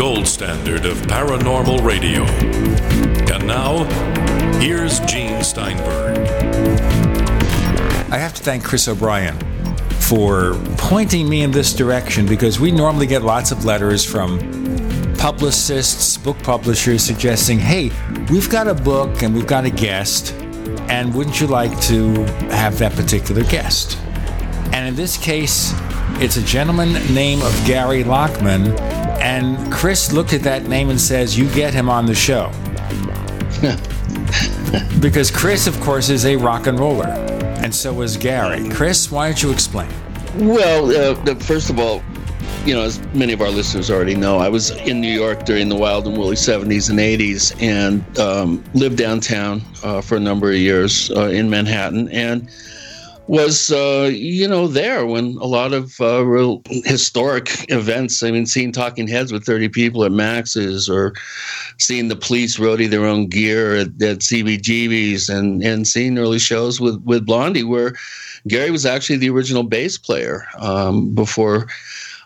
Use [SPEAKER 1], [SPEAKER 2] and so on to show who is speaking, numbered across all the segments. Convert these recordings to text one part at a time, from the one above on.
[SPEAKER 1] Gold standard of paranormal radio. And now, here's Gene Steinberg.
[SPEAKER 2] I have to thank Chris O'Brien for pointing me in this direction because we normally get lots of letters from publicists, book publishers suggesting, hey, we've got a book and we've got a guest, and wouldn't you like to have that particular guest? And in this case, it's a gentleman named of Gary Lachman, and Chris looked at that name and says, "You get him on the show." because Chris, of course, is a rock and roller, and so is Gary. Chris, why don't you explain?
[SPEAKER 3] Well, uh, first of all, you know, as many of our listeners already know, I was in New York during the wild and woolly 70s and 80s and um, lived downtown uh, for a number of years uh, in Manhattan. And was uh, you know there when a lot of uh, real historic events. I mean, seeing Talking Heads with thirty people at Max's, or seeing the Police roadie their own gear at, at CBGB's, and and seeing early shows with with Blondie, where Gary was actually the original bass player um, before.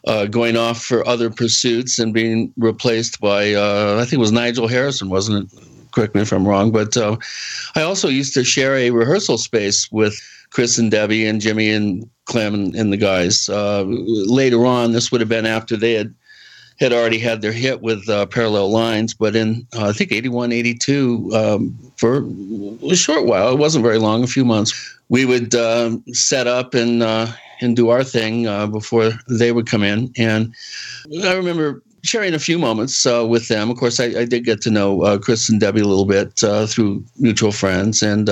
[SPEAKER 3] Uh, going off for other pursuits and being replaced by, uh, I think it was Nigel Harrison, wasn't it? Correct me if I'm wrong. But uh, I also used to share a rehearsal space with Chris and Debbie and Jimmy and Clem and, and the guys. Uh, later on, this would have been after they had had already had their hit with uh, Parallel Lines, but in uh, I think 81, 82, um, for a short while, it wasn't very long, a few months, we would uh, set up and uh, and do our thing uh, before they would come in. And I remember sharing a few moments uh, with them. Of course, I, I, did get to know Chris and Debbie a little bit through mutual friends, and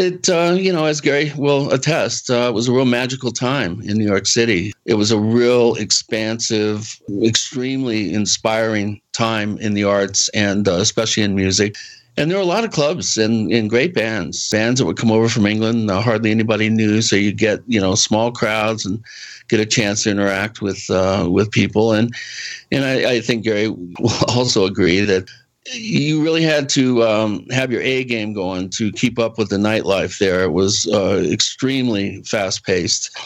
[SPEAKER 3] it, uh, you know, as Gary will attest, uh, it was a real magical time in New York City. It was a real expansive, extremely inspiring time in the arts and uh, especially in music. And there were a lot of clubs and, and great bands, bands that would come over from England. Uh, hardly anybody knew, so you get you know small crowds and get a chance to interact with uh, with people. And and I, I think Gary will also agree that you really had to um, have your A game going to keep up with the nightlife there. It was uh, extremely fast paced,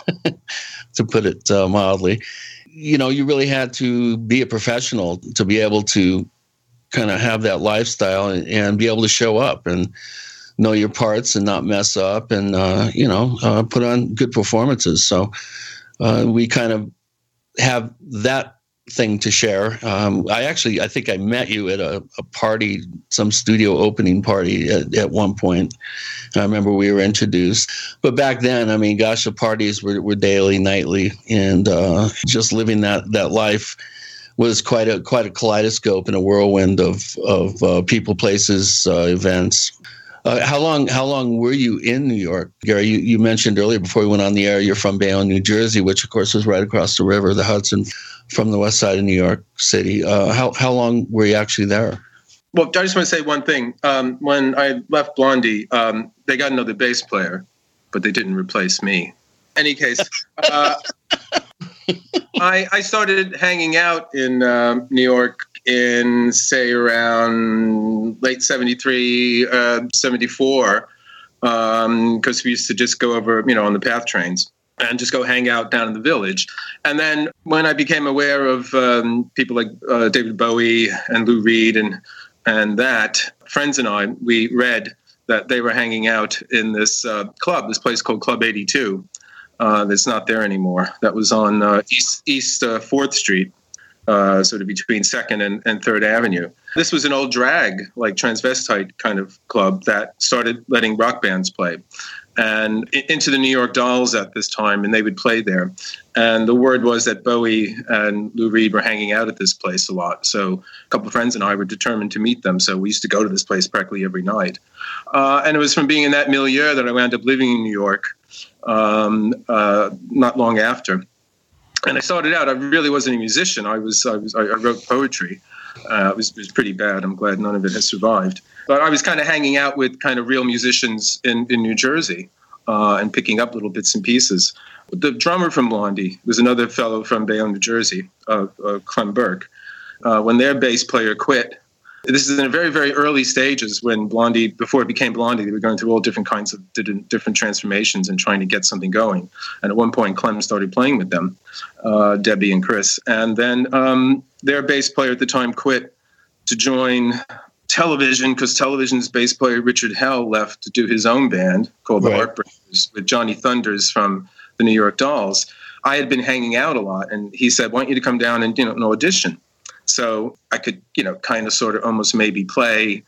[SPEAKER 3] to put it uh, mildly. You know, you really had to be a professional to be able to kind of have that lifestyle and, and, be able to show up and know your parts and not mess up and, uh, you know, uh, put on good performances. So uh, we kind of have that thing to share. Um, I actually, I think I met you at a, a party, some studio opening party at, at, one point. I remember we were introduced. But back then, I mean, gosh, the parties were, were daily, nightly, and uh, just living that that life was quite a quite a kaleidoscope and a whirlwind of of uh, people, places, uh, events. Uh, how long? How long were you in New York, Gary? You, you mentioned earlier before we went on the air, you're from Bayonne, New Jersey, which of course was right across the river, the Hudson, from the west side of New York City. Uh, how how long were you actually there?
[SPEAKER 4] Well, I just want to say one thing. Um, when I left Blondie, um, they got another bass player, but they didn't replace me. Any case, uh, I, I started hanging out in uh, New York in say around late 73 uh, 74 because um, we used to just go over you know on the path trains and just go hang out down in the village and then when i became aware of um, people like uh, david bowie and lou reed and and that friends and i we read that they were hanging out in this uh, club this place called club 82 uh, that's not there anymore that was on uh, east east 4th uh, street uh, sort of between Second and, and Third Avenue. This was an old drag, like transvestite kind of club that started letting rock bands play. And into the New York Dolls at this time, and they would play there. And the word was that Bowie and Lou Reed were hanging out at this place a lot. So a couple of friends and I were determined to meet them. So we used to go to this place practically every night. Uh, and it was from being in that milieu that I wound up living in New York um, uh, not long after. And I started out. I really wasn't a musician. I was. I was. I wrote poetry. Uh, it, was, it was pretty bad. I'm glad none of it has survived. But I was kind of hanging out with kind of real musicians in, in New Jersey uh, and picking up little bits and pieces. The drummer from Blondie was another fellow from Bayonne, New Jersey, uh, uh, Clem Burke. Uh, when their bass player quit, this is in the very, very early stages when Blondie, before it became Blondie, they were going through all different kinds of different transformations and trying to get something going. And at one point, Clem started playing with them, uh, Debbie and Chris. And then um, their bass player at the time quit to join television because television's bass player Richard Hell left to do his own band called right. the Heartbreakers with Johnny Thunders from the New York Dolls. I had been hanging out a lot, and he said, "Why don't you to come down and you know an audition?" So I could, you know, kind of sort of almost maybe play.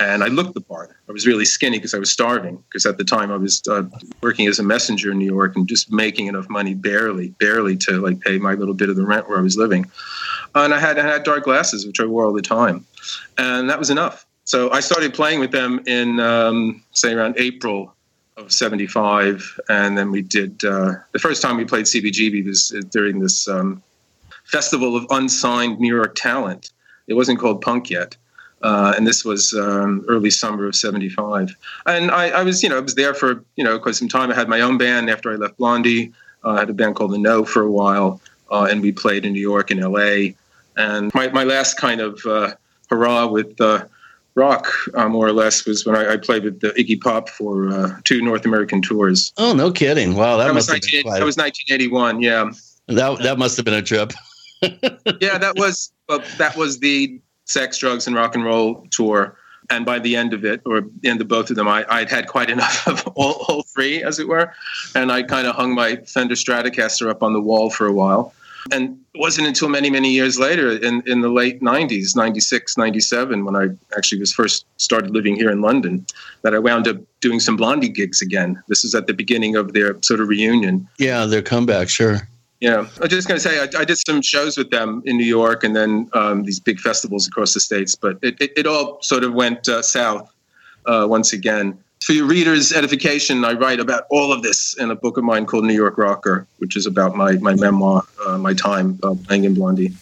[SPEAKER 4] And I looked the part. I was really skinny because I was starving. Because at the time I was uh, working as a messenger in New York and just making enough money, barely, barely to like pay my little bit of the rent where I was living. And I had I had dark glasses, which I wore all the time, and that was enough. So I started playing with them in um, say around April of 75 and then we did uh, the first time we played cbgb was during this um, festival of unsigned New York talent. It wasn't called punk yet. Uh, and this was um, early summer of 75 and I, I, was you know i was there for you know quite some time. I had my own band after i left blondie. Uh, i had a band called the Know for a while uh, and we played in new york and la and my, my last kind of uh, hurrah with uh, rock uh, more or less was when I, I played with the iggy pop for two north american tours.
[SPEAKER 3] Oh no kidding. Wow that,
[SPEAKER 4] that
[SPEAKER 3] must
[SPEAKER 4] was, 19, that was 1981 yeah.
[SPEAKER 3] That, that must have been a trip
[SPEAKER 4] yeah, that was uh, that was the sex, drugs, and rock and roll tour. And by the end of it, or the end of both of them, I, I'd had quite enough of all, all three, as it were. And I kind of hung my Fender Stratocaster up on the wall for a while. And it wasn't until many, many years later, in, in the late 90s, 96, 97, when I actually was first started living here in London, that I wound up doing some Blondie gigs again. This is at the beginning of their sort of reunion.
[SPEAKER 3] Yeah, their comeback, sure.
[SPEAKER 4] Yeah, I was just going to say I, I, did some shows with them in New York and then um, these big festivals across the states, but it, it, it all sort of went uh, south uh, once again. For your readers' edification, I write about all of this in a book of mine called New York Rocker, which is about my my memoir, uh, my time uh, playing in Blondie.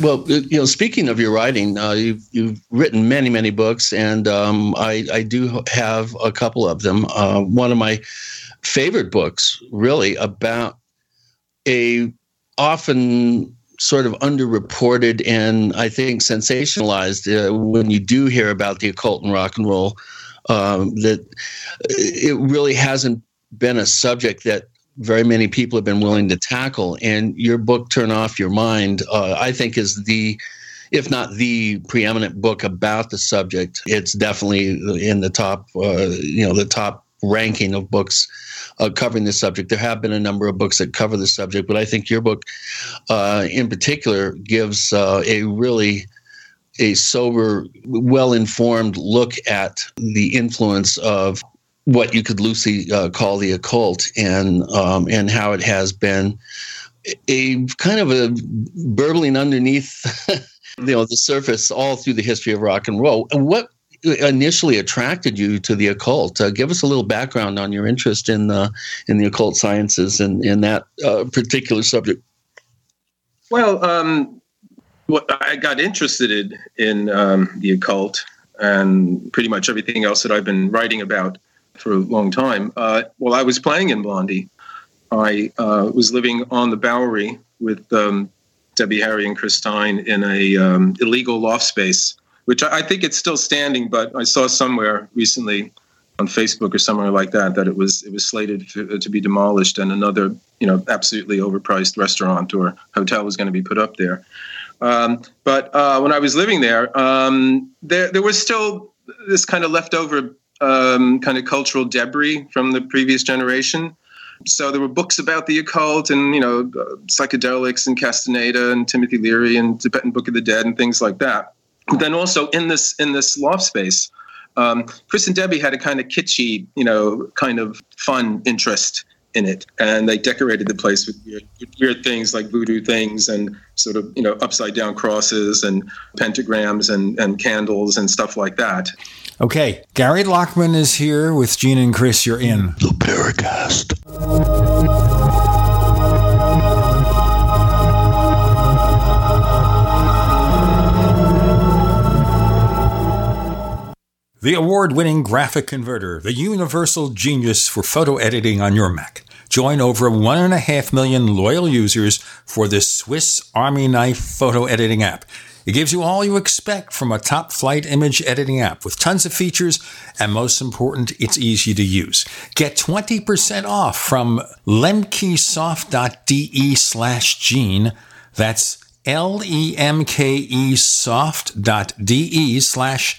[SPEAKER 3] Well, you know, speaking of your writing, uh, you've you've written many many books, and um, I I do have a couple of them. Uh, one of my favorite books, really, about a often sort of underreported and I think sensationalized uh, when you do hear about the occult and rock and roll. Um, that it really hasn't been a subject that very many people have been willing to tackle. And your book, Turn Off Your Mind, uh, I think is the if not the preeminent book about the subject, it's definitely in the top, uh, you know, the top ranking of books uh, covering this subject. There have been a number of books that cover the subject, but I think your book, uh, in particular, gives uh, a really a sober, well-informed look at the influence of what you could loosely uh, call the occult, and um, and how it has been a kind of a burbling underneath. you know the surface all through the history of rock and roll. And what initially attracted you to the occult. Uh, give us a little background on your interest in the in the occult sciences and in that uh, particular subject.
[SPEAKER 4] Well, um, what I got interested in, in um, the occult and pretty much everything else that I've been writing about for a long time. Uh, while I was playing in Blondie, I uh, was living on the Bowery with um, Debbie Harry and Chris Stein in a um, illegal loft space which I, think it's still standing, but I saw somewhere recently on Facebook or somewhere like that that it was it was slated to, to be demolished and another you know absolutely overpriced restaurant or hotel was going to be put up there. Um, but uh, when I was living there, um, there there was still this kind of leftover um, kind of cultural debris from the previous generation. So there were books about the occult and you know uh, psychedelics and Castaneda and Timothy Leary and Tibetan Book of the Dead and things like that then also in this in this loft space, um, Chris and Debbie had a kind of kitschy, you know, kind of fun interest in it, and they decorated the place with weird, weird things like voodoo things and sort of you know upside down crosses and pentagrams and and candles and stuff like that.
[SPEAKER 2] Okay, Gary Lachman is here with Gene and Chris. You're in
[SPEAKER 3] the Paracast.
[SPEAKER 2] The award winning graphic converter, the universal genius for photo editing on your Mac. Join over 1.5 million loyal users for this Swiss Army knife photo editing app. It gives you all you expect from a top flight image editing app with tons of features, and most important, it's easy to use. Get 20% off from lemkesoft.de slash gene. That's L E M K E soft.de slash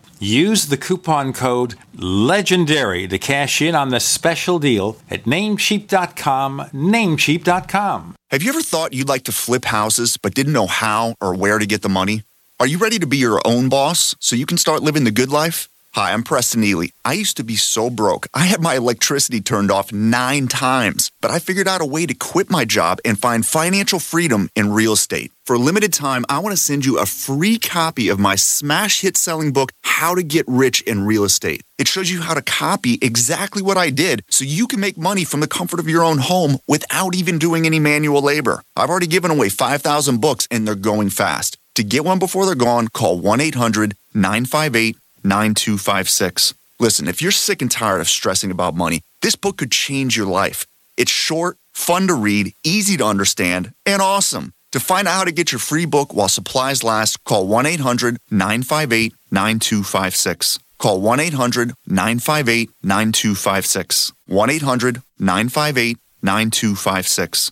[SPEAKER 2] Use the coupon code LEGENDARY to cash in on the special deal at namecheap.com. Namecheap.com.
[SPEAKER 5] Have you ever thought you'd like to flip houses but didn't know how or where to get the money? Are you ready to be your own boss so you can start living the good life? Hi, I'm Preston Ely. I used to be so broke. I had my electricity turned off nine times, but I figured out a way to quit my job and find financial freedom in real estate. For a limited time, I want to send you a free copy of my smash hit selling book, How to Get Rich in Real Estate. It shows you how to copy exactly what I did so you can make money from the comfort of your own home without even doing any manual labor. I've already given away 5,000 books and they're going fast. To get one before they're gone, call 1 800 958 9256. Listen, if you're sick and tired of stressing about money, this book could change your life. It's short, fun to read, easy to understand, and awesome. To find out how to get your free book while supplies last, call 1 800 958 9256. Call 1 800 958 9256. 1 800 958 9256.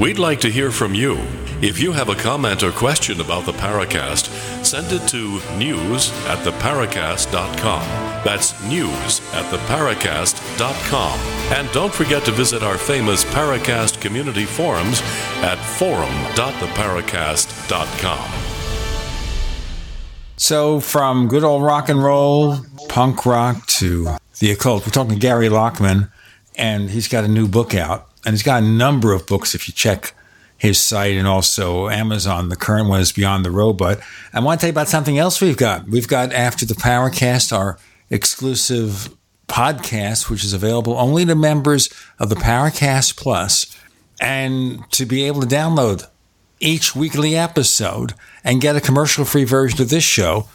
[SPEAKER 1] We'd like to hear from you. If you have a comment or question about the Paracast, send it to news at theparacast.com. That's news at theparacast.com. And don't forget to visit our famous Paracast community forums at forum.theparacast.com.
[SPEAKER 2] So, from good old rock and roll, punk rock to the occult, we're talking to Gary Lachman, and he's got a new book out and he's got a number of books if you check his site and also Amazon. The current one is Beyond the Robot. I want to tell you about something else we've got. We've got After the Paracast, our exclusive podcast, which is available only to members of the Paracast Plus, and to be able to download each weekly episode and get a commercial free version of this show.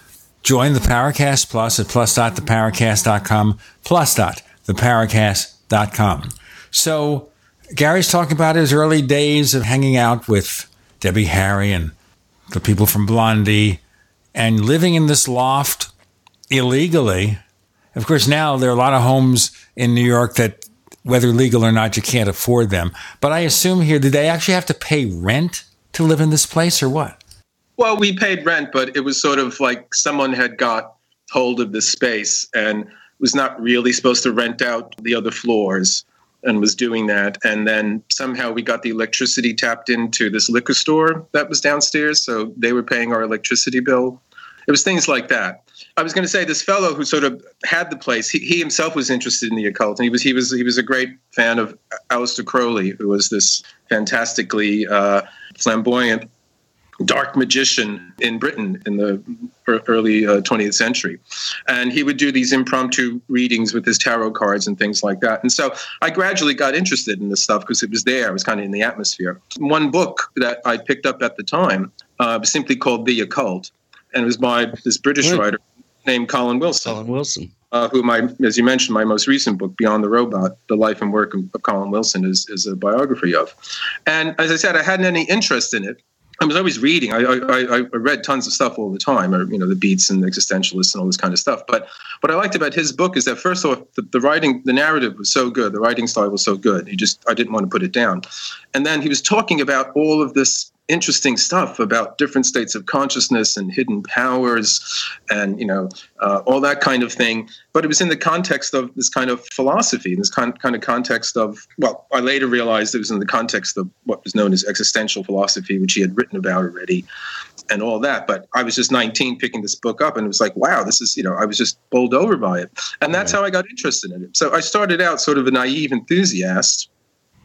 [SPEAKER 2] Join the Paracast Plus at plus.theparacast.com, plus.theparacast.com. So, Gary's talking about his early days of hanging out with Debbie Harry and the people from Blondie and living in this loft illegally. Of course, now there are a lot of homes in New York that, whether legal or not, you can't afford them. But I assume here, did they actually have to pay rent to live in this place or what?
[SPEAKER 4] Well, we paid rent, but it was sort of like someone had got hold of the space and was not really supposed to rent out the other floors and was doing that. And then somehow we got the electricity tapped into this liquor store that was downstairs. So they were paying our electricity bill. It was things like that. I was going to say this fellow who sort of had the place. He, he himself was interested in the occult, and he was he was he was a great fan of Aleister Crowley, who was this fantastically uh, flamboyant dark magician in Britain in the early uh, 20th century. And he would do these impromptu readings with his tarot cards and things like that. And so I gradually got interested in this stuff because it was there. It was kind of in the atmosphere. One book that I picked up at the time uh, was simply called The Occult. And it was by this British writer named Colin Wilson.
[SPEAKER 3] Colin Wilson.
[SPEAKER 4] Uh, who my, as you mentioned, my most recent book, Beyond the Robot, the life and work of, of Colin Wilson, is, is a biography of. And as I said, I hadn't any interest in it I was always reading. I, I, I read tons of stuff all the time, or you know, the beats and the existentialists and all this kind of stuff. But what I liked about his book is that first of all, the, the, writing, the narrative was so good, the writing style was so good. He just, I didn't want to put it down. And then he was talking about all of this interesting stuff about different states of consciousness and hidden powers and you know uh, all that kind of thing. But it was in the context of this kind of philosophy in this kind, kind of context of well i later realized it was in the context of what was known as existential philosophy which he had written about already and all that. But i was just 19 picking this book up and it was like wow this is you know i was just bowled over by it. And that's how i got interested in it. So i started out sort of a naive enthusiast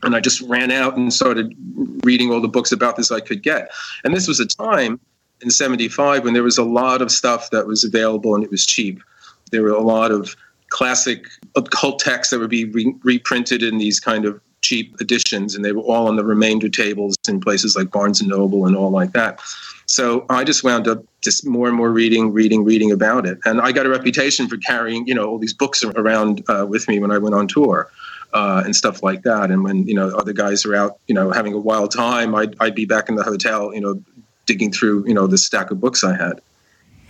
[SPEAKER 4] and I just ran out and started reading all the books about this I could get. And this was a time in 75 when there was a lot of stuff that was available and it was cheap. There were a lot of classic occult texts that would be re- reprinted in these kind of cheap editions, and they were all on the remainder tables in places like Barnes and Noble and all like that. So I just wound up just more and more reading, reading, reading about it, and I got a reputation for carrying, you know, all these books around uh, with me when I went on tour uh, and stuff like that. And when you know other guys are out, you know, having a wild time, I'd I'd be back in the hotel, you know, digging through you know the stack of books I had.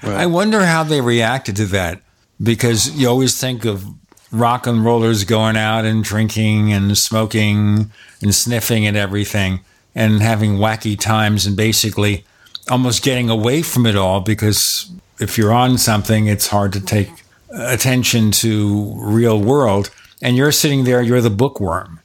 [SPEAKER 2] Right. I wonder how they reacted to that because you always think of rock and rollers going out and drinking and smoking and sniffing and everything and having wacky times and basically almost getting away from it all because if you're on something, it's hard to take attention to real world and you're sitting there, you're the bookworm.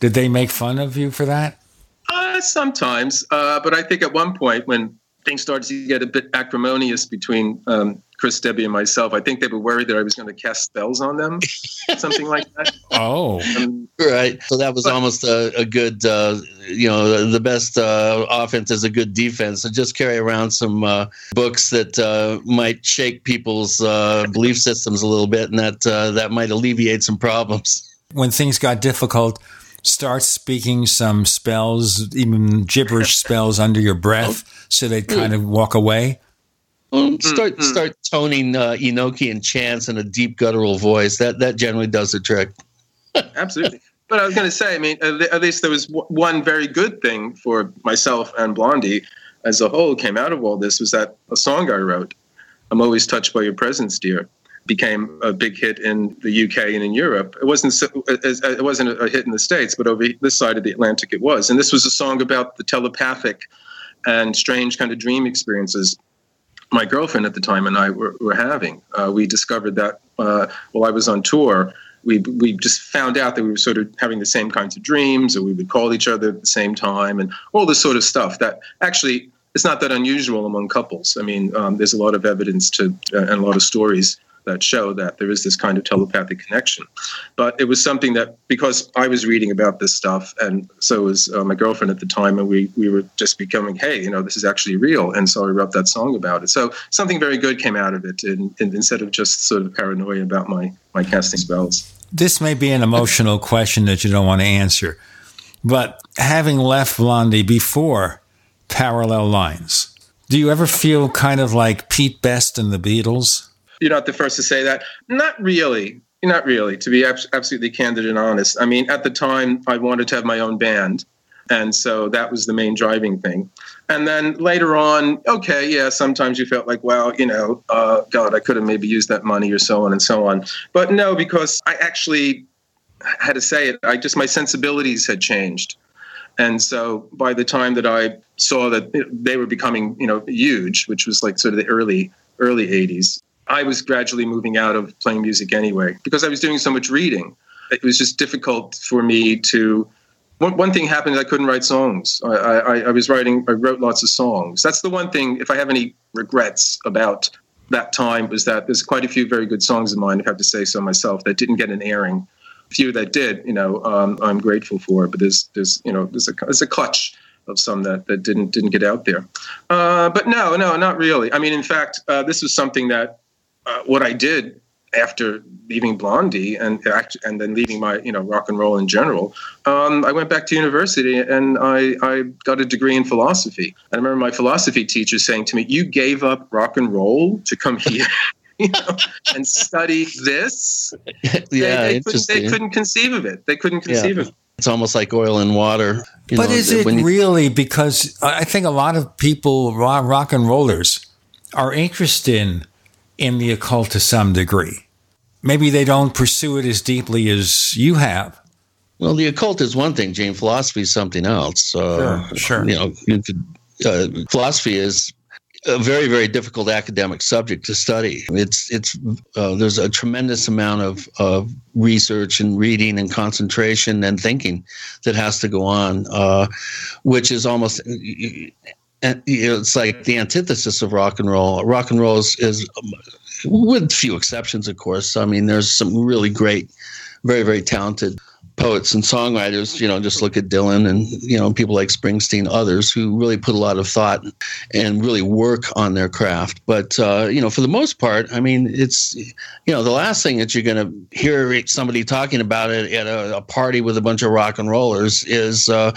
[SPEAKER 2] Did they make fun of you for that?
[SPEAKER 4] Uh, sometimes, uh, but I think at one point when things started to get a bit acrimonious between um, Chris, Debbie, and myself. I think they were worried that I was going to cast spells on them, something like that.
[SPEAKER 2] Oh,
[SPEAKER 3] um, right. So that was but, almost a, a good, uh, you know, the best uh, offense is a good defense. So just carry around some uh, books that uh, might shake people's uh, belief systems a little bit, and that uh, that might alleviate some problems.
[SPEAKER 2] When things got difficult, start speaking some spells, even gibberish spells under your breath, so they'd kind of walk away.
[SPEAKER 3] Well, start mm-hmm. start toning uh, Enochian chants in a deep guttural voice. That that generally does the trick.
[SPEAKER 4] Absolutely. But I was going to say, I mean, at least there was one very good thing for myself and Blondie as a whole came out of all this was that a song I wrote, "I'm Always Touched by Your Presence, Dear," became a big hit in the UK and in Europe. It wasn't so, it wasn't a hit in the states, but over this side of the Atlantic, it was. And this was a song about the telepathic and strange kind of dream experiences my girlfriend at the time and I were, were having. Uh, we discovered that uh, while I was on tour. We, we just found out that we were sort of having the same kinds of dreams, or we would call each other at the same time, and all this sort of stuff that actually it's not that unusual among couples. I mean, um, there's a lot of evidence to uh, and a lot of stories that show that there is this kind of telepathic connection. But it was something that because I was reading about this stuff, and so was uh, my girlfriend at the time, and we we were just becoming, hey, you know, this is actually real, and so I wrote that song about it. So something very good came out of it, and, instead of just sort of paranoia about my my casting spells.
[SPEAKER 2] This may be an emotional question that you don't want to answer, but having left Blondie before Parallel Lines, do you ever feel kind of like Pete Best and the Beatles?
[SPEAKER 4] You're not the first to say that. Not really. Not really, to be absolutely candid and honest. I mean, at the time, I wanted to have my own band. And so that was the main driving thing. And then later on, okay, yeah, sometimes you felt like, well, you know, uh, God, I could have maybe used that money or so on and so on. But no, because I actually had to say it, I just, my sensibilities had changed. And so by the time that I saw that they were becoming, you know, huge, which was like sort of the early, early 80s, I was gradually moving out of playing music anyway because I was doing so much reading. It was just difficult for me to. One, one thing happened I couldn't write songs. I, I, I was writing, I wrote lots of songs. That's the one thing, if I have any regrets about that time, was that there's quite a few very good songs of mine, if I have to say so myself, that didn't get an airing. A few that did, you know, um, I'm grateful for, but there's, there's, you know, there's a, there's a clutch of some that, that didn't didn't get out there. Uh, but no, no, not really. I mean, in fact, uh, this was something that uh, what I did after leaving Blondie and and then leaving my you know rock and roll in general, um, I went back to university and I, I got a degree in philosophy. I remember my philosophy teacher saying to me, "You gave up rock and roll to come here." you know, and study this.
[SPEAKER 3] yeah,
[SPEAKER 4] they, they, couldn't, they, couldn't, conceive of it. They couldn't conceive yeah. of it.
[SPEAKER 3] It's almost like oil and water.
[SPEAKER 2] but know, is it you- really? Because I think a lot of people, rock and rollers, are interested in in the occult to some degree. Maybe they don't pursue it as deeply as you have.
[SPEAKER 3] Well, the occult is one thing, Gene. Philosophy is something else.
[SPEAKER 2] Uh, sure, sure.
[SPEAKER 3] You know, you could, uh, philosophy is a very, very difficult academic subject to study. It's, it's, uh, there's a tremendous amount of, of research and reading and concentration and thinking that has to go on, uh, which is almost and you know, it's like the antithesis of rock and roll. Rock and roll is, is, with few exceptions, of course. I mean, there's some really great, very very talented poets and songwriters, you know, just look at Dylan and, you know, people like Springsteen, others who really put a lot of thought and really work on their craft. But, uh, you know, for the most part, I mean, it's, you know, the last thing that you're going to hear somebody talking about it at a, a, party with a bunch of rock and rollers is, uh,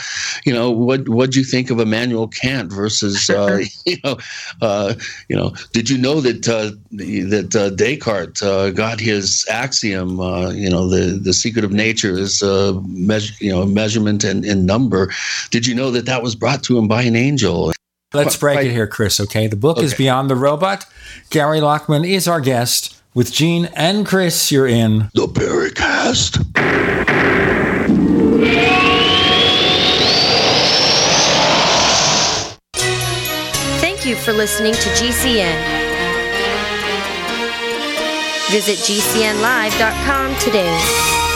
[SPEAKER 3] you know, what, what'd you think of Immanuel Kant versus, uh, you know, uh, you know, did you know that, uh, that uh, Descartes got his axiom, you know, the, the secret of nature is, uh, measure, you know, measurement and, and number. Did you know that that was brought to him by an angel?
[SPEAKER 2] Let's break right. it here, Chris. Okay, the book okay. is Beyond the Robot. Gary Lachman is our guest. With Gene and Chris, you're in
[SPEAKER 3] the Paracast.
[SPEAKER 6] Thank you for listening to GCN. Visit GCNlive.com today.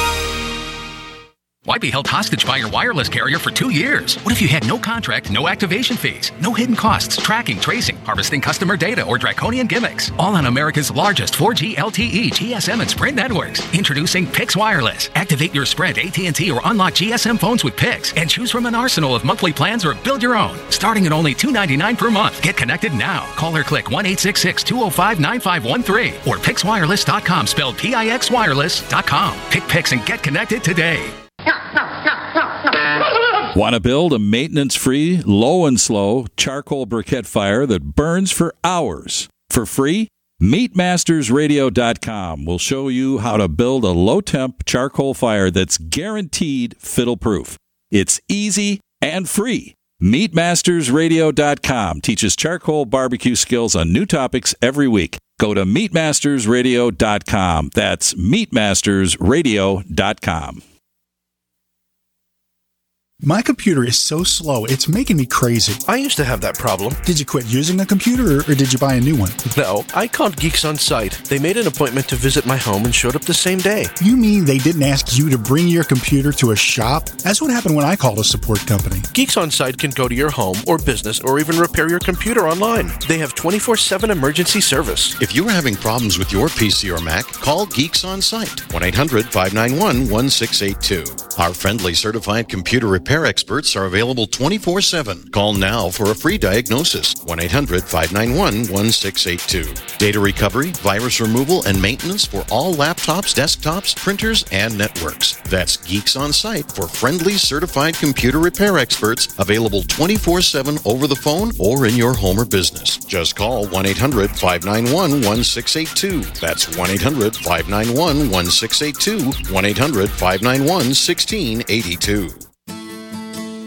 [SPEAKER 7] Why be held hostage by your wireless carrier for two years? What if you had no contract, no activation fees, no hidden costs, tracking, tracing, harvesting customer data, or draconian gimmicks? All on America's largest 4G LTE, GSM, and Sprint networks. Introducing Pix Wireless. Activate your Sprint, AT&T, or unlock GSM phones with Pix, and choose from an arsenal of monthly plans or build your own. Starting at only $2.99 per month. Get connected now. Call or click 1-866-205-9513 or pixwireless.com spelled P-I-X wireless.com. Pick Pix and get connected today.
[SPEAKER 8] Want to build a maintenance free, low and slow charcoal briquette fire that burns for hours for free? MeatMastersRadio.com will show you how to build a low temp charcoal fire that's guaranteed fiddle proof. It's easy and free. MeatMastersRadio.com teaches charcoal barbecue skills on new topics every week. Go to MeatMastersRadio.com. That's MeatMastersRadio.com.
[SPEAKER 9] My computer is so slow, it's making me crazy.
[SPEAKER 10] I used to have that problem.
[SPEAKER 9] Did you quit using a computer or, did you buy a new one?
[SPEAKER 10] No, I called Geeks on Site. They made an appointment to visit my home and showed up the same day.
[SPEAKER 9] You mean they didn't ask you to bring your computer to a shop? That's what happened when I called a support company.
[SPEAKER 10] Geeks on Site can go to your home or business or even repair your computer online. They have 24 7 emergency service.
[SPEAKER 11] If you are having problems with your PC or Mac, call Geeks on Site 1 800 591 1682. Our friendly certified computer repair experts are available 24 7. Call now for a free diagnosis 1 800 591 1682. Data recovery, virus removal, and maintenance for all laptops, desktops, printers, and networks. That's Geeks on Site for friendly certified computer repair experts available 24 7 over the phone or in your home or business. Just call 1 800 591 1682. That's 1 800 591 1682. 1 800 591 1682.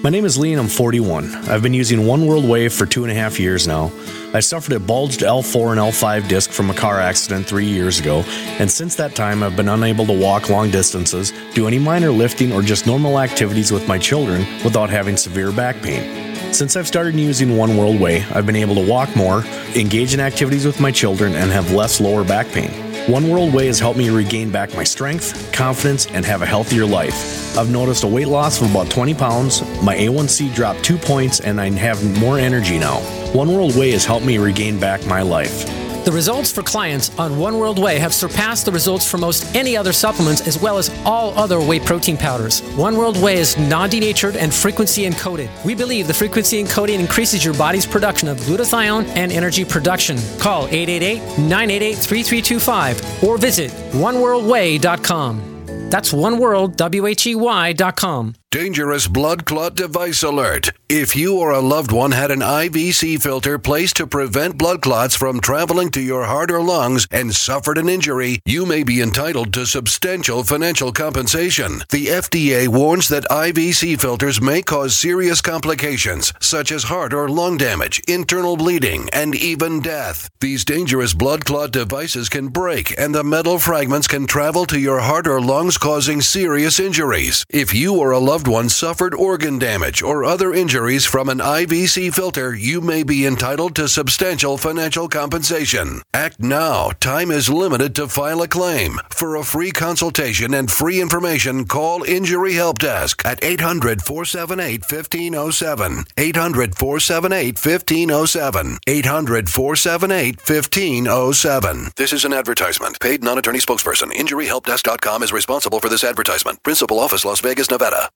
[SPEAKER 12] My name is Lee and I'm 41. I've been using One World Whey for two and a half years now. I suffered a bulged L4 and L5 disc from a car accident three years ago, and since that time I've been unable to walk long distances, do any minor lifting, or just normal activities with my children without having severe back pain. Since I've started using One World Whey, I've been able to walk more, engage in activities with my children, and have less lower back pain. One World Whey has helped me regain back my strength, confidence, and have a healthier life. I've noticed a weight loss of about 20 pounds, my A1C dropped two points, and I have more energy now. One World Whey has helped me regain back my life.
[SPEAKER 13] The results for clients on One World Whey have surpassed the results for most any other supplements as well as all other whey protein powders. One World Whey is non denatured and frequency encoded. We believe the frequency encoding increases your body's production of glutathione and energy production. Call 888 988 3325 or visit oneworldway.com. That's oneworld.com.
[SPEAKER 14] Dangerous blood clot device alert. If you or a loved one had an IVC filter placed to prevent blood clots from traveling to your heart or lungs and suffered an injury, you may be entitled to substantial financial compensation. The FDA warns that IVC filters may cause serious complications, such as heart or lung damage, internal bleeding, and even death. These dangerous blood clot devices can break, and the metal fragments can travel to your heart or lungs, causing serious injuries. If you or a loved one suffered organ damage or other injuries from an IVC filter, you may be entitled to substantial financial compensation. Act now. Time is limited to file a claim. For a free consultation and free information, call Injury Help Desk at 800 478 1507. 800 478 1507. 800 478 1507. This is an advertisement. Paid non attorney spokesperson. InjuryHelpDesk.com is responsible for this advertisement. Principal Office, Las Vegas, Nevada.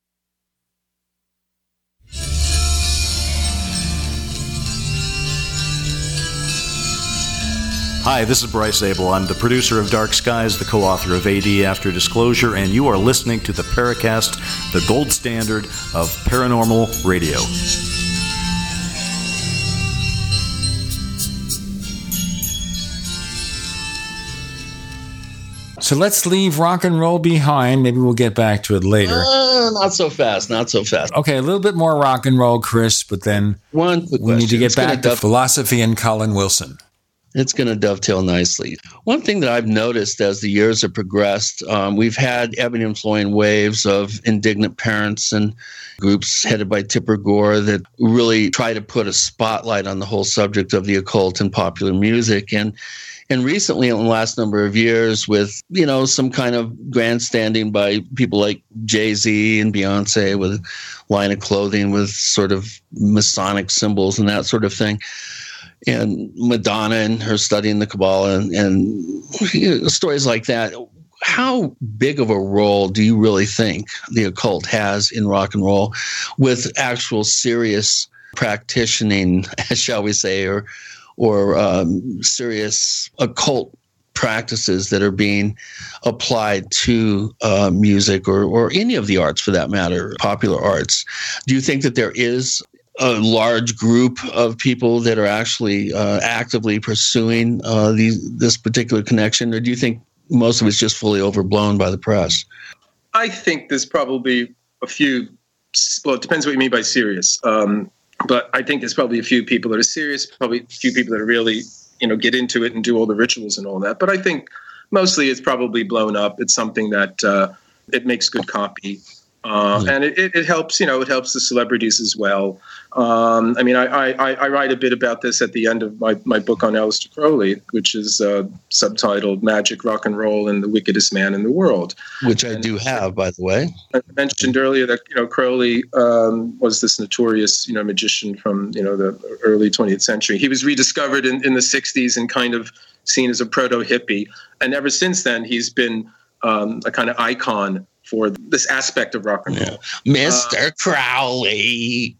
[SPEAKER 15] Hi, this is Bryce Zabel. I'm the producer of Dark Skies, the co author of AD After Disclosure, and you are listening to the Paracast, the gold standard of paranormal radio.
[SPEAKER 2] So let's leave rock and roll behind. Maybe we'll get back to it later.
[SPEAKER 3] Uh, not so fast. Not so fast.
[SPEAKER 2] Okay, a little bit more rock and roll, Chris, but then
[SPEAKER 3] one
[SPEAKER 2] we need to get back to philosophy and Colin Wilson.
[SPEAKER 3] It's going to dovetail nicely. One thing that I've noticed as the years have progressed, um, we've had ebbing and flowing waves of indignant parents and groups headed by Tipper Gore that really try to put a spotlight on the whole subject of the occult and popular music. And and recently in the last number of years with you know some kind of grandstanding by people like jay-z and beyonce with line of clothing with sort of masonic symbols and that sort of thing and madonna and her studying the kabbalah and, and you know, stories like that how big of a role do you really think the occult has in rock and roll with actual serious practicing shall we say or or um, serious occult practices that are being applied to uh, music or, or any of the arts for that matter, popular arts. Do you think that there is a large group of people that are actually uh, actively pursuing uh, these, this particular connection, or do you think most of it's just fully overblown by the press?
[SPEAKER 4] I think there's probably a few. Well, it depends what you mean by serious. Um, but I think there's probably a few people that are serious, probably a few people that are really, you know, get into it and do all the rituals and all that. But I think mostly it's probably blown up. It's something that uh, it makes good copy. Uh, mm-hmm. And it, it, helps, you know, it helps the celebrities as well. Um, I mean, I, I, I, write a bit about this at the end of my, my book on Aleister Crowley, which is uh, subtitled Magic, Rock and Roll, and the Wickedest Man in the World.
[SPEAKER 3] Which I do have, by the way.
[SPEAKER 4] I mentioned earlier that, you know, Crowley um, was this notorious, you know, magician from, you know, the early 20th century. He was rediscovered in, in the 60s and kind of seen as a proto hippie. And ever since then, he's been um, a kind of icon for this aspect of rock and roll.
[SPEAKER 3] Mr. Uh, Crowley.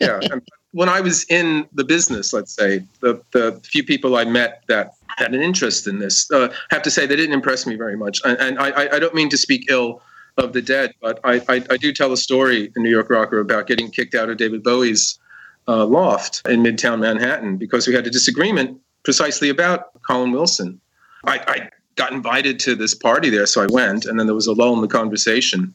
[SPEAKER 4] Yeah. yeah. when I was in the business, let's say, the, the few people I met that had an interest in this, uh, have to say they didn't impress me very much. And, and I, I don't mean to speak ill of the dead, but I, I, I, do tell a story in New York Rocker about getting kicked out of David Bowie's uh, loft in Midtown Manhattan because we had a disagreement precisely about Colin Wilson. I, I got invited to this party there, so I went, and then there was a lull in the conversation,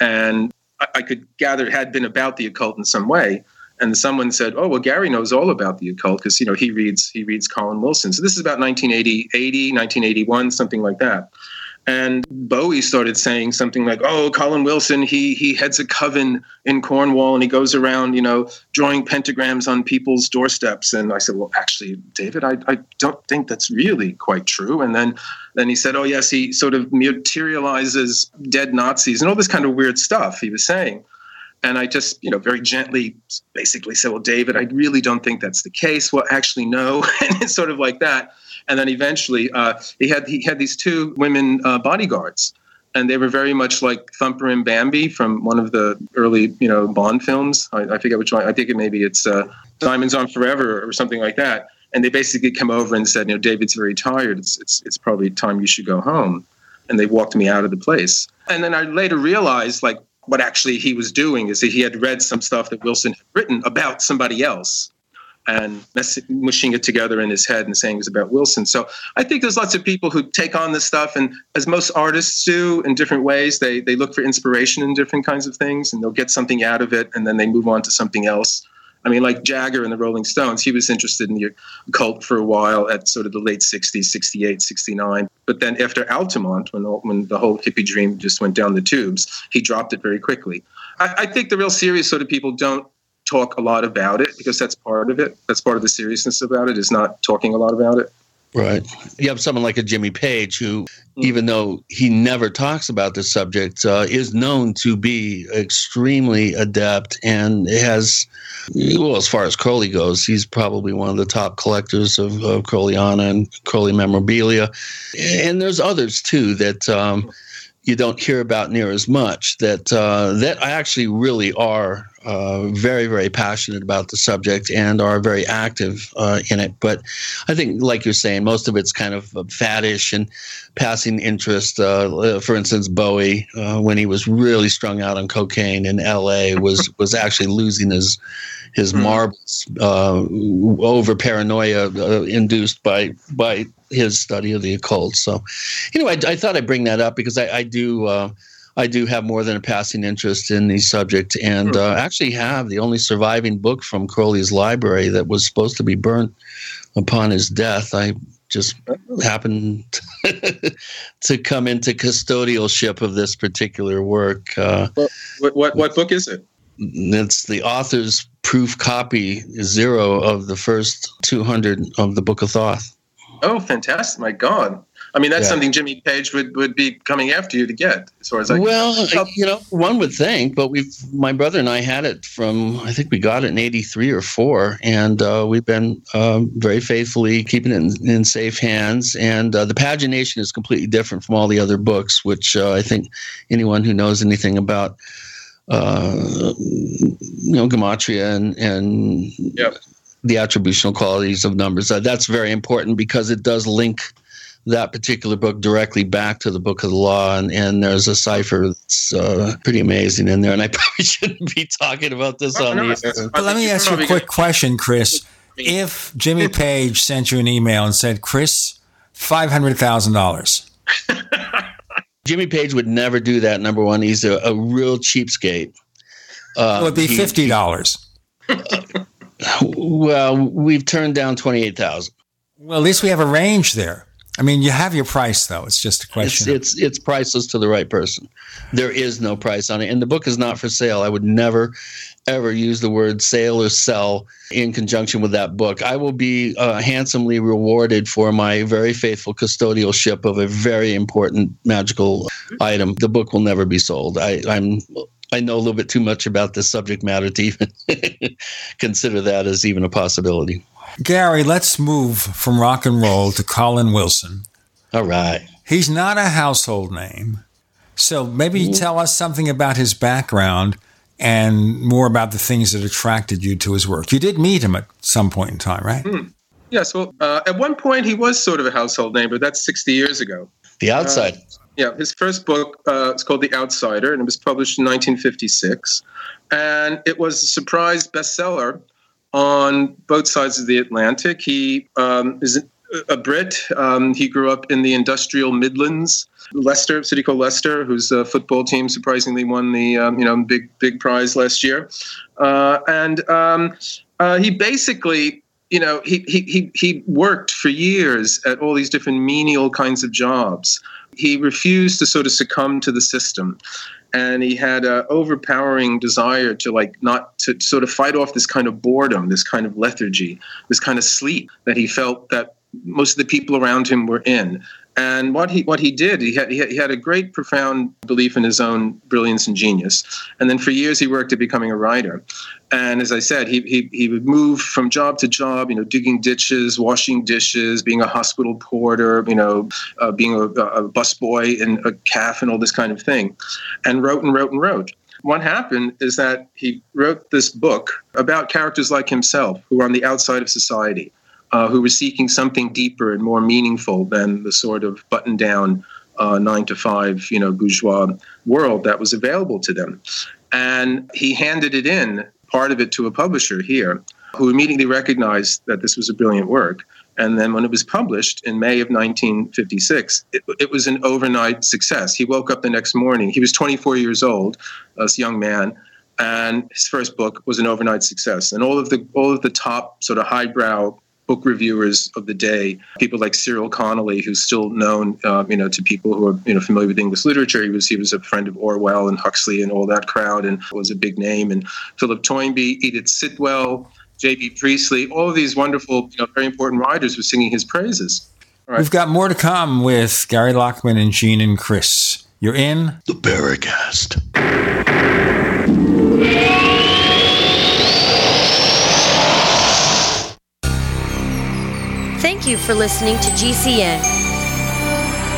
[SPEAKER 4] and I, I could gather it had been about the occult in some way. And someone said, "Oh, well, Gary knows all about the occult because you know he reads he reads Colin Wilson." So this is about 1980, 80, 1981, something like that. And Bowie started saying something like, "Oh, Colin Wilson, he he heads a coven in Cornwall, and he goes around, you know, drawing pentagrams on people's doorsteps." And I said, "Well, actually, David, I, I don't think that's really quite true." And then then he said, "Oh, yes, he sort of materializes dead Nazis and all this kind of weird stuff." He was saying. And I just, you know, very gently basically said, Well, David, I really don't think that's the case. Well, actually, no. and it's sort of like that. And then eventually, uh, he had he had these two women uh, bodyguards, and they were very much like Thumper and Bambi from one of the early you know Bond films. I, I forget which one. I think it maybe it's uh, Diamonds Are Forever or something like that. And they basically come over and said, you know, David's very tired. It's it's it's probably time you should go home. And they walked me out of the place. And then I later realized like what actually he was doing is that he had read some stuff that Wilson had written about somebody else and mushing it together in his head and saying it was about Wilson. So I think there's lots of people who take on this stuff, and as most artists do in different ways, they they look for inspiration in different kinds of things, and they'll get something out of it, and then they move on to something else. I mean, like Jagger and the Rolling Stones, he was interested in the occult for a while at sort of the late 60s, 68, 69. But then after Altamont, when the, when the whole hippie dream just went down the tubes, he dropped it very quickly. I, I think the real serious sort of people don't talk a lot about it because that's part of it. That's part of the seriousness about it is not talking a lot about it.
[SPEAKER 3] Right. You have someone like a Jimmy Page who, even though he never talks about the subject, uh, is known to be extremely adept and has, well, as far as Crowley goes, he's probably one of the top collectors of, of Crowleyana and Crowley memorabilia. And there's others too that. Um, you don't hear about near as much that uh, that I actually really are uh, very very passionate about the subject and are very active uh, in it. But I think, like you're saying, most of it's kind of faddish and passing interest. Uh, for instance, Bowie, uh, when he was really strung out on cocaine in L.A., was was actually losing his his mm. marbles uh, over paranoia induced by by his study of the occult. So, anyway, I, I thought I'd bring that up because I, I do. Uh, I do have more than a passing interest in the subject, and uh, actually have the only surviving book from Crowley's library that was supposed to be burnt upon his death. I just happened to come into custodialship of this particular work. Uh,
[SPEAKER 4] what, what, what book is it?
[SPEAKER 3] It's the author's proof copy zero of the first 200 of the Book of Thoth.
[SPEAKER 4] Oh, fantastic! My God. I mean, that's yeah. something Jimmy Page would, would be coming after you to get, as far as I
[SPEAKER 3] well, you know, one would think, but we've my brother and I had it from I think we got it in '83 or four, and uh, we've been um, very faithfully keeping it in, in safe hands. And uh, the pagination is completely different from all the other books, which uh, I think anyone who knows anything about uh, you know gematria and and
[SPEAKER 4] yep
[SPEAKER 3] the attributional qualities of numbers. Uh, that's very important because it does link that particular book directly back to the book of the law and, and there's a cipher that's uh, pretty amazing in there and i probably shouldn't be talking about this on the
[SPEAKER 2] air. but let me ask you a quick question chris. If jimmy page sent you an email and said chris $500000
[SPEAKER 3] jimmy page would never do that number one he's a, a real cheapskate
[SPEAKER 2] uh, it would be $50
[SPEAKER 3] Well, we've turned down twenty eight thousand.
[SPEAKER 2] Well, at least we have a range there. I mean, you have your price though. It's just a question.
[SPEAKER 3] It's, it's it's priceless to the right person. There is no price on it, and the book is not for sale. I would never, ever use the word sale or sell in conjunction with that book. I will be uh, handsomely rewarded for my very faithful custodialship of a very important magical item. The book will never be sold. I, I'm I know a little bit too much about this subject matter to even consider that as even a possibility.
[SPEAKER 2] Gary, let's move from rock and roll to Colin Wilson.
[SPEAKER 3] All right.
[SPEAKER 2] He's not a household name. So maybe tell us something about his background and more about the things that attracted you to his work. You did meet him at some point in time, right?
[SPEAKER 4] Hmm. Yes. Well, uh, at one point he was sort of a household name, but that's 60 years ago.
[SPEAKER 3] The Outside.
[SPEAKER 4] Uh, yeah, his first book uh, is called The Outsider, and it was published in 1956. And it was a surprise bestseller on both sides of the Atlantic. He um, is a Brit. Um, he grew up in the industrial Midlands. Leicester, city called Leicester, whose uh, football team surprisingly won the um, you know big big prize last year, uh, and um, uh, he basically you know he, he he he worked for years at all these different menial kinds of jobs. He refused to sort of succumb to the system, and he had an overpowering desire to like not to sort of fight off this kind of boredom this kind of lethargy this kind of sleep that he felt that most of the people around him were in. And what he what he did he had, he had a great profound belief in his own brilliance and genius. And then for years he worked at becoming a writer. And as i said he, he, he would move from job to job you know digging ditches washing dishes being a hospital porter you know uh, being a, a busboy and a calf and all this kind of thing and wrote and wrote and wrote. What happened is that he wrote this book about characters like himself who are on the outside of society uh, who were seeking something deeper and more meaningful than the sort of button down uh, nine to five, you know, bourgeois world that was available to them. And he handed it in, part of it to a publisher here, who immediately recognized that this was a brilliant work. And then when it was published in May of 1956, it, it, was an overnight success. He woke up the next morning. He was 24 years old, this young man, and his first book was an overnight success. And all of the all of the top sort of highbrow book reviewers of the day, people like Cyril Connolly, who's still known, um, you know, to people who are you know familiar with English literature. He was he was a friend of Orwell and Huxley and all that crowd, and was a big name. And Philip Toynbee, Edith Sitwell, J.B. Priestley, all of these wonderful, you know, very important writers were singing his praises.
[SPEAKER 2] Right. We've got more to come with Gary Lachman and Gene and Chris. You're in
[SPEAKER 3] the Paracast.
[SPEAKER 6] Thank you for listening to GCN.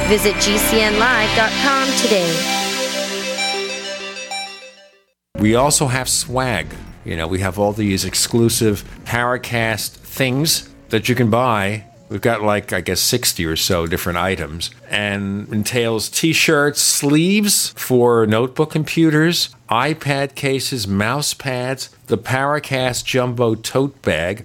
[SPEAKER 6] Visit GCNlive.com today.
[SPEAKER 2] We also have swag. You know, we have all these exclusive Paracast things that you can buy. We've got like, I guess, 60 or so different items and entails t shirts, sleeves for notebook computers, iPad cases, mouse pads, the Paracast Jumbo tote bag,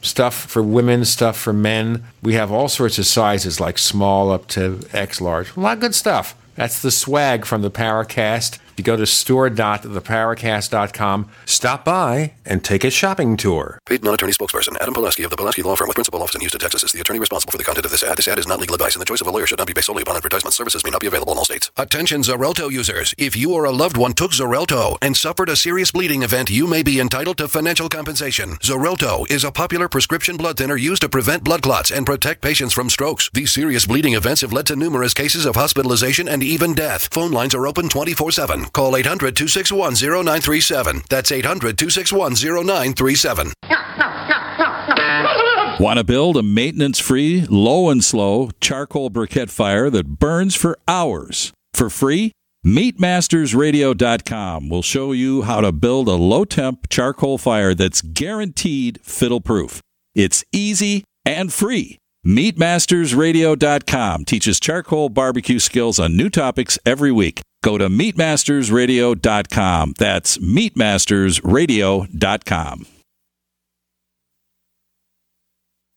[SPEAKER 2] stuff for women, stuff for men. We have all sorts of sizes, like small up to X large. A lot of good stuff. That's the swag from the Paracast. You go to store.theparacast.com, stop by, and take a shopping tour.
[SPEAKER 14] Paid non-attorney spokesperson Adam Pulaski of the Pulaski Law Firm with principal office in Houston, Texas is the attorney responsible for the content of this ad. This ad is not legal advice, and the choice of a lawyer should not be based solely upon advertisement. Services may not be available in all states. Attention Xarelto users. If you or a loved one took Xarelto and suffered a serious bleeding event, you may be entitled to financial compensation. Xarelto is a popular prescription blood thinner used to prevent blood clots and protect patients from strokes. These serious bleeding events have led to numerous cases of hospitalization and even death. Phone lines are open 24-7. Call 800 261 0937. That's 800 261 0937.
[SPEAKER 8] Want to build a maintenance free, low and slow charcoal briquette fire that burns for hours for free? MeatMastersRadio.com will show you how to build a low temp charcoal fire that's guaranteed fiddle proof. It's easy and free. MeatMastersRadio.com teaches charcoal barbecue skills on new topics every week. Go to meatmastersradio.com. That's meatmastersradio.com.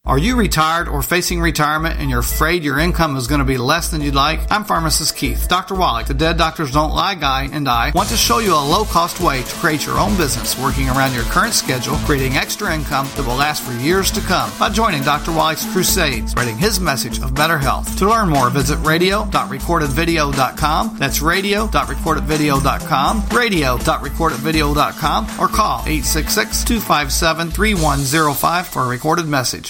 [SPEAKER 16] Are you retired or facing retirement and you're afraid your income is going to be less than you'd like? I'm pharmacist Keith. Dr. Wallach, the Dead Doctors Don't Lie guy, and I want to show you a low cost way to create your own business working around your current schedule, creating extra income that will last for years to come by joining Dr. Wallach's crusade, spreading his message of better health. To learn more, visit radio.recordedvideo.com. That's radio.recordedvideo.com, radio.recordedvideo.com, or call 866 257 3105 for a recorded message.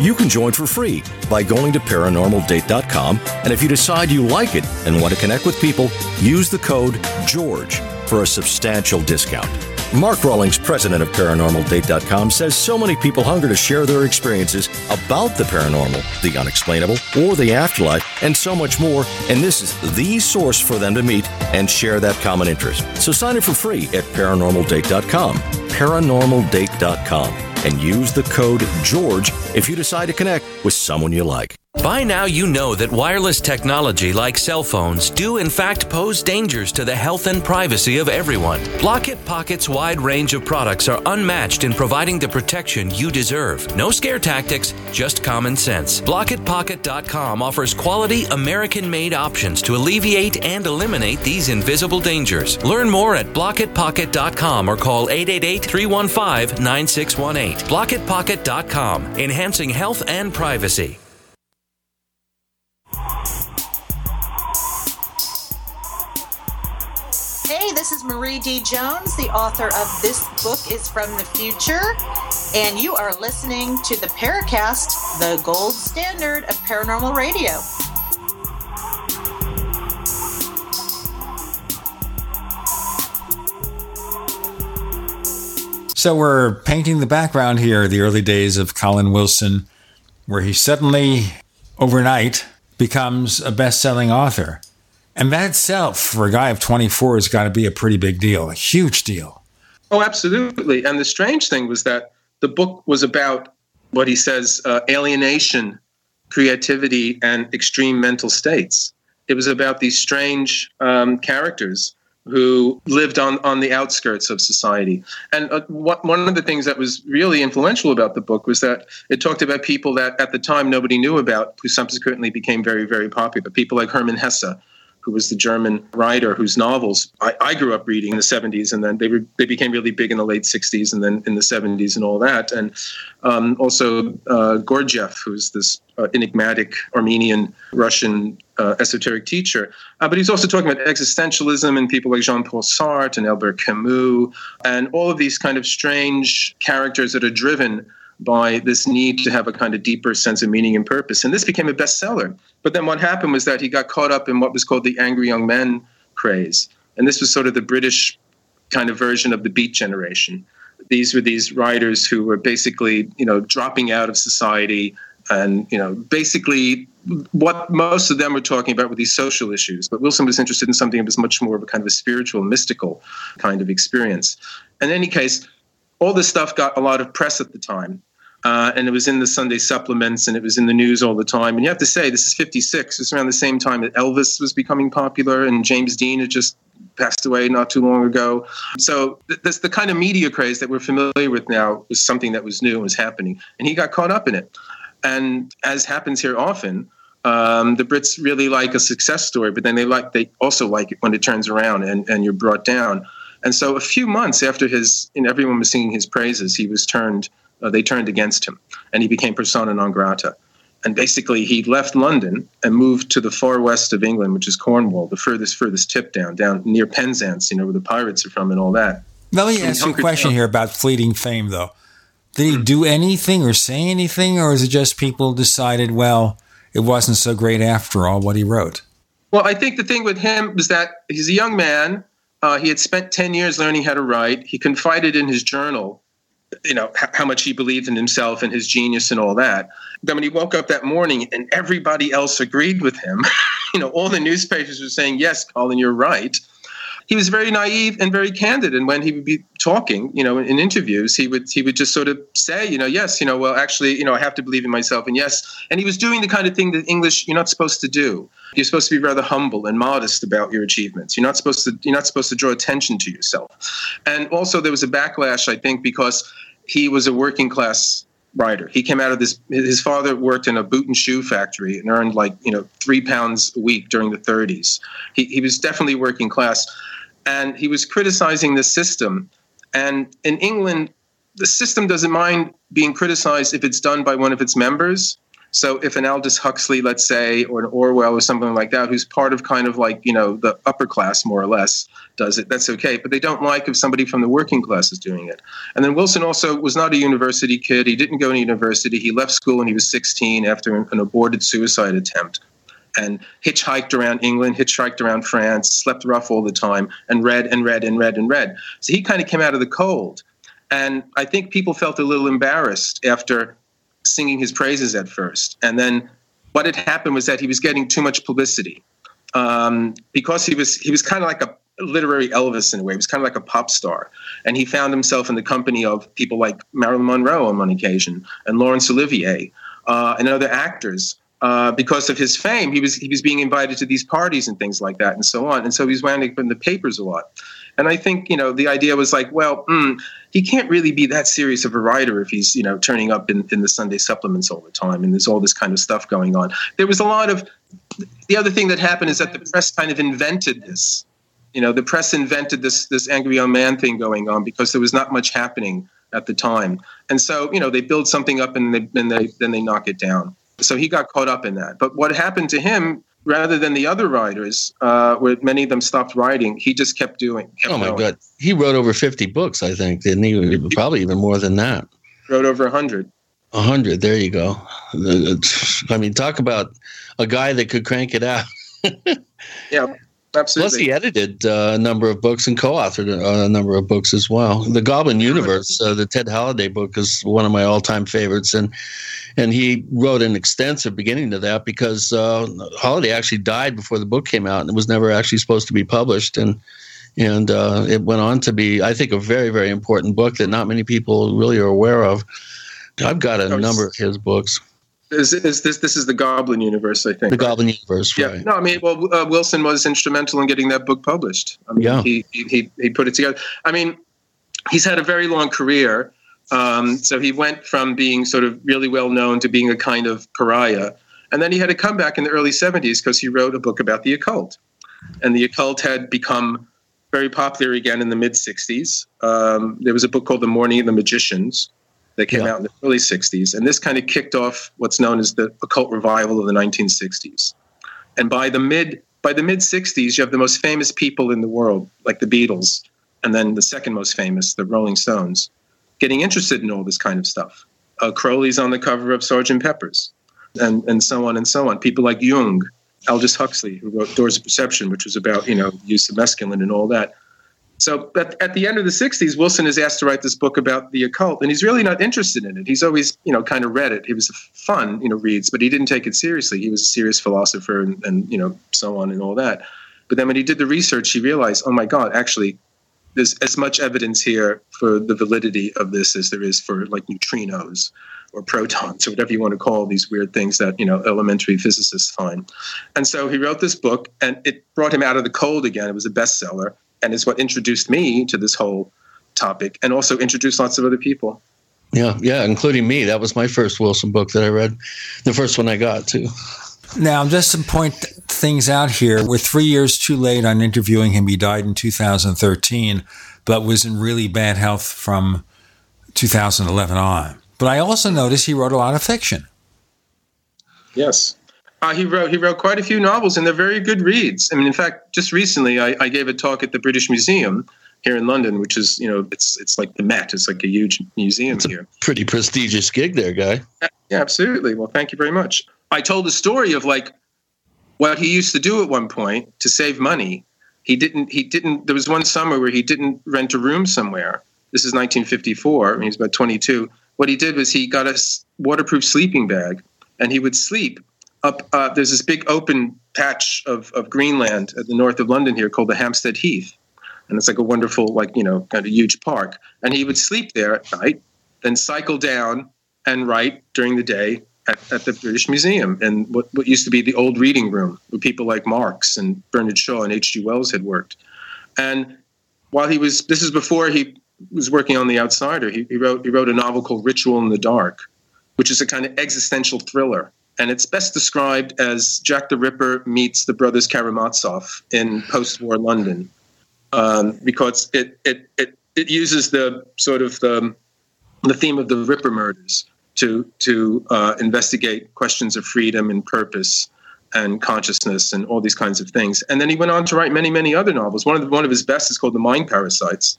[SPEAKER 17] You can join for free by going to paranormaldate.com. And if you decide you like it and want to connect with people, use the code GEORGE for a substantial discount. Mark Rawlings, president of ParanormalDate.com, says so many people hunger to share their experiences about the paranormal, the unexplainable, or the afterlife, and so much more. And this is the source for them to meet and share that common interest. So sign up for free at ParanormalDate.com. ParanormalDate.com and use the code GEORGE if you decide to connect with someone you like.
[SPEAKER 18] By now, you know that wireless technology like cell phones do in fact pose dangers to the health and privacy of everyone. Blockit Pocket's wide range of products are unmatched in providing the protection you deserve. No scare tactics, just common sense. BlockitPocket.com offers quality American made options to alleviate and eliminate these invisible dangers. Learn more at BlockitPocket.com or call 888 315 9618. BlockitPocket.com, enhancing health and privacy.
[SPEAKER 19] Hey, this is Marie D. Jones, the author of This Book is from the Future, and you are listening to the Paracast, the gold standard of paranormal radio.
[SPEAKER 2] So we're painting the background here, the early days of Colin Wilson, where he suddenly, overnight, becomes a best selling author. And that itself, for a guy of 24, has got to be a pretty big deal, a huge deal.
[SPEAKER 4] Oh, absolutely. And the strange thing was that the book was about what he says uh, alienation, creativity, and extreme mental states. It was about these strange um, characters who lived on, on the outskirts of society. And uh, what, one of the things that was really influential about the book was that it talked about people that at the time nobody knew about, who subsequently became very, very popular. People like Hermann Hesse, who was the German writer whose novels I, I, grew up reading in the 70s, and then they were, they became really big in the late 60s, and then in the 70s and all that. And um, also uh, who's this uh, enigmatic Armenian Russian uh, esoteric teacher. Uh, but he's also talking about existentialism and people like Jean-Paul Sartre and Albert Camus, and all of these kind of strange characters that are driven by this need to have a kind of deeper sense of meaning and purpose. And this became a bestseller. But then what happened was that he got caught up in what was called the angry young men craze. And this was sort of the British kind of version of the Beat Generation. These were these writers who were basically, you know, dropping out of society and, you know, basically what most of them were talking about were these social issues. But Wilson was interested in something that was much more of a kind of a spiritual, mystical kind of experience. In any case, all this stuff got a lot of press at the time. Uh, and it was in the Sunday supplements and it was in the news all the time. And you have to say, this is 56. It's around the same time that Elvis was becoming popular and James Dean had just passed away not too long ago. So th- this, the kind of media craze that we're familiar with now was something that was new and was happening. And he got caught up in it. And as happens here often, um, the Brits really like a success story, but then they like they also like it when it turns around and, and you're brought down. And so a few months after his, and everyone was singing his praises, he was turned – uh, they turned against him, and he became persona non grata. And basically, he left London and moved to the far west of England, which is Cornwall, the furthest, furthest tip down, down near Penzance, you know, where the pirates are from and all that.
[SPEAKER 2] Let me ask you a question down. here about fleeting fame, though. Did he do anything or say anything, or is it just people decided, well, it wasn't so great after all what he wrote?
[SPEAKER 4] Well, I think the thing with him was that he's a young man Uh, he had spent 10 years learning how to write. He confided in his journal, you know, how much he believed in himself and his genius and all that. Then when he woke up that morning and everybody else agreed with him, you know, all the newspapers were saying, yes, Colin, you're right. He was very naive and very candid. And when he would be talking, you know, in, in interviews, he would he would just sort of say, you know, yes, you know, well, actually, you know, I have to believe in myself, and yes, and he was doing the kind of thing that English you're not supposed to do. You're supposed to be rather humble and modest about your achievements. You're not supposed to you're not supposed to draw attention to yourself. And also, there was a backlash, I think, because he was a working class writer. He came out of this. His father worked in a boot and shoe factory and earned like you know three pounds a week during the 30s. He he was definitely working class, and he was criticizing the system. And in England, the system doesn't mind being criticized if it's done by one of its members. So if an Aldous Huxley, let's say, or an Orwell or something like that, who's part of kind of like, you know, the upper class more or less does it, that's okay. But they don't like if somebody from the working class is doing it. And then Wilson also was not a university kid. He didn't go to university. He left school when he was 16 after an aborted suicide attempt and hitchhiked around England, hitchhiked around France, slept rough all the time, and read and read and read and read. So he kind of came out of the cold. And I think people felt a little embarrassed after singing his praises at first. And then what had happened was that he was getting too much publicity um, because he was he was kind of like a literary Elvis in a way. He was kind of like a pop star, and he found himself in the company of people like Marilyn Monroe on one occasion and Laurence Olivier uh, and other actors. Uh, because of his fame, he was he was being invited to these parties and things like that, and so on. And so he was wound up in the papers a lot. And I think you know the idea was like, well, mm, he can't really be that serious of a writer if he's you know turning up in, in the Sunday supplements all the time, and there's all this kind of stuff going on. There was a lot of the other thing that happened is that the press kind of invented this. You know, the press invented this this angry young man thing going on because there was not much happening at the time, and so you know they build something up and they, then they then they knock it down. So he got caught up in that. But what happened to him, rather than the other writers, uh, where many of them stopped writing, he just kept doing. Kept
[SPEAKER 3] oh my
[SPEAKER 4] going.
[SPEAKER 3] god, he wrote over fifty books, I think, didn't he? Probably even more than that.
[SPEAKER 4] Wrote over a hundred.
[SPEAKER 3] A hundred. There you go. I mean, talk about a guy that could crank it out.
[SPEAKER 4] Yeah, absolutely.
[SPEAKER 3] Plus, he edited uh, a number of books and co-authored a, a number of books as well. The Goblin Universe, uh, the Ted Holiday book, is one of my all-time favorites, and and he wrote an extensive beginning to that because uh, Holiday actually died before the book came out, and it was never actually supposed to be published, and and uh, it went on to be, I think, a very very important book that not many people really are aware of. I've got a number of his books.
[SPEAKER 4] Is, is this this is the Goblin universe? I think
[SPEAKER 3] The Goblin Universe,
[SPEAKER 4] Yeah,
[SPEAKER 3] right?
[SPEAKER 4] no, I mean, well, uh, Wilson was instrumental in getting that book published. I mean,
[SPEAKER 3] Yeah.
[SPEAKER 4] he, he he he put it together. I mean, he's had a very long career. Um, so he went from being sort of really well known to being a kind of pariah, and then he had a comeback in the early '70s because he wrote a book about the occult, and the occult had become very popular again in the mid '60s. Um, there was a book called The Morning of the Magicians that came out in the early 60s. And this kind of kicked off what's known as the occult revival of the 1960s. And by the mid by the mid 60s, you have the most famous people in the world, like the Beatles, and then the second most famous, the Rolling Stones, getting interested in all this kind of stuff. Uh, Crowley's on the cover of Sgt. Pepper's, and, and so on and so on. People like Jung, Aldous Huxley, who wrote Doors of Perception, which was about you know use of mescaline and all that. So at, at the end of the 60s, Wilson is asked to write this book about the occult, and he's really not interested in it. He's always, you know, kind of read it. It was fun, you know, reads, but he didn't take it seriously. He was a serious philosopher and, and, you know, so on and all that. But then when he did the research, he realized, oh my God, actually, there's as much evidence here for the validity of this as there is for like neutrinos or protons or whatever you want to call these weird things that you know elementary physicists find. And so he wrote this book, and it brought him out of the cold again. It was a bestseller, and it's what introduced me to this whole topic, and also introduced lots of other people.
[SPEAKER 3] Yeah, yeah, including me. That was my first Wilson book that I read, the first one I got too.
[SPEAKER 2] Now, just to point things out here, we're three years too late on interviewing him. He died in 2013, but was in really bad health from 2011 on. But I also noticed he wrote a lot of fiction.
[SPEAKER 4] Yes. Uh, he wrote he wrote quite a few novels, and they're very good reads. I mean, in fact, just recently I, I gave a talk at the British Museum here in London, which is you know it's it's like the Met. It's like a huge museum here.
[SPEAKER 3] Pretty prestigious gig there, guy.
[SPEAKER 4] Yeah, absolutely. Well, thank you very much. I told the story of like what he used to do at one point to save money. he didn't he didn't there was one summer where he didn't rent a room somewhere this is 1954 when he was about 22 what he did was he got a waterproof sleeping bag and he would sleep up uh, there's this big open patch of, of greenland at the north of london here called the hampstead heath and it's like a wonderful like you know kind of huge park and he would sleep there at night then cycle down and write during the day at, at, the British Museum and what, what used to be the old reading room where people like Marx and Bernard Shaw and H.G. Wells had worked. And while he was, this is before he was working on The Outsider, he, he, wrote, he wrote a novel called Ritual in the Dark, which is a kind of existential thriller. And it's best described as Jack the Ripper meets the brothers Karamazov in post war London. Um, because it, it, it, it uses the sort of the, the theme of the Ripper murders to to uh, investigate questions of freedom and purpose and consciousness and all these kinds of things. And then he went on to write many many other novels. One of the, one of his best is called The Mind Parasites,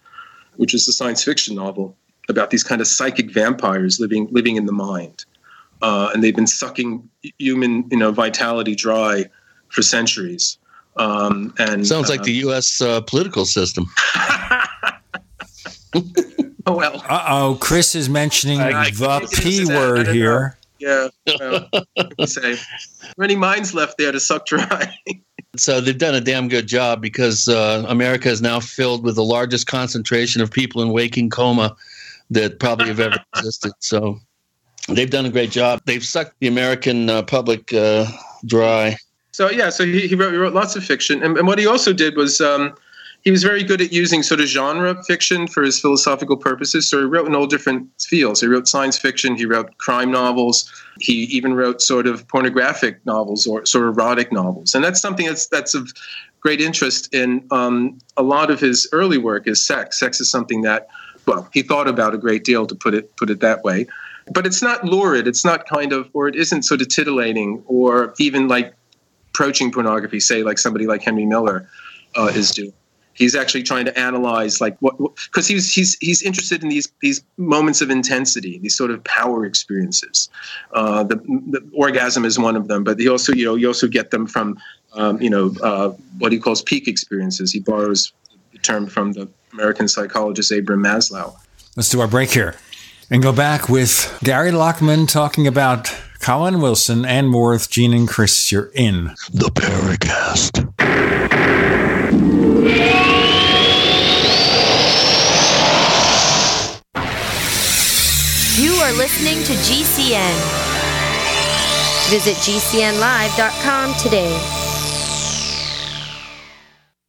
[SPEAKER 4] which is a science fiction novel about these kind of psychic vampires living living in the mind, uh, and they've been sucking human you know vitality dry for centuries. Um, and
[SPEAKER 3] sounds like uh, the U.S. Uh, political system.
[SPEAKER 4] Oh well. Uh
[SPEAKER 2] oh, Chris is mentioning I, the I P word here.
[SPEAKER 4] Yeah. Well, say, are any minds left there to suck dry?
[SPEAKER 3] so they've done a damn good job because uh, America is now filled with the largest concentration of people in waking coma that probably have ever existed. So they've done a great job. They've sucked the American uh, public uh, dry.
[SPEAKER 4] So yeah, so he, he, wrote, he wrote lots of fiction, and, and what he also did was. Um, he was very good at using sort of genre fiction for his philosophical purposes. So he wrote in all different fields. He wrote science fiction, he wrote crime novels, he even wrote sort of pornographic novels or sort of erotic novels. And that's something that's that's of great interest in um, a lot of his early work is sex. Sex is something that, well, he thought about a great deal to put it put it that way. But it's not lurid. It's not kind of, or it isn't sort of titillating, or even like approaching pornography. Say like somebody like Henry Miller uh, is doing he's actually trying to analyze like what because he's he's he's interested in these these moments of intensity these sort of power experiences uh, the, the, orgasm is one of them but he also you know you also get them from um, you know uh, what he calls peak experiences he borrows the term from the american psychologist abraham maslow
[SPEAKER 2] let's do our break here and go back with gary Lachman talking about colin wilson and Morth, with gene and chris you're in
[SPEAKER 20] the paracast
[SPEAKER 6] You are listening to GCN. Visit GCNlive.com today.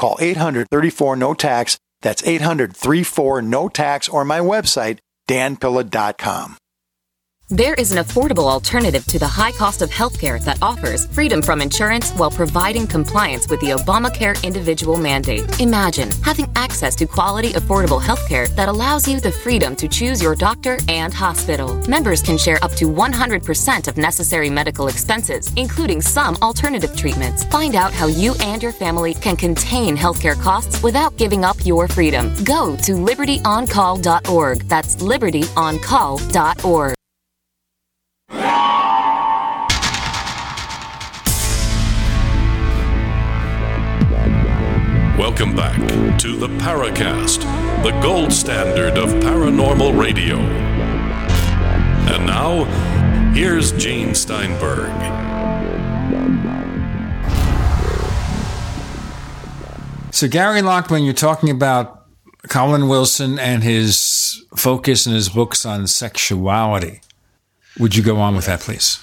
[SPEAKER 21] Call 834 no tax. That's 800 34 no tax or my website, danpilla.com.
[SPEAKER 22] There is an affordable alternative to the high cost of healthcare that offers freedom from insurance while providing compliance with the Obamacare individual mandate. Imagine having access to quality, affordable healthcare that allows you the freedom to choose your doctor and hospital. Members can share up to 100% of necessary medical expenses, including some alternative treatments. Find out how you and your family can contain healthcare costs without giving up your freedom. Go to libertyoncall.org. That's libertyoncall.org.
[SPEAKER 1] Welcome back to the Paracast, the gold standard of paranormal radio. And now, here's Gene Steinberg.
[SPEAKER 2] So, Gary Lachman, you're talking about Colin Wilson and his focus in his books on sexuality. Would you go on with that, please?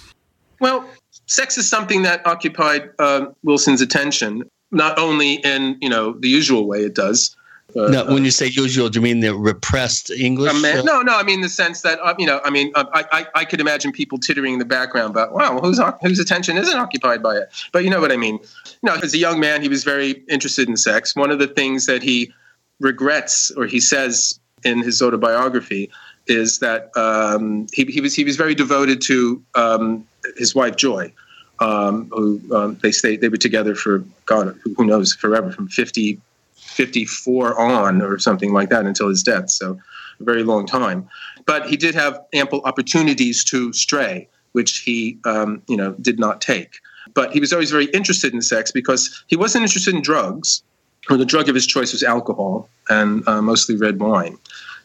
[SPEAKER 4] Well, sex is something that occupied uh, Wilson's attention, not only in you know the usual way it does. Uh,
[SPEAKER 3] no, when you say usual, do you mean the repressed English?
[SPEAKER 4] a man- no, no, I mean the sense that uh, you know, I mean, uh, I, I, I could imagine people tittering in the background, but wow, whose whose attention isn't occupied by it? But you know what I mean. You know, as a young man, he was very interested in sex. One of the things that he regrets, or he says in his autobiography, is that um, he, he was he was very devoted to um, his wife Joy, um, who um, they stayed they were together for God who knows forever from 50, 54 on or something like that until his death. So a very long time. But he did have ample opportunities to stray, which he um, you know did not take. But he was always very interested in sex because he wasn't interested in drugs, or the drug of his choice was alcohol and uh, mostly red wine.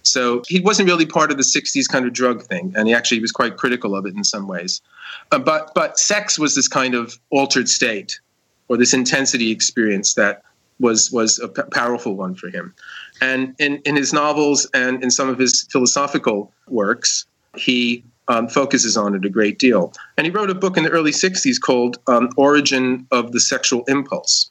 [SPEAKER 4] So he wasn't really part of the 60s kind of drug thing, and he actually was quite critical of it in some ways. Uh, but but sex was this kind of altered state, or this intensity experience that was was a p- powerful one for him. And in, in his novels and in some of his philosophical works, he um, focuses on it a great deal. And he wrote a book in the early 60s called um, Origin of the Sexual Impulse.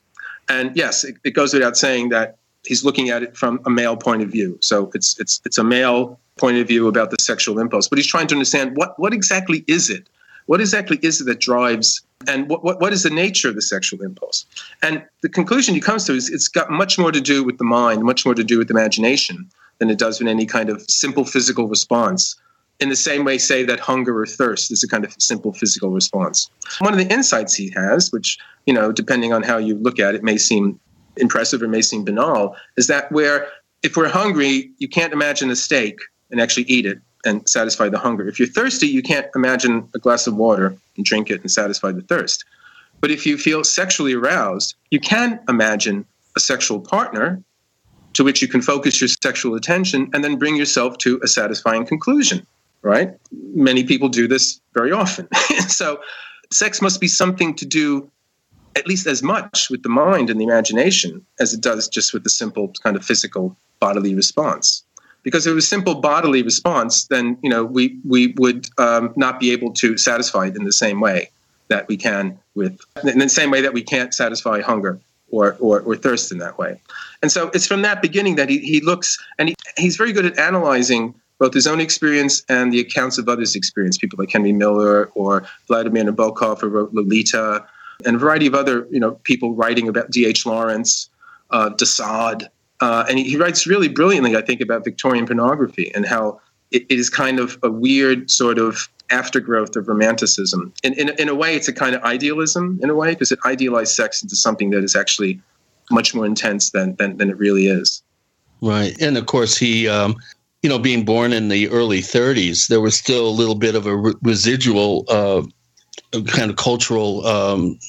[SPEAKER 4] And yes, it, it goes without saying that he's looking at it from a male point of view. So it's it's it's a male point of view about the sexual impulse, but he's trying to understand what what exactly is it? What exactly is it that drives and what, what, what is the nature of the sexual impulse? And the conclusion he comes to is it's got much more to do with the mind, much more to do with imagination than it does with any kind of simple physical response. In the same way, say that hunger or thirst is a kind of simple physical response. One of the insights he has, which, you know, depending on how you look at it, may seem impressive or may seem banal, is that where if we're hungry, you can't imagine a steak and actually eat it and satisfy the hunger. If you're thirsty, you can't imagine a glass of water and drink it and satisfy the thirst. But if you feel sexually aroused, you can imagine a sexual partner to which you can focus your sexual attention and then bring yourself to a satisfying conclusion, right? Many people do this very often. so, sex must be something to do at least as much with the mind and the imagination as it does just with the simple kind of physical bodily response. Because if it was simple bodily response, then you know we we would um, not be able to satisfy it in the same way that we can with in the same way that we can't satisfy hunger or, or, or thirst in that way. And so it's from that beginning that he, he looks and he, he's very good at analyzing both his own experience and the accounts of others' experience, people like Henry Miller or Vladimir Nabokov who wrote Lolita, and a variety of other you know people writing about D.H. Lawrence, uh, de Sade, uh, and he, he, writes really brilliantly, I think, about Victorian pornography and how it, it is kind of a weird sort of aftergrowth of romanticism. In, in, in a way, it's a kind of idealism in a way because it idealized sex into something that is actually much more intense than than, than it really is.
[SPEAKER 3] Right, and of course he. Um, you know, being born in the early 30s, there was still a little bit of a re- residual uh, kind of cultural um,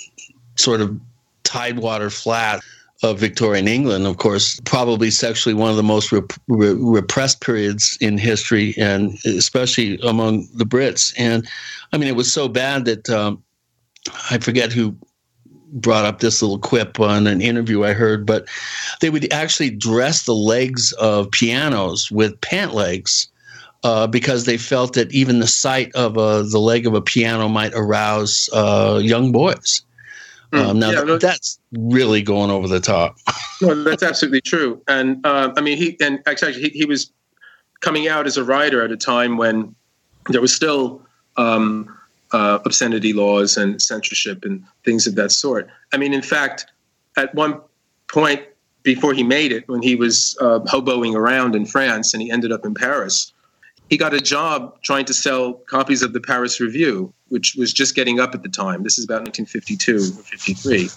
[SPEAKER 3] sort of tidewater flat of Victorian England, of course, probably sexually one of the most rep- re- repressed periods in history, and especially among the Brits. And I mean, it was so bad that um, I forget who brought up this little quip on an interview I heard, but they would actually dress the legs of pianos with pant legs. Uh, because they felt that even the sight of uh, the leg of a piano might arouse uh, young boys. Um, now yeah, that's really going over the top.
[SPEAKER 4] no, that's absolutely true. And uh, I mean, he and actually he, he was coming out as a writer at a time when there was still um, uh, obscenity laws and censorship and things of that sort. I mean, in fact, at one point before he made it, when he was uh, hoboing around in France and he ended up in Paris, he got a job trying to sell copies of the Paris Review, which was just getting up at the time. This is about 1952 or 53.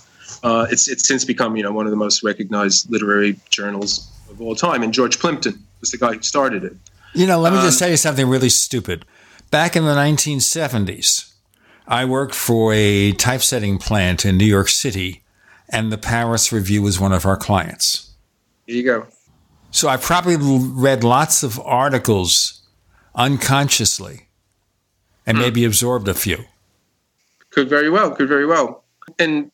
[SPEAKER 4] Uh, it's it's since become you know one of the most recognized literary journals of all time. And George Plimpton was the guy who started it.
[SPEAKER 2] You know, let me
[SPEAKER 4] Um,
[SPEAKER 2] just tell you something really stupid. Back in the 1970s, I worked for a typesetting plant in New York City, and the Paris Review was one of our clients.
[SPEAKER 4] Here you go.
[SPEAKER 2] So I probably read lots of articles unconsciously and maybe absorbed a few.
[SPEAKER 4] Could very well, could very well. In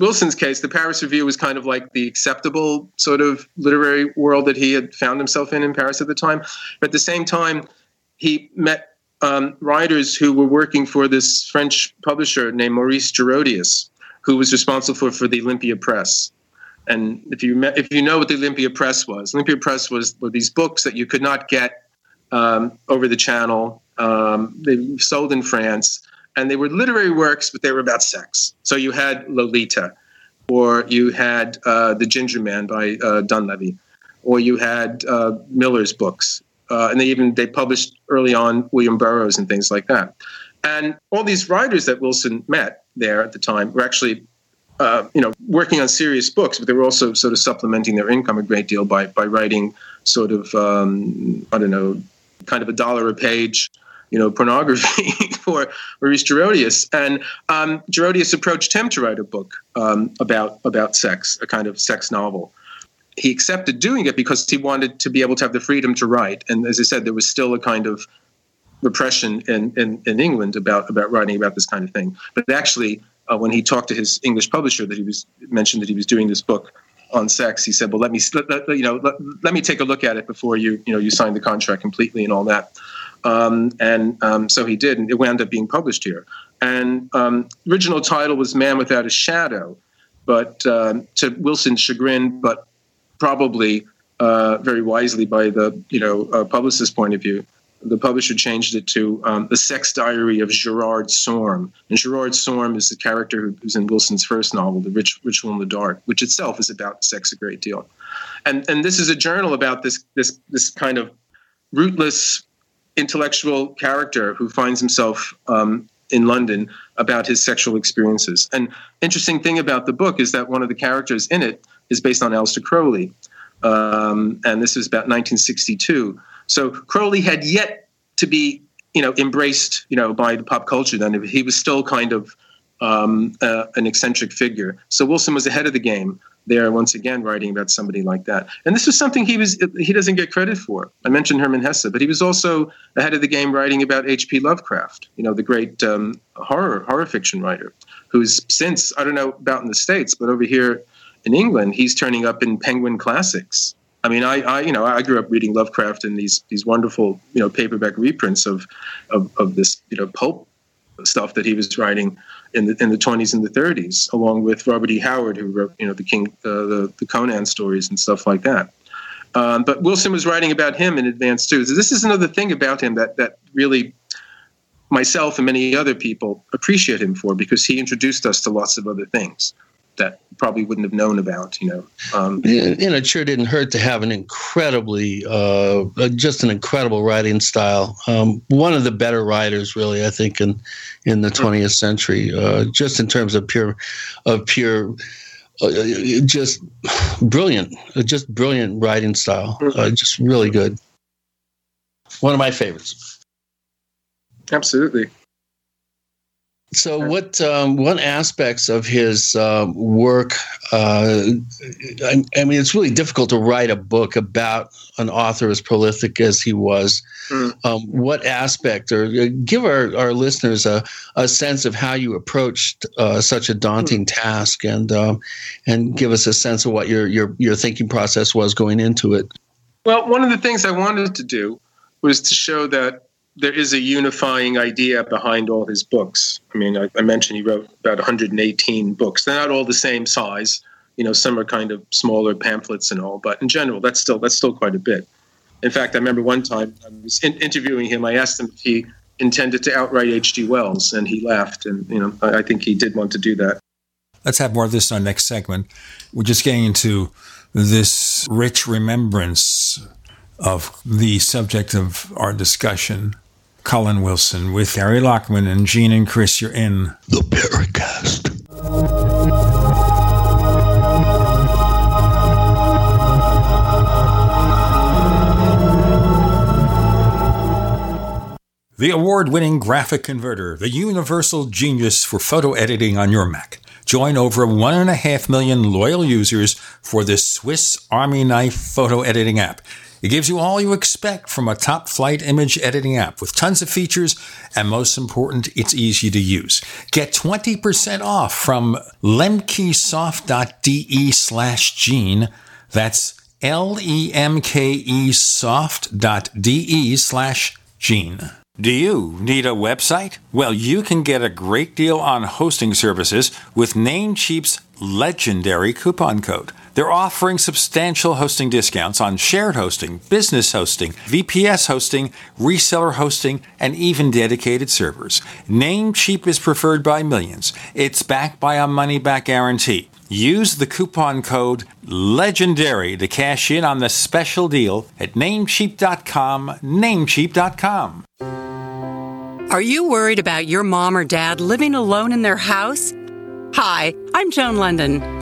[SPEAKER 4] Wilson's case, the Paris Review was kind of like the acceptable sort of literary world that he had found himself in in Paris at the time. But at the same time, he met um, writers who were working for this French publisher named Maurice Girodias, who was responsible for, for the Olympia Press. And if you met, if you know what the Olympia Press was, Olympia Press was were these books that you could not get um, over the channel. Um, they sold in France, and they were literary works, but they were about sex. So you had Lolita, or you had uh, The Ginger Man by uh, Donleavy, or you had uh, Miller's books, uh, and they even they published early on William Burroughs and things like that. And all these writers that Wilson met there at the time were actually uh, you know, working on serious books, but they were also sort of supplementing their income a great deal by by writing sort of um, I don't know, kind of a dollar a page, you know, pornography for Maurice Girodias. And um, Girodias approached him to write a book um, about about sex, a kind of sex novel. He accepted doing it because he wanted to be able to have the freedom to write. And as I said, there was still a kind of repression in, in, in England about about writing about this kind of thing. But actually, uh, when he talked to his English publisher, that he was mentioned that he was doing this book on sex, he said, "Well, let me let, let- you know let, let me take a look at it before you you know you sign the contract completely and all that." Um, and um, so he did, and it wound up being published here. And um, original title was "Man Without a Shadow," but um, to Wilson's chagrin, but probably uh, very wisely by the you know uh, publicist's point of view, the publisher changed it to um, the sex diary of Gerard Sorme. And Gerard Sorme is the character who's in Wilson's first novel, The Rich, Ritual in the Dark, which itself is about sex a great deal. And and this is a journal about this this this kind of rootless intellectual character who finds himself um, in London about his sexual experiences. And interesting thing about the book is that one of the characters in it is based on Aleister Crowley, um, and this is about 1962. So Crowley had yet to be, you know, embraced, you know, by the pop culture. Then he was still kind of um, uh, an eccentric figure. So Wilson was ahead of the game there once again writing about somebody like that. And this was something he was he doesn't get credit for. I mentioned Hermann Hesse, but he was also ahead of the game writing about H.P. Lovecraft, you know, the great um, horror horror fiction writer, who's since I don't know about in the states, but over here in England, he's turning up in Penguin Classics. I mean, I, I you know I grew up reading Lovecraft and these these wonderful you know paperback reprints of of, of this you know pulp stuff that he was writing in the in the 20s and the 30s, along with Robert E. Howard, who wrote you know the King uh, the the Conan stories and stuff like that. Um, but Wilson was writing about him in advance too. So this is another thing about him that that really myself and many other people appreciate him for because he introduced us to lots of other things that probably wouldn't have known about. You know, um,
[SPEAKER 3] And and it sure didn't hurt to have an incredibly, uh, just an incredible writing style. Um, one of the better writers, really, I think, in in the 20th century, uh, just in terms of pure, of pure, uh, just brilliant, uh, just brilliant writing style. Uh, just really good. One of my favorites.
[SPEAKER 4] absolutely.
[SPEAKER 3] So, what um, what aspects of his um, work? Uh, I, I mean, it's really difficult to write a book about an author as prolific as he was. Um, what aspect, or uh, give our, our listeners a, a sense of how you approached uh, such a daunting task, and um, and give us a sense of what your your your thinking process was going into it.
[SPEAKER 4] Well, one of the things I wanted to do was to show that there is a unifying idea behind all his books. I mean, I, I mentioned he wrote about 118 books. They're not all the same size. You know, some are kind of smaller pamphlets and all, but in general, that's still that's still quite a bit. In fact, I remember one time I was in, interviewing him. I asked him if he intended to outright H.G. Wells, and he laughed. And you know, I, I think he did want to do that.
[SPEAKER 2] Let's have more of this in our next segment. We're just getting into this rich remembrance of the subject of our discussion. Colin Wilson with Gary Lachman and Gene and Chris. You're in
[SPEAKER 14] the Paracast.
[SPEAKER 2] The award winning graphic converter, the universal genius for photo editing on your Mac. Join over one and a half million loyal users for this Swiss Army knife photo editing app. It gives you all you expect from a top flight image editing app with tons of features, and most important, it's easy to use. Get 20% off from lemkesoft.de slash gene. That's L-E-M-K-E soft.de slash gene. Do you need a website? Well, you can get a great deal on hosting services with Namecheap's legendary coupon code. They're offering substantial hosting discounts on shared hosting, business hosting, VPS hosting, reseller hosting, and even dedicated servers. Namecheap is preferred by millions. It's backed by a money back guarantee. Use the coupon code LEGENDARY to cash in on the special deal at Namecheap.com. Namecheap.com.
[SPEAKER 23] Are you worried about your mom or dad living alone in their house? Hi, I'm Joan London.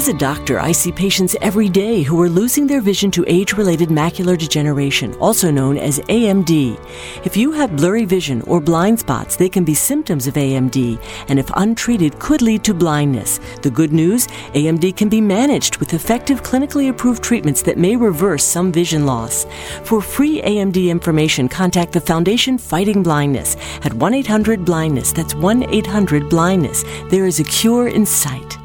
[SPEAKER 24] As a doctor, I see patients every day who are losing their vision to age related macular degeneration, also known as AMD. If you have blurry vision or blind spots, they can be symptoms of AMD, and if untreated, could lead to blindness. The good news AMD can be managed with effective clinically approved treatments that may reverse some vision loss. For free AMD information, contact the Foundation Fighting Blindness at 1 800 Blindness. That's 1 800 Blindness. There is a cure in sight.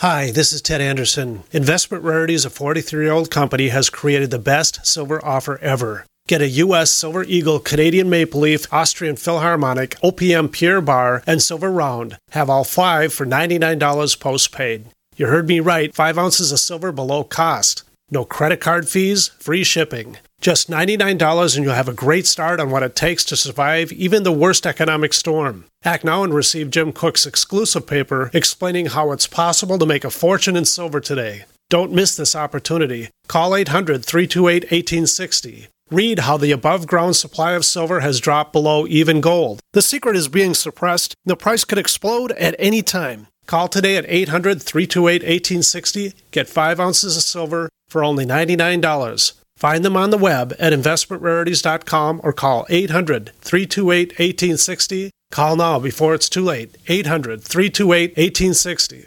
[SPEAKER 25] Hi, this is Ted Anderson. Investment Rarities, a 43 year old company, has created the best silver offer ever. Get a U.S. Silver Eagle, Canadian Maple Leaf, Austrian Philharmonic, OPM Pure Bar, and Silver Round. Have all five for $99 postpaid. You heard me right, 5 ounces of silver below cost. No credit card fees, free shipping. Just $99 and you'll have a great start on what it takes to survive even the worst economic storm. Act now and receive Jim Cook's exclusive paper explaining how it's possible to make a fortune in silver today. Don't miss this opportunity. Call 800 328 1860. Read how the above ground supply of silver has dropped below even gold. The secret is being suppressed. The price could explode at any time. Call today at 800 328 1860. Get 5 ounces of silver for only $99. Find them on the web at investmentrarities.com or call 800 328 1860. Call now before it's too late. 800 328 1860.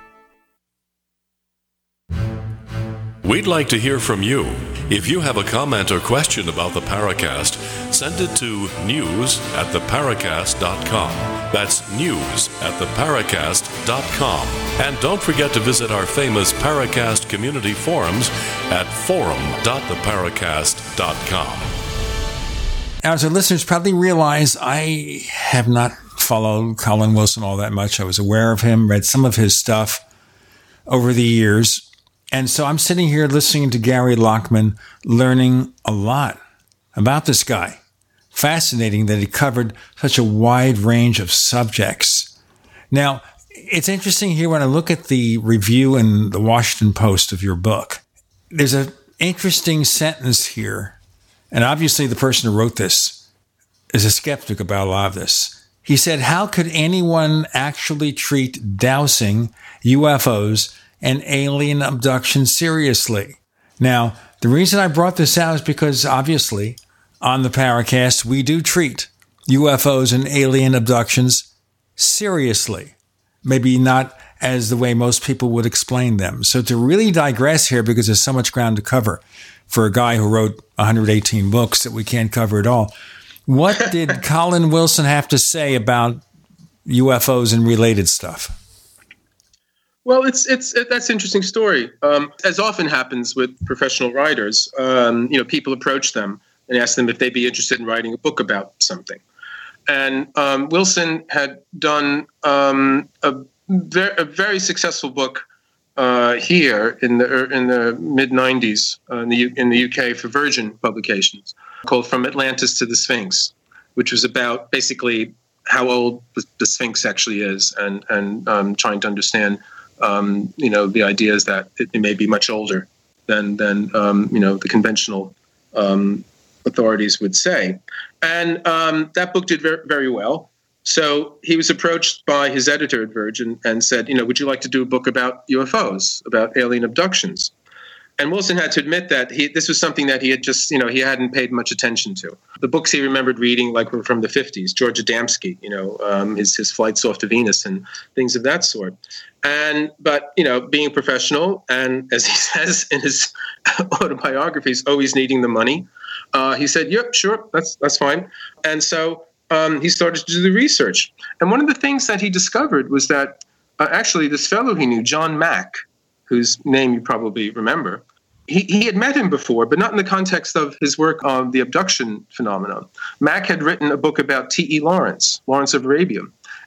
[SPEAKER 1] We'd like to hear from you. If you have a comment or question about the Paracast, send it to news at theparacast.com. That's news at theparacast.com. And don't forget to visit our famous Paracast community forums at forum.theparacast.com.
[SPEAKER 2] As our listeners probably realize, I have not followed Colin Wilson all that much. I was aware of him, read some of his stuff, over the years. And so I'm sitting here listening to Gary Lachman, learning a lot about this guy. Fascinating that he covered such a wide range of subjects. Now, it's interesting here when I look at the review in the Washington Post of your book. There's an interesting sentence here. And obviously, the person who wrote this is a skeptic about a lot of this. He said, How could anyone actually treat dowsing, UFOs, and alien abduction seriously? Now, the reason I brought this out is because obviously on the Paracast, we do treat UFOs and alien abductions seriously. Maybe not as the way most people would explain them. So to really digress here, because there's so much ground to cover for a guy who wrote 118 books that we can't cover at all. What did Colin Wilson have to say about UFOs and related stuff?
[SPEAKER 4] Well, it's it's it, that's an interesting story. Um, as often happens with professional writers, um, you know, people approach them and ask them if they'd be interested in writing a book about something. And um, Wilson had done um, a, ver- a, very successful book uh, here in the er, in the mid '90s uh, in the U- in the UK for Virgin Publications called "From Atlantis to the Sphinx," which was about basically how old the Sphinx actually is, and and um, trying to understand um, you know, the idea is that it, may be much older than than um, you know the conventional um, authorities would say. And um, that book did very well. So he was approached by his editor at Virgin and said, you know, would you like to do a book about UFOs, about alien abductions? And Wilson had to admit that he, this was something that he had just, you know, he hadn't paid much attention to. The books he remembered reading, like, were from the 50s, George Adamski, you know, um, his, his flights off to Venus and things of that sort. And, but, you know, being professional, and as he says in his autobiographies, always needing the money, uh, he said, yep, sure, that's, that's fine. And so um, he started to do the research. And one of the things that he discovered was that uh, actually this fellow he knew, John Mack, whose name you probably remember, he, he had met him before, but not in the context of his work on the abduction phenomenon. Mack had written a book about T.E. Lawrence, Lawrence of Arabia.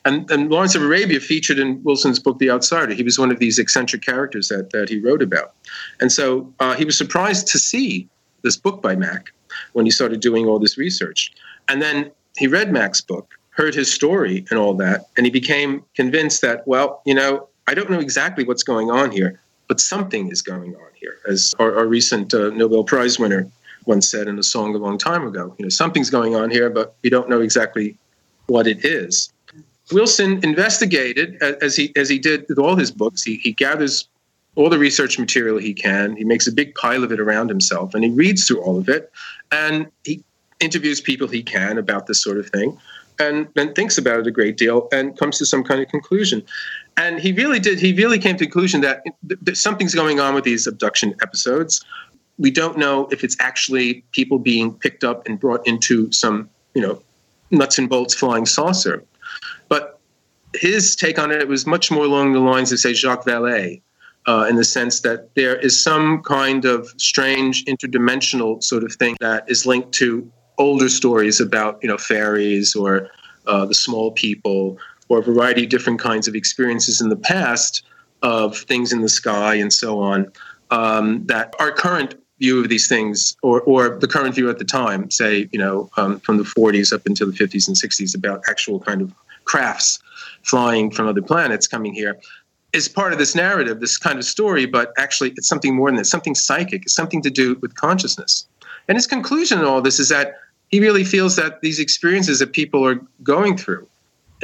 [SPEAKER 4] And, and Lawrence of Arabia featured in Wilson's book, The Outsider. He was one of these eccentric characters that, that he wrote about. And so uh, he was surprised to see this book by Mack when he started doing all this research. And then he read Mack's book, heard his story and all that, and he became convinced that, well, you know, I don't know exactly what's going on here, but something is going on here, as our, our recent uh, Nobel Prize winner once said in a song a long time ago. You know, something's going on here, but we don't know exactly what it is. Wilson investigated as he as he did with all his books. He, he gathers all the research material he can. He makes a big pile of it around himself, and he reads through all of it, and he interviews people he can about this sort of thing, and then thinks about it a great deal, and comes to some kind of conclusion and he really did. He really came to the conclusion that, that something's going on with these abduction episodes. We don't know if it's actually people being picked up and brought into some, you know, nuts and bolts flying saucer. But his take on it was much more along the lines of, say, Jacques Vallée, uh, in the sense that there is some kind of strange interdimensional sort of thing that is linked to older stories about, you know, fairies or uh, the small people or a variety of different kinds of experiences in the past of things in the sky and so on um, that our current view of these things or, or the current view at the time say you know um, from the 40s up until the 50s and 60s about actual kind of crafts flying from other planets coming here is part of this narrative this kind of story but actually it's something more than that something psychic it's something to do with consciousness. And his conclusion in all this is that he really feels that these experiences that people are going through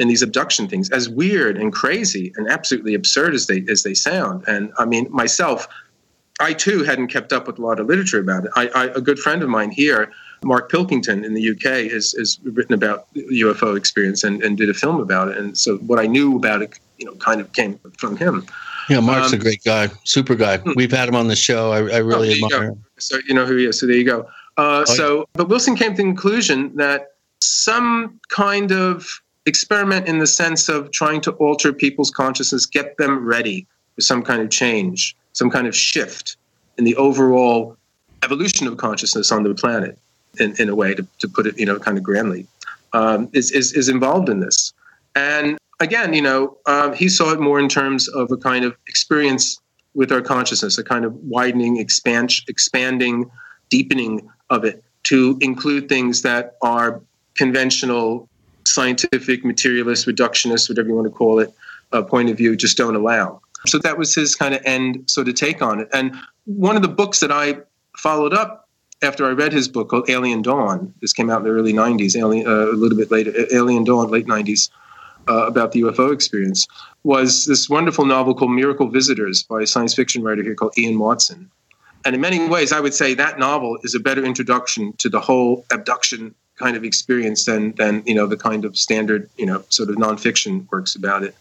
[SPEAKER 4] in these abduction things, as weird and crazy and absolutely absurd as they as they sound. And I mean, myself, I too hadn't kept up with a lot of literature about it. I, I, a good friend of mine here, Mark Pilkington in the UK, has, has written about UFO experience and, and did a film about it. And so what I knew about it, you know, kind of came from him.
[SPEAKER 3] Yeah, Mark's um, a great guy, super guy. Hmm. We've had him on the show. I, I really oh, admire him.
[SPEAKER 4] So you know who he is. So there you go. Uh, oh, so, but Wilson came to the conclusion that some kind of experiment in the sense of trying to alter people's consciousness, get them ready for some kind of change, some kind of shift in the overall evolution of consciousness on the planet, in, in a way, to, to put it, you know, kind of grandly, um, is, is, is involved in this. And again, you know, um, he saw it more in terms of a kind of experience with our consciousness, a kind of widening, expand, expanding, deepening of it to include things that are conventional, scientific, materialist, reductionist, whatever you want to call it, uh, point of view just don't allow. So that was his kind of end sort of take on it. And one of the books that I followed up after I read his book called Alien Dawn, this came out in the early 90s, alien, uh, a little bit later, Alien Dawn, late 90s, uh, about the UFO experience, was this wonderful novel called Miracle Visitors by a science fiction writer here called Ian Watson. And in many ways, I would say that novel is a better introduction to the whole abduction kind of experience than, than you know, the kind of standard, you know, sort of nonfiction works about it.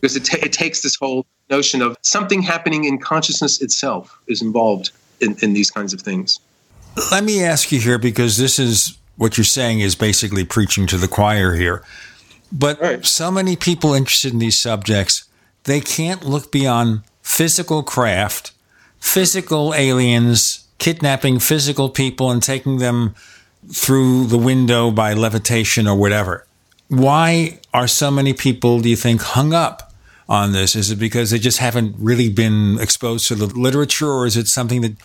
[SPEAKER 4] Because it, it takes this whole notion of something happening in consciousness itself is involved in, in these kinds of things.
[SPEAKER 2] Let me ask you here because this is what you're saying is basically preaching to the choir here. But right. so many people interested in these subjects, they can't look beyond physical craft, physical aliens kidnapping physical people and taking them through the window by levitation or whatever. Why are so many people, do you think, hung up on this? Is it because they just haven't really been exposed to the literature, or is it something that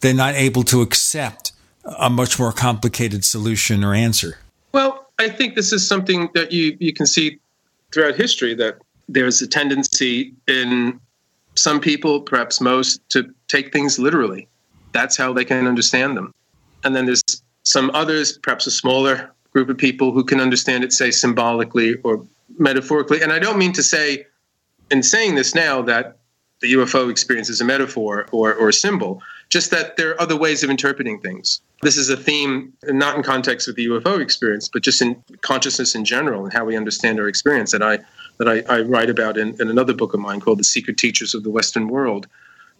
[SPEAKER 2] they're not able to accept a much more complicated solution or answer?
[SPEAKER 4] Well, I think this is something that you, you can see throughout history that there's a tendency in some people, perhaps most, to take things literally. That's how they can understand them. And then there's some others, perhaps a smaller group of people who can understand it, say, symbolically or metaphorically. And I don't mean to say, in saying this now, that the UFO experience is a metaphor or, or a symbol, just that there are other ways of interpreting things. This is a theme, not in context with the UFO experience, but just in consciousness in general and how we understand our experience that I that I, I write about in, in, another book of mine called The Secret Teachers of the Western World,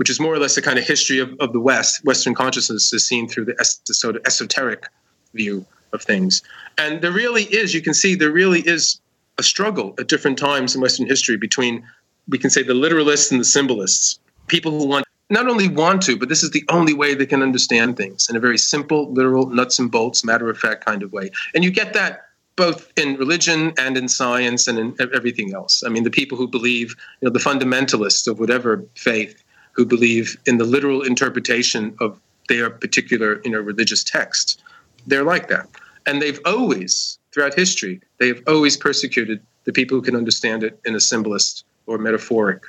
[SPEAKER 4] which is more or less the kind of history of, of the West. Western consciousness is seen through the, es- the sort of esoteric view of things. And there really is, you can see, there really is a struggle at different times in Western history between we can say the literalists and the symbolists, people who want not only want to, but this is the only way they can understand things in a very simple, literal, nuts and bolts, matter of fact kind of way. And you get that both in religion and in science and in everything else. I mean, the people who believe, you know, the fundamentalists of whatever faith who believe in the literal interpretation of their particular, you know, religious text, they're like that. And they've always, throughout history, they have always persecuted the people who can understand it in a symbolist or metaphoric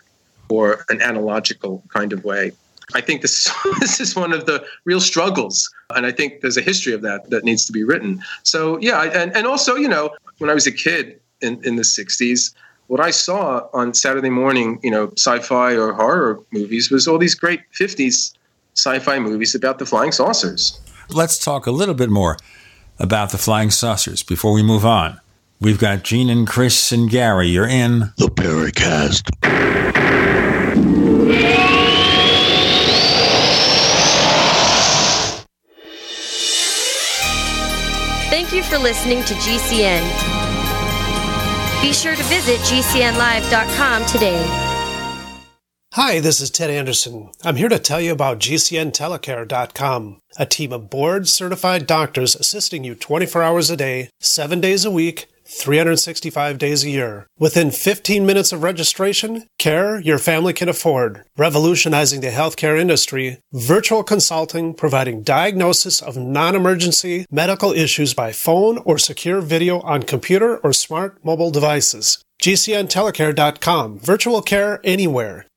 [SPEAKER 4] or an analogical kind of way. I think this this is one of the real struggles, and I think there's a history of that that needs to be written. So yeah, and and also you know when I was a kid in in the '60s, what I saw on Saturday morning, you know, sci-fi or horror movies was all these great '50s sci-fi movies about the flying saucers.
[SPEAKER 2] Let's talk a little bit more about the flying saucers before we move on. We've got Gene and Chris and Gary. You're in
[SPEAKER 3] the Paracast.
[SPEAKER 6] Thank you for listening to GCN. Be sure to visit GCNlive.com today.
[SPEAKER 25] Hi, this is Ted Anderson. I'm here to tell you about GCNtelecare.com, a team of board certified doctors assisting you 24 hours a day, 7 days a week 365 days a year. Within 15 minutes of registration, care your family can afford. Revolutionizing the healthcare industry, virtual consulting providing diagnosis of non-emergency medical issues by phone or secure video on computer or smart mobile devices. GCNtelecare.com. Virtual care anywhere.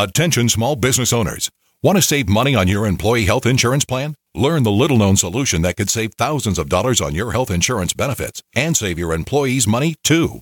[SPEAKER 11] Attention small business owners. Want to save money on your employee health insurance plan? Learn the little known solution that could save thousands of dollars on your health insurance benefits and save your employees money too.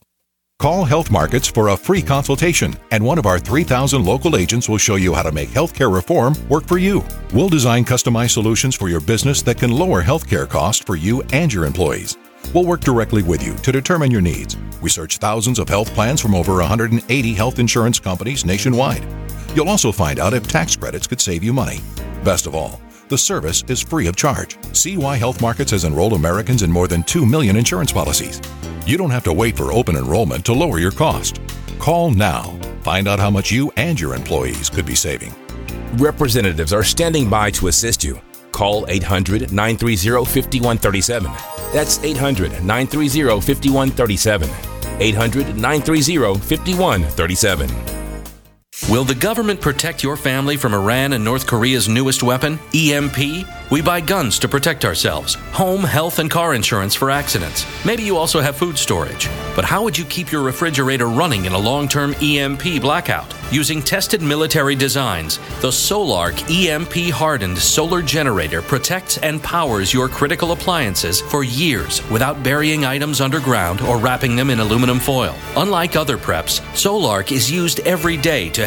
[SPEAKER 11] Call Health Markets for a free consultation, and one of our 3,000 local agents will show you how to make healthcare reform work for you. We'll design customized solutions for your business that can lower healthcare costs for you and your employees. We'll work directly with you to determine your needs. We search thousands of health plans from over 180 health insurance companies nationwide. You'll also find out if tax credits could save you money. Best of all, the service is free of charge. See why Health Markets has enrolled Americans in more than 2 million insurance policies. You don't have to wait for open enrollment to lower your cost. Call now. Find out how much you and your employees could be saving.
[SPEAKER 26] Representatives are standing by to assist you. Call 800 930 5137. That's 800 930 5137. 800 930 5137.
[SPEAKER 18] Will the government protect your family from Iran and North Korea's newest weapon, EMP? We buy guns to protect ourselves, home, health, and car insurance for accidents. Maybe you also have food storage. But how would you keep your refrigerator running in a long term EMP blackout? Using tested military designs, the Solark EMP hardened solar generator protects and powers your critical appliances for years without burying items underground or wrapping them in aluminum foil. Unlike other preps, Solark is used every day to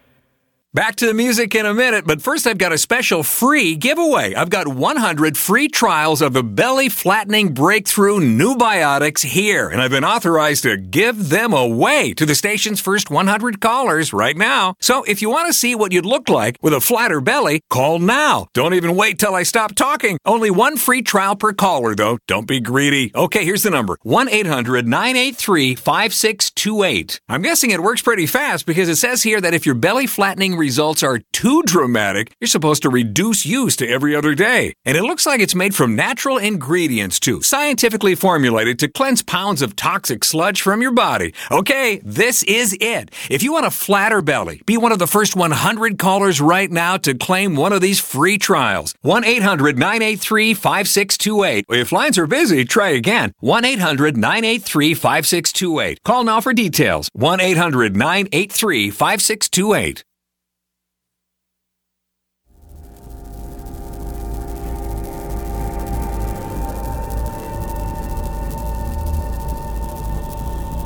[SPEAKER 27] Back to the music in a minute, but first I've got a special free giveaway. I've got 100 free trials of the belly flattening breakthrough new biotics here, and I've been authorized to give them away to the station's first 100 callers right now. So if you want to see what you'd look like with a flatter belly, call now. Don't even wait till I stop talking. Only one free trial per caller, though. Don't be greedy. Okay, here's the number 1 800 983 5628. I'm guessing it works pretty fast because it says here that if your belly flattening results are too dramatic, you're supposed to reduce use to every other day. And it looks like it's made from natural ingredients too, scientifically formulated to cleanse pounds of toxic sludge from your body. Okay, this is it. If you want a flatter belly, be one of the first 100 callers right now to claim one of these free trials. 1 800 983 5628. If lines are busy, try again. 1 800 983 5628. Call now for details. 1 800 983 5628.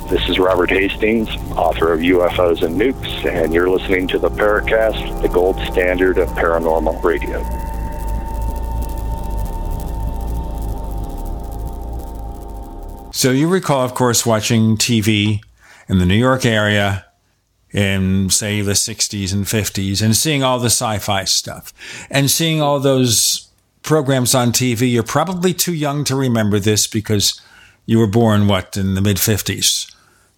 [SPEAKER 28] This is Robert Hastings, author of UFOs and Nukes, and you're listening to the Paracast, the gold standard of paranormal radio.
[SPEAKER 2] So you recall, of course, watching TV in the New York area in, say, the 60s and 50s and seeing all the sci fi stuff and seeing all those programs on TV. You're probably too young to remember this because you were born, what, in the mid 50s.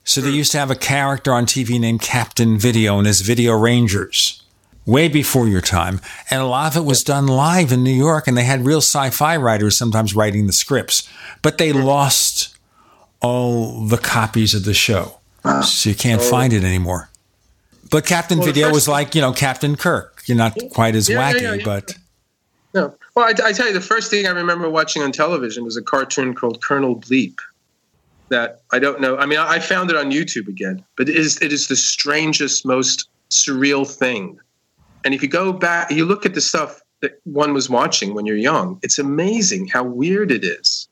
[SPEAKER 2] So they hmm. used to have a character on TV named Captain Video and his Video Rangers way before your time. And a lot of it was done live in New York, and they had real sci fi writers sometimes writing the scripts. But they lost all the copies of the show. So you can't
[SPEAKER 4] Oh.
[SPEAKER 2] find it anymore. But Captain
[SPEAKER 4] Well,
[SPEAKER 2] Video was like, you know, Captain Kirk. You're not quite as
[SPEAKER 4] Yeah, yeah,
[SPEAKER 2] wacky,
[SPEAKER 4] yeah, yeah.
[SPEAKER 2] but
[SPEAKER 4] No. Well, I, I tell you, the first thing I remember watching on television was a cartoon called Colonel Bleep. That I don't know. I mean, I found it on YouTube again, but it is it is the strangest, most surreal thing. And if you go back, you look at the stuff that one was watching when you're young. It's amazing how weird it is.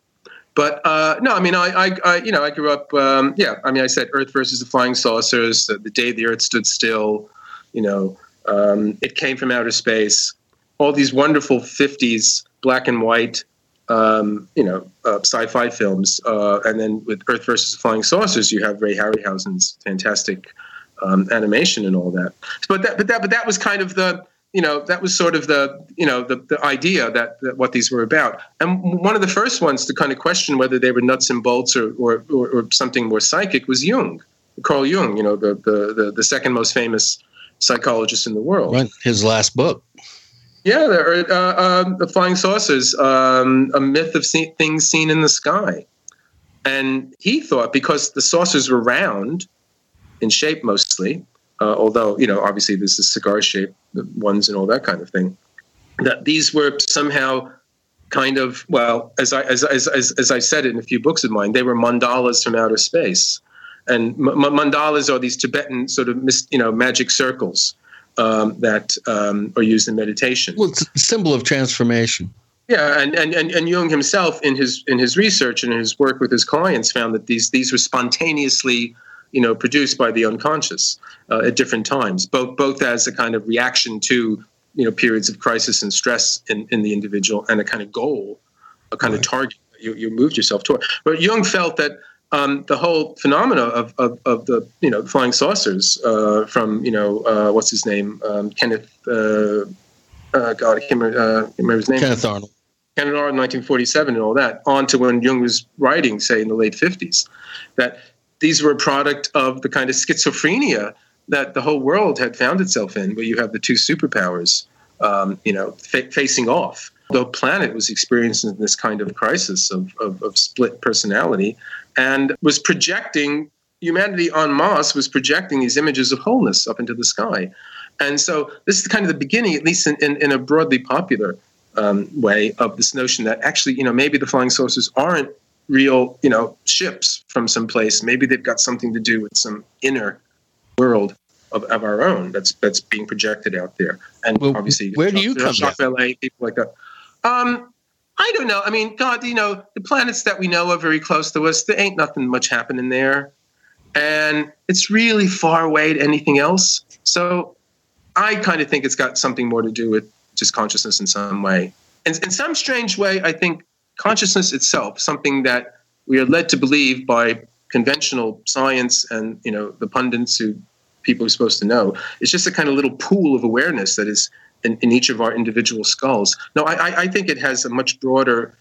[SPEAKER 4] But uh, no, I mean, I, I, I, you know, I grew up. Um, yeah, I mean, I said Earth versus the flying saucers. The, the day the Earth stood still. You know, um, it came from outer space. All these wonderful '50s black and white, um, you know, uh, sci-fi films. Uh, and then with Earth versus flying saucers, you have Ray Harryhausen's fantastic um, animation and all that. But that, but that, but that was kind of the, you know, that was sort of the, you know, the, the idea that, that what these were about. And one of the first ones to kind of question whether they were nuts and bolts or, or, or, or something more psychic was Jung, Carl Jung, you know, the, the, the, the second most famous psychologist in the world.
[SPEAKER 3] Right. His last book.
[SPEAKER 4] Yeah, uh, um, the flying saucers, um, a myth of things seen in the sky. And he thought because the saucers were round in shape mostly, uh, although, you know, obviously there's the cigar shape, the ones and all that kind of thing, that these were somehow kind of well, as I as, as as as I said it in a few books of mine, they were mandalas from outer space, and m- mandalas are these Tibetan sort of you know magic circles um, that um, are used in meditation.
[SPEAKER 3] Well, it's a symbol of transformation.
[SPEAKER 4] Yeah, and, and, and, and Jung himself in his in his research and in his work with his clients found that these these were spontaneously, you know, produced by the unconscious uh, at different times, both both as a kind of reaction to you know periods of crisis and stress in, in the individual and a kind of goal, a kind right. of target you, you moved yourself toward. But Jung felt that um, the whole phenomena of, of, of, the you know flying saucers uh, from you know uh, what's his name? Um, Kenneth uh, uh God I can't remember, uh, remember, his name.
[SPEAKER 3] Kenneth Arnold.
[SPEAKER 4] Kenneth Arnold 1947 and all that on to when Jung was writing say in the late 50s that these were a product of the kind of schizophrenia that the whole world had found itself in where you have the two superpowers um, you know fa- facing off the planet was experiencing this kind of crisis of, of, of split personality and was projecting humanity on Mars was projecting these images of wholeness up into the sky. And so this is kind of the beginning, at least in, in, in a broadly popular um, way, of this notion that actually, you know, maybe the flying saucers aren't real, you know, ships from some place. Maybe they've got something to do with some inner world of, of our own that's that's being projected out there. And well, obviously,
[SPEAKER 3] where do you come
[SPEAKER 4] from? LA, people like that. Um, I don't know. I mean, God, you know, the planets that we know are very close to us. There ain't nothing much happening there, and it's really far away to anything else. So, I kind of think it's got something more to do with just consciousness in some way. And in some strange way, I think consciousness itself, something that we are led to believe by conventional science and you know the pundits who people are supposed to know, it's just a kind of little pool of awareness that is in, in each of our individual skulls. No, I, I think it has a much broader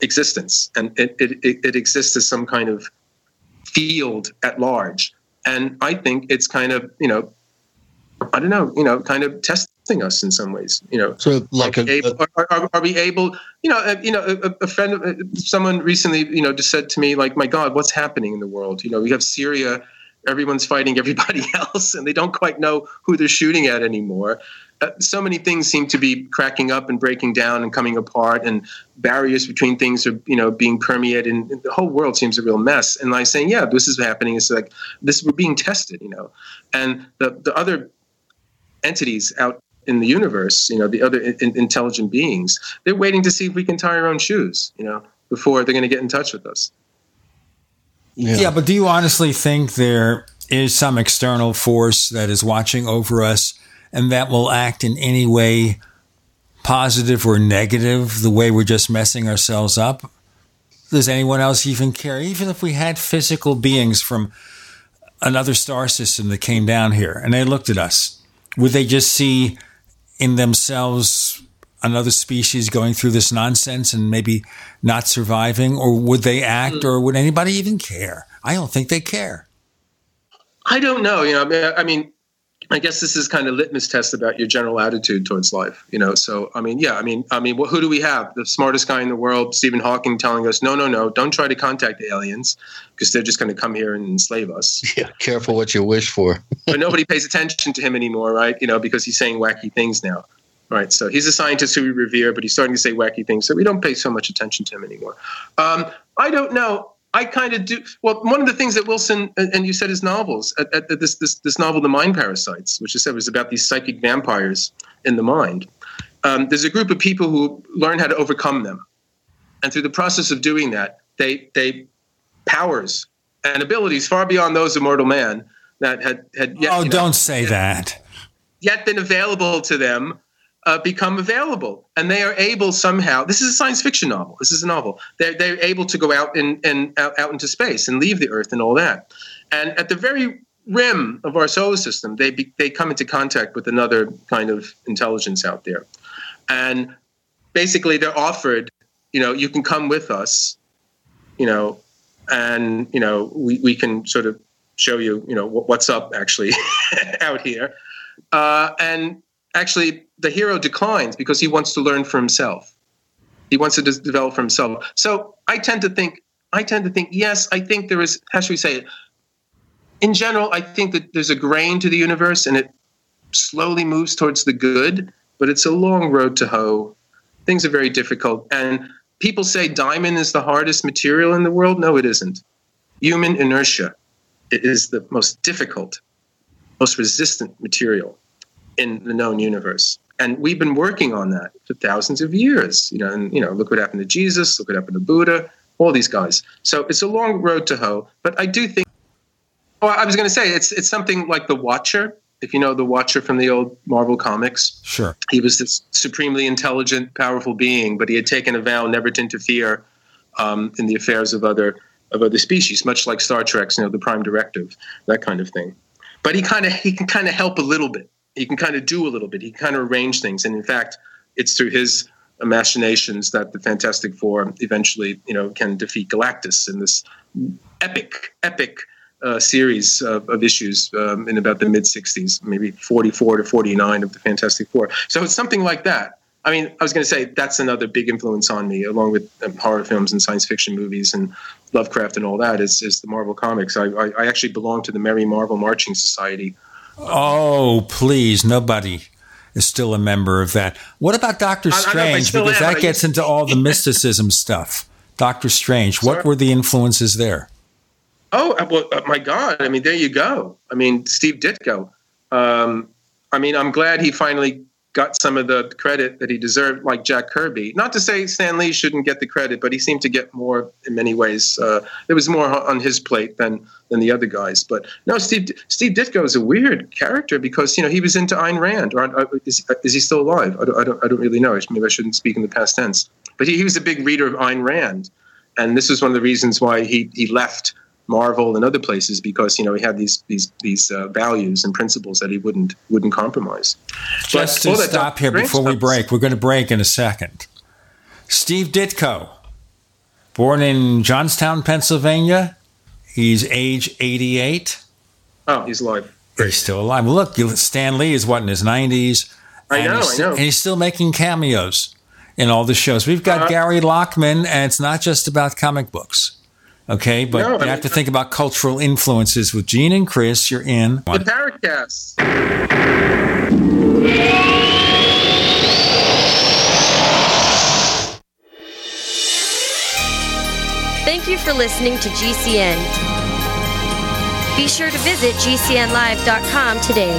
[SPEAKER 4] existence, and it, it, it exists as some kind of field at large. And I think it's kind of, you know, I don't know, you know, kind of testing us in some ways. You know,
[SPEAKER 3] so like
[SPEAKER 4] are, a, able, are, are, are, we able? You know, uh, you know, a, a friend, uh, someone recently, you know, just said to me, like, "My God, what's happening in the world?" You know, we have Syria, everyone's fighting everybody else, and they don't quite know who they're shooting at anymore. Uh, so many things seem to be cracking up and breaking down and coming apart, and barriers between things are you know being permeated, and the whole world seems a real mess. And like saying, yeah, this is happening. It's like this we're being tested, you know, and the the other entities out in the universe, you know, the other in, intelligent beings, they're waiting to see if we can tie our own shoes, you know, before they're going to get in touch with us.
[SPEAKER 2] Yeah. yeah, but do you honestly think there is some external force that is watching over us? And that will act in any way positive or negative, the way we're just messing ourselves up? Does anyone else even care? Even if we had physical beings from another star system that came down here and they looked at us, would they just see in themselves another species going through this nonsense and maybe not surviving? Or would they act or would anybody even care? I don't think they care.
[SPEAKER 4] I don't know. You know, I mean, I guess this is kind of litmus test about your general attitude towards life, you know. So, I mean, yeah, I mean, I mean, well, who do we have? The smartest guy in the world, Stephen Hawking, telling us, no, no, no, don't try to contact the aliens because they're just going to come here and enslave us.
[SPEAKER 3] Yeah, careful what you wish for.
[SPEAKER 4] but nobody pays attention to him anymore, right? You know, because he's saying wacky things now, right? So he's a scientist who we revere, but he's starting to say wacky things, so we don't pay so much attention to him anymore. Um, I don't know. I kind of do. Well, one of the things that Wilson and you said his novels, at, at this, this this novel, The Mind Parasites, which I said was about these psychic vampires in the mind. Um, there's a group of people who learn how to overcome them, and through the process of doing that, they they powers and abilities far beyond those of mortal man that had had
[SPEAKER 2] yet, oh, don't know, say that
[SPEAKER 4] yet been available to them uh, become available. And they are able somehow this is a science fiction novel this is a novel. They're, they're able to go out and, and out, out into space and leave the earth and all that. And at the very rim of our solar system they, be, they come into contact with another kind of intelligence out there. And basically they're offered you know you can come with us you know and you know we, we can sort of show you you know what's up actually out here. Uh, and actually the hero declines because he wants to learn for himself. He wants to develop for himself. So I tend to think, I tend to think, yes, I think there is, how should we say it? In general, I think that there's a grain to the universe and it slowly moves towards the good, but it's a long road to hoe. things are very difficult. And people say diamond is the hardest material in the world. No, it isn't. Human inertia is the most difficult, most resistant material in the known universe. And we've been working on that for thousands of years. You know, and you know, look what happened to Jesus, look what happened to Buddha, all these guys. So it's a long road to hoe. But I do think Oh, I was going to say it's it's something like the Watcher. If you know the Watcher from the old Marvel comics,
[SPEAKER 29] Sure.
[SPEAKER 4] he was this supremely intelligent, powerful being, but he had taken a vow never to interfere um, in the affairs of other of other species, much like Star Trek's, you know, the Prime Directive, that kind of thing. But he kind of he can kind of help a little bit. He can kind of do a little bit. He can kind of arrange things, and in fact, it's through his machinations that the Fantastic Four eventually, you know, can defeat Galactus in this epic, epic uh, series of, of issues um, in about the mid 60s, maybe 44 to 49 of the Fantastic Four. So it's something like that. I mean, I was going to say that's another big influence on me, along with um, horror films and science fiction movies and Lovecraft and all that, is, is the Marvel Comics. I, I, I actually belong to the Merry Marvel Marching Society.
[SPEAKER 29] Oh, please, nobody is still a member of that. What about Doctor
[SPEAKER 4] I know,
[SPEAKER 29] Strange? because
[SPEAKER 4] am,
[SPEAKER 29] that gets into all the mysticism stuff. Doctor Strange, what were the influences there?
[SPEAKER 4] Oh, uh, well, uh, my God. I mean, there you go. I mean, Steve Ditko. Um, I mean, I'm glad he finally got some of the credit that he deserved, like Jack Kirby. Not to say Stan Lee shouldn't get the credit, but he seemed to get more in many ways. Uh, there was more on his plate than than the other guys. But no, Steve Steve Ditko is a weird character because you know he was into Ayn Rand. Or uh, is, is he still alive? I don't, I don't I don't really know. Maybe I shouldn't speak in the past tense. But he, he was a big reader of Ayn Rand, and this was one of the reasons why he he left Marvel and other places because you know he had these these these uh, values and principles that he wouldn't wouldn't compromise.
[SPEAKER 29] Just
[SPEAKER 4] But
[SPEAKER 29] to stop here before we break, we're going to break in a second. Steve Ditko, born in Johnstown, Pennsylvania. He's age 88.
[SPEAKER 4] Oh, he's alive.
[SPEAKER 29] He's still alive. Well, look, Stan Lee is what in his 90s.
[SPEAKER 4] I
[SPEAKER 29] and
[SPEAKER 4] know,
[SPEAKER 29] he's
[SPEAKER 4] I
[SPEAKER 29] still-
[SPEAKER 4] know.
[SPEAKER 29] And he's still making cameos in all the shows. We've got
[SPEAKER 4] Uh,
[SPEAKER 29] Gary Lachman, and it's not just about comic books. Okay, but
[SPEAKER 4] No, I
[SPEAKER 29] you
[SPEAKER 4] mean-
[SPEAKER 29] have to think about cultural influences. With Gene and Chris, you're in.
[SPEAKER 4] The Paracast.
[SPEAKER 6] Thank you for listening to GCN. Be sure to visit GCNlive.com today.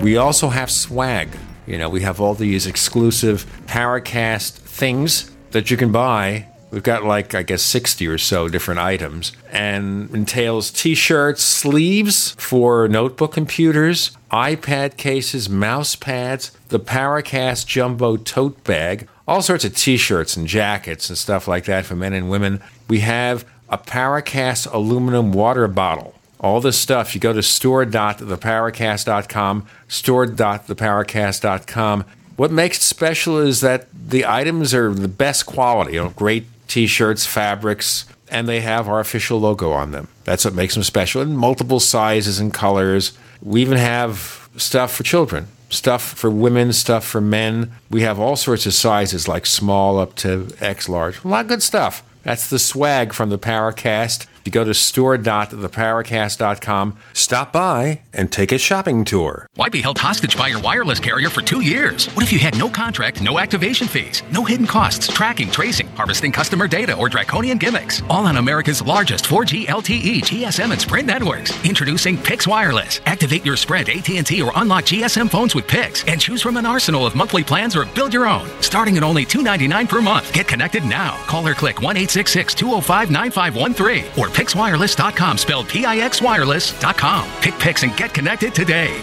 [SPEAKER 2] We also have swag. You know, we have all these exclusive Paracast things that you can buy. We've got like, I guess, 60 or so different items and entails t shirts, sleeves for notebook computers, iPad cases, mouse pads, the Paracast Jumbo tote bag, all sorts of t shirts and jackets and stuff like that for men and women. We have a Paracast aluminum water bottle. All this stuff, you go to store.theparacast.com, store.theparacast.com. What makes it special is that the items are the best quality, you know, great t-shirts, fabrics, and they have our official logo on them. That's what makes them special in multiple sizes and colors. We even have stuff for children, stuff for women, stuff for men. We have all sorts of sizes like small up to X large. A lot of good stuff. That's the swag from the Paracast. You go to store.theparacast.com, stop by, and take a shopping tour.
[SPEAKER 30] Why be held hostage by your wireless carrier for two years? What if you had no contract, no activation fees, no hidden costs, tracking, tracing, harvesting customer data, or draconian gimmicks? All on America's largest 4G LTE, GSM, and Sprint networks. Introducing Pix Wireless. Activate your Sprint, AT&T, or unlock GSM phones with Pix, and choose from an arsenal of monthly plans or build your own. Starting at only $2.99 per month. Get connected now. Call or click 1-866-205-9513 or PixWireless.com, spelled P-I-X Wireless.com. Pick Pix and get connected today.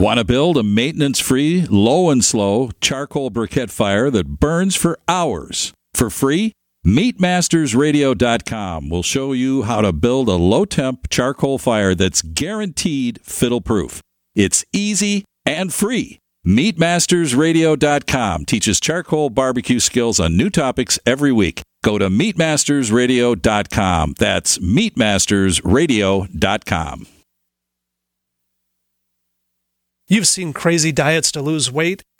[SPEAKER 8] Want to build a maintenance free, low and slow charcoal briquette fire that burns for hours for free? MeatMastersRadio.com will show you how to build a low temp charcoal fire that's guaranteed fiddle proof. It's easy and free. MeatMastersRadio.com teaches charcoal barbecue skills on new topics every week. Go to MeatMastersRadio.com. That's MeatMastersRadio.com.
[SPEAKER 25] You've seen crazy diets to lose weight.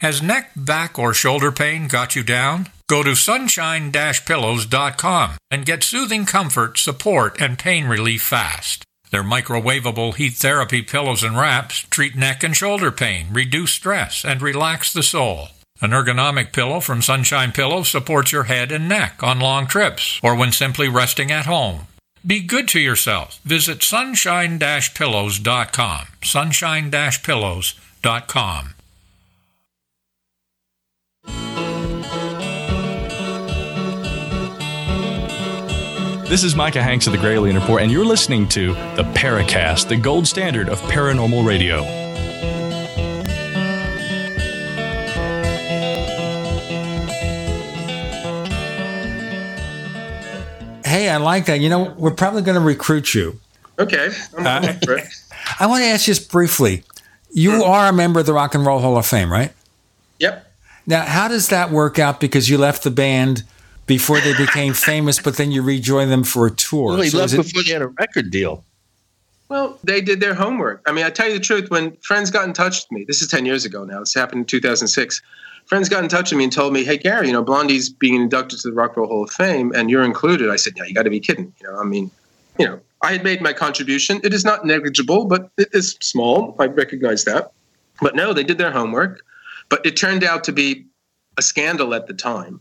[SPEAKER 31] Has neck, back, or shoulder pain got you down? Go to sunshine-pillows.com and get soothing comfort, support, and pain relief fast. Their microwavable heat therapy pillows and wraps treat neck and shoulder pain, reduce stress, and relax the soul. An ergonomic pillow from Sunshine Pillows supports your head and neck on long trips or when simply resting at home. Be good to yourself. Visit sunshine-pillows.com. sunshine-pillows.com.
[SPEAKER 32] This is Micah Hanks of the Gralien Report, and you're listening to the Paracast, the gold standard of paranormal radio.
[SPEAKER 2] Hey, I like that. You know, we're probably going to recruit you.
[SPEAKER 4] Okay.
[SPEAKER 2] Uh, I want to ask you just briefly. You are a member of the Rock and Roll Hall of Fame, right?
[SPEAKER 4] Yep.
[SPEAKER 2] Now, how does that work out? Because you left the band before they became famous, but then you rejoined them for a tour.
[SPEAKER 3] Well, he
[SPEAKER 2] So
[SPEAKER 3] left
[SPEAKER 2] is it-
[SPEAKER 3] before they had a record deal.
[SPEAKER 4] Well, they did their homework. I mean, I tell you the truth, when friends got in touch with me, this is 10 years ago now, this happened in 2006. Friends got in touch with me and told me, hey, Gary, you know, Blondie's being inducted to the Rock and Roll Hall of Fame and you're included. I said, yeah, you got to be kidding. You know, I mean, you know, I had made my contribution. It is not negligible, but it is small. I recognize that. But no, they did their homework. But it turned out to be a scandal at the time.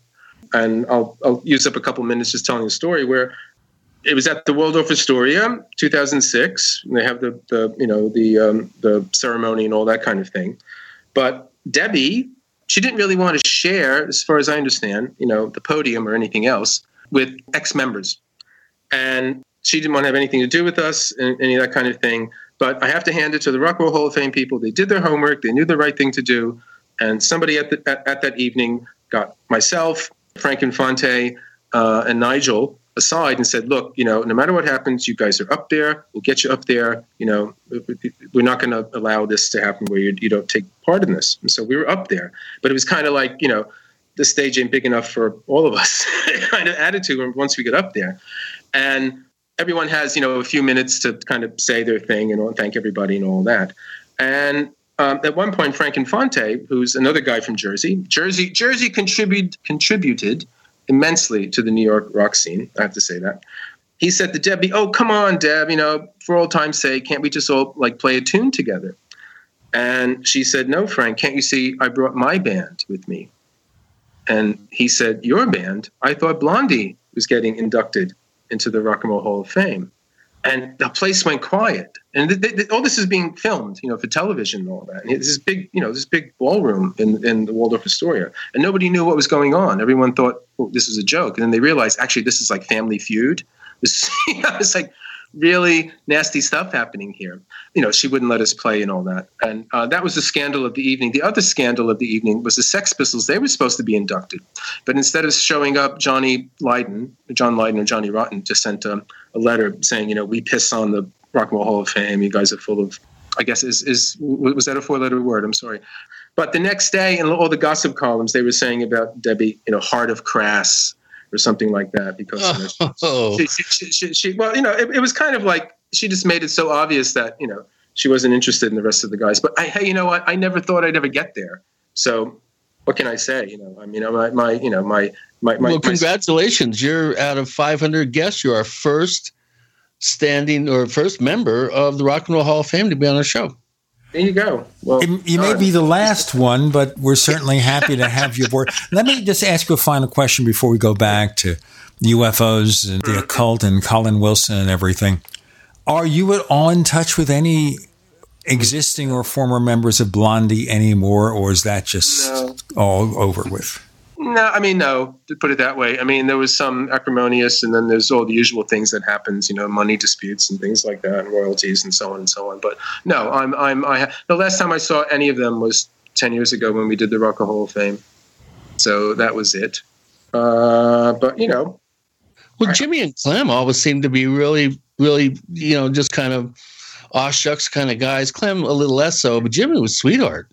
[SPEAKER 4] And I'll, I'll use up a couple minutes just telling the story where it was at the Waldorf Astoria, 2006. And they have the, the you know the um, the ceremony and all that kind of thing. But Debbie, she didn't really want to share, as far as I understand, you know, the podium or anything else with ex-members, and she didn't want to have anything to do with us and any of that kind of thing. But I have to hand it to the Rock and Roll Hall of Fame people. They did their homework. They knew the right thing to do. And somebody at, the, at, at that evening got myself, Frank Infante, uh, and Nigel aside and said, "Look, you know, no matter what happens, you guys are up there. We'll get you up there. You know, we're not going to allow this to happen where you, you don't take part in this." And so we were up there, but it was kind of like, you know, the stage ain't big enough for all of us kind of attitude once we get up there, and everyone has you know a few minutes to kind of say their thing and thank everybody and all that, and. Um, at one point, Frank Infante, who's another guy from Jersey, Jersey, Jersey contribute, contributed immensely to the New York rock scene. I have to say that. He said to Debbie, "Oh, come on, Deb. You know, for old time's sake, can't we just all like play a tune together?" And she said, "No, Frank. Can't you see? I brought my band with me." And he said, "Your band? I thought Blondie was getting inducted into the Rock and Roll Hall of Fame." And the place went quiet. And all this is being filmed, you know, for television and all that. And this big, you know, this big ballroom in, in the Waldorf Astoria, and nobody knew what was going on. Everyone thought well, this was a joke, and then they realized actually this is like Family Feud. This, you know, it's like really nasty stuff happening here. You know, she wouldn't let us play and all that, and uh, that was the scandal of the evening. The other scandal of the evening was the Sex Pistols. They were supposed to be inducted, but instead of showing up, Johnny Lydon, John Lydon or Johnny Rotten, just sent a, a letter saying, you know, we piss on the Rock and Roll Hall of Fame. You guys are full of, I guess, is is was that a four letter word? I'm sorry. But the next day, in all the gossip columns, they were saying about Debbie, you know, heart of crass or something like that because you know,
[SPEAKER 3] Oh.
[SPEAKER 4] she, she, she, she, she, well, you know, it, it was kind of like she just made it so obvious that you know she wasn't interested in the rest of the guys. But I, hey, you know what? I never thought I'd ever get there. So what can I say? You know, I mean, my, my you know, my my my,
[SPEAKER 3] well,
[SPEAKER 4] my
[SPEAKER 3] congratulations! You're out of 500 guests. You're our first standing or first member of the Rock and Roll Hall of Fame to be on our show.
[SPEAKER 4] There you go. Well,
[SPEAKER 2] You, you may be the last one, but we're certainly happy to have you aboard. Let me just ask you a final question before we go back to UFOs and the occult and Colin Wilson and everything. Are you at all in touch with any existing or former members of Blondie anymore, or is that just
[SPEAKER 4] No.
[SPEAKER 2] all over with?
[SPEAKER 4] No, I mean no. To put it that way, I mean there was some acrimonious, and then there's all the usual things that happens, you know, money disputes and things like that, and royalties and so on and so on. But no, I'm I'm I the last time I saw any of them was ten years ago when we did the Rock Hall of Fame. So that was it. Uh, but you know,
[SPEAKER 3] Well, Jimmy and Clem always seem to be really, really, you know, just kind of aw shucks kind of guys. Clem a little less so, but Jimmy was sweetheart.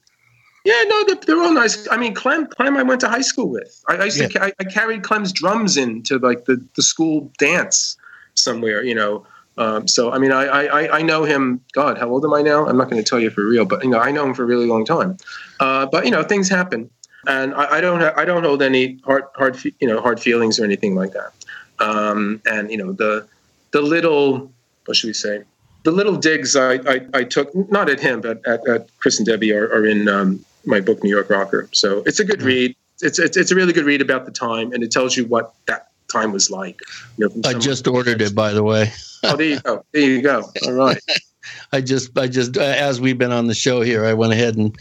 [SPEAKER 4] Yeah, no, they're, they're all nice. I mean, Clem, Clem, I went to high school with. I, I used to, I, I carried Clem's drums into like the, the school dance somewhere, you know. Um, so I mean, I, I I know him. God, how old am I now? I'm not going to tell you for real, but you know, I know him for a really long time. Uh, but you know, things happen, and I, I don't ha- I don't hold any hard hard fe- you know hard feelings or anything like that. Um, and you know, the the little what should we say? The little digs I, I, I took, not at him, but at, at Chris and Debbie, are, are in um, my book New York Rocker. So it's a good read. It's, it's it's a really good read about the time, and it tells you what that time was like. You know,
[SPEAKER 3] I just ordered it, by the way.
[SPEAKER 4] oh, there you go. There you go. All right.
[SPEAKER 3] I just, I just, as we've been on the show here, I went ahead and,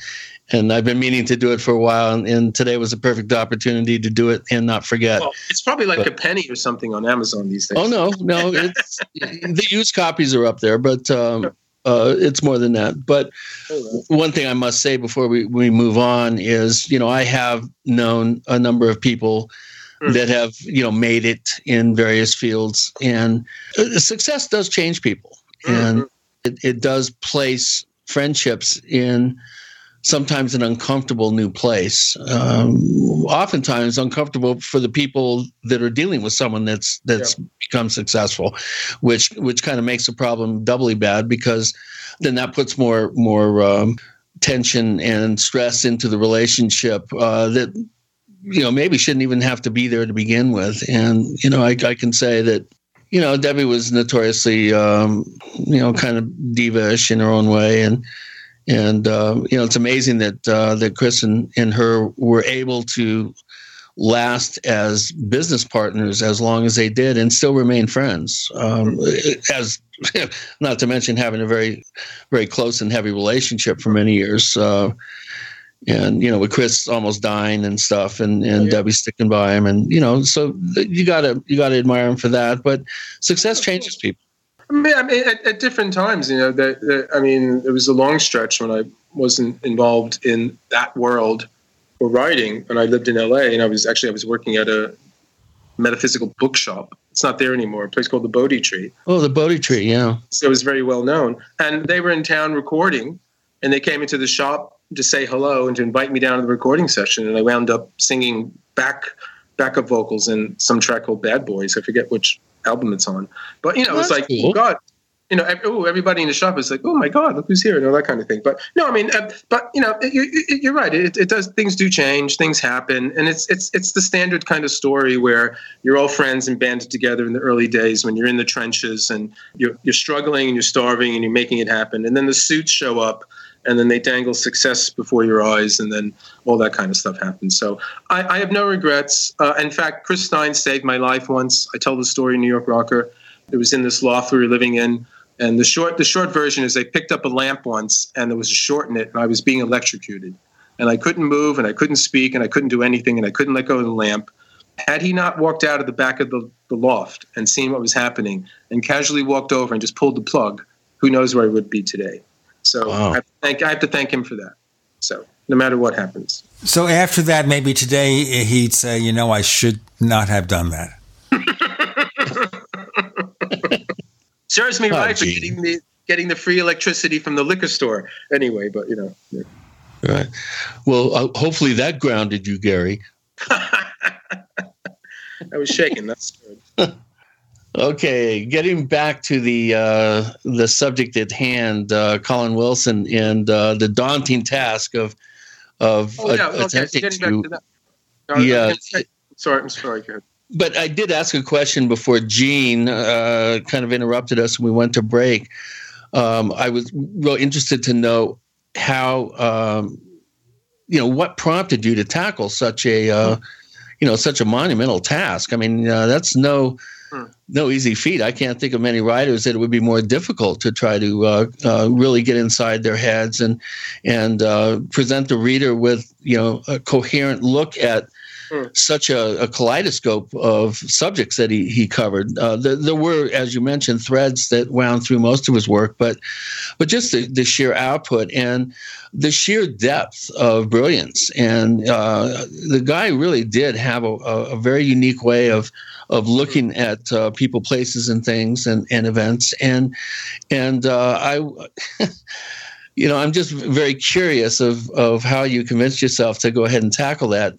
[SPEAKER 3] and I've been meaning to do it for a while, and, and today was a perfect opportunity to do it and not forget.
[SPEAKER 4] Well, it's probably like
[SPEAKER 3] But-
[SPEAKER 4] a penny or something on Amazon these days.
[SPEAKER 3] Oh no, no, it's the used copies are up there, but um, uh, it's more than that. But one thing I must say before we, we move on is, you know, I have known a number of people that have, you know, made it in various fields, and uh, success does change people, and it, it does place friendships in sometimes an uncomfortable new place. Um, oftentimes uncomfortable for the people that are dealing with someone that's that's become successful, which which kind of makes the problem doubly bad because then that puts more more um, tension and stress into the relationship uh, that you know maybe shouldn't even have to be there to begin with. And you know I, I can say that you know Debbie was notoriously um, you know kind of diva-ish in her own way and and uh, you know it's amazing that uh, that Chris and, and her were able to last as business partners as long as they did and still remain friends um, as not to mention having a very very close and heavy relationship for many years uh, and you know with Chris almost dying and stuff and and Debbie sticking by him and you know so you gotta you gotta admire him for that but success changes people
[SPEAKER 4] I mean, I mean at, at different times, you know, that, that I mean, it was a long stretch when I wasn't involved in that world for writing, and I lived in LA, and I was actually I was working at a metaphysical bookshop. It's not there anymore. A place called the Bodhi Tree.
[SPEAKER 3] oh the Bodhi tree yeah
[SPEAKER 4] So it was very well known, and they were in town recording, and they came into the shop to say hello and to invite me down to the recording session, and I wound up singing back backup vocals in some track called Bad Boys. I forget which album it's on, but you know, it's like
[SPEAKER 3] cool.
[SPEAKER 4] God. You know, oh, everybody in the shop is like, "Oh my God, look who's here!" and all that kind of thing. But no, I mean, uh, but you know, you, you're right. It, it does. Things do change. Things happen, and it's it's it's the standard kind of story where you're all friends and banded together in the early days when you're in the trenches and you're you're struggling and you're starving and you're making it happen, and then the suits show up, and then they dangle success before your eyes, and then all that kind of stuff happens. So I, I have no regrets. Uh, in fact, Chris Stein saved my life once. I tell the story in New York Rocker. It was in this loft we were living in. And the short the short version is they picked up a lamp once and there was a short in it and I was being electrocuted. And I couldn't move and I couldn't speak and I couldn't do anything and I couldn't let go of the lamp. Had he not walked out of the back of the, the loft and seen what was happening and casually walked over and just pulled the plug, who knows where I would be today. So
[SPEAKER 3] Wow.
[SPEAKER 4] I, have to thank, I have to thank him for that. So no matter what happens.
[SPEAKER 2] So after that, maybe today he'd say, you know, I should not have done that.
[SPEAKER 4] Serves me
[SPEAKER 3] Oh,
[SPEAKER 4] right for getting the getting the free electricity from the liquor store. Anyway, but you know. yeah.
[SPEAKER 3] Right. Well, uh, hopefully that grounded you, Gary.
[SPEAKER 4] I was shaking. That's good.
[SPEAKER 3] Okay, getting back to the uh, the subject at hand, uh, Colin Wilson, and uh, the daunting task of of
[SPEAKER 4] Oh, yeah. Okay.
[SPEAKER 3] Attempting to,
[SPEAKER 4] to. No,
[SPEAKER 3] Yeah.
[SPEAKER 4] Sorry. I'm sorry. Go ahead.
[SPEAKER 3] but I did ask a question before Gene uh, kind of interrupted us and we went to break. Um, I was real interested to know how, um, you know, what prompted you to tackle such a, uh, you know, such a monumental task. I mean, uh, that's no, no easy feat. I can't think of many writers that it would be more difficult to try to uh, uh, really get inside their heads and and uh, present the reader with, you know, a coherent look at such a, a kaleidoscope of subjects that he, he covered. Uh, there, there were, as you mentioned, threads that wound through most of his work, but but just the, the sheer output and the sheer depth of brilliance. And uh, the guy really did have a, a, very unique way of of looking at uh, people, places, and things and, and events. And and uh, I. You know, I'm just very curious of, of how you convinced yourself to go ahead and tackle that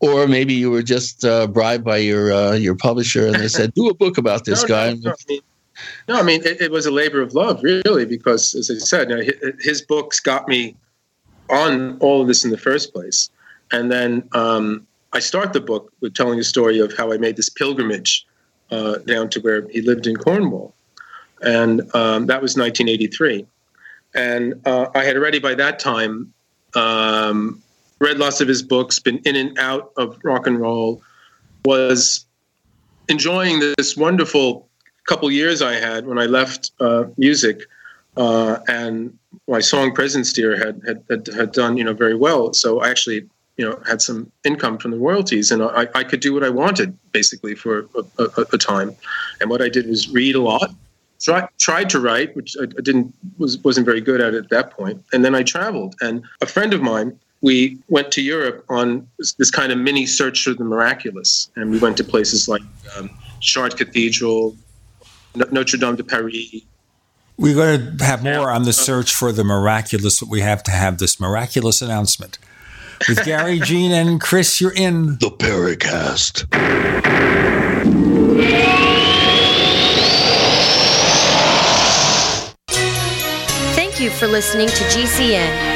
[SPEAKER 3] or maybe you were just uh, bribed by your uh, your publisher and they said do a book about this
[SPEAKER 4] No,
[SPEAKER 3] guy.
[SPEAKER 4] No, no, I mean, no, I mean it, it was a labor of love, really, because as I said, you know, his, his books got me on all of this in the first place, and then um, I start the book with telling a story of how I made this pilgrimage uh, down to where he lived in Cornwall, and um, that was 1983, and uh, I had already by that time. Um, read lots of his books, been in and out of rock and roll, was enjoying this wonderful couple years I had when I left uh, music, uh, and my song "Presence Dear" had, had had done you know very well. So I actually you know had some income from the royalties, and I, I could do what I wanted basically for a, a, a time. And what I did was read a lot. Try, tried to write, which I, I didn't was wasn't very good at at that point, and then I traveled. And a friend of mine we went to Europe on this, this kind of mini search for the miraculous, and we went to places like um, Chartres Cathedral, no- Notre Dame de Paris.
[SPEAKER 2] We're going to have more on the search for the miraculous, but we have to have this miraculous announcement. With Gary, Gene, and Chris, you're in
[SPEAKER 3] the Paracast.
[SPEAKER 6] Thank you for listening to GCN.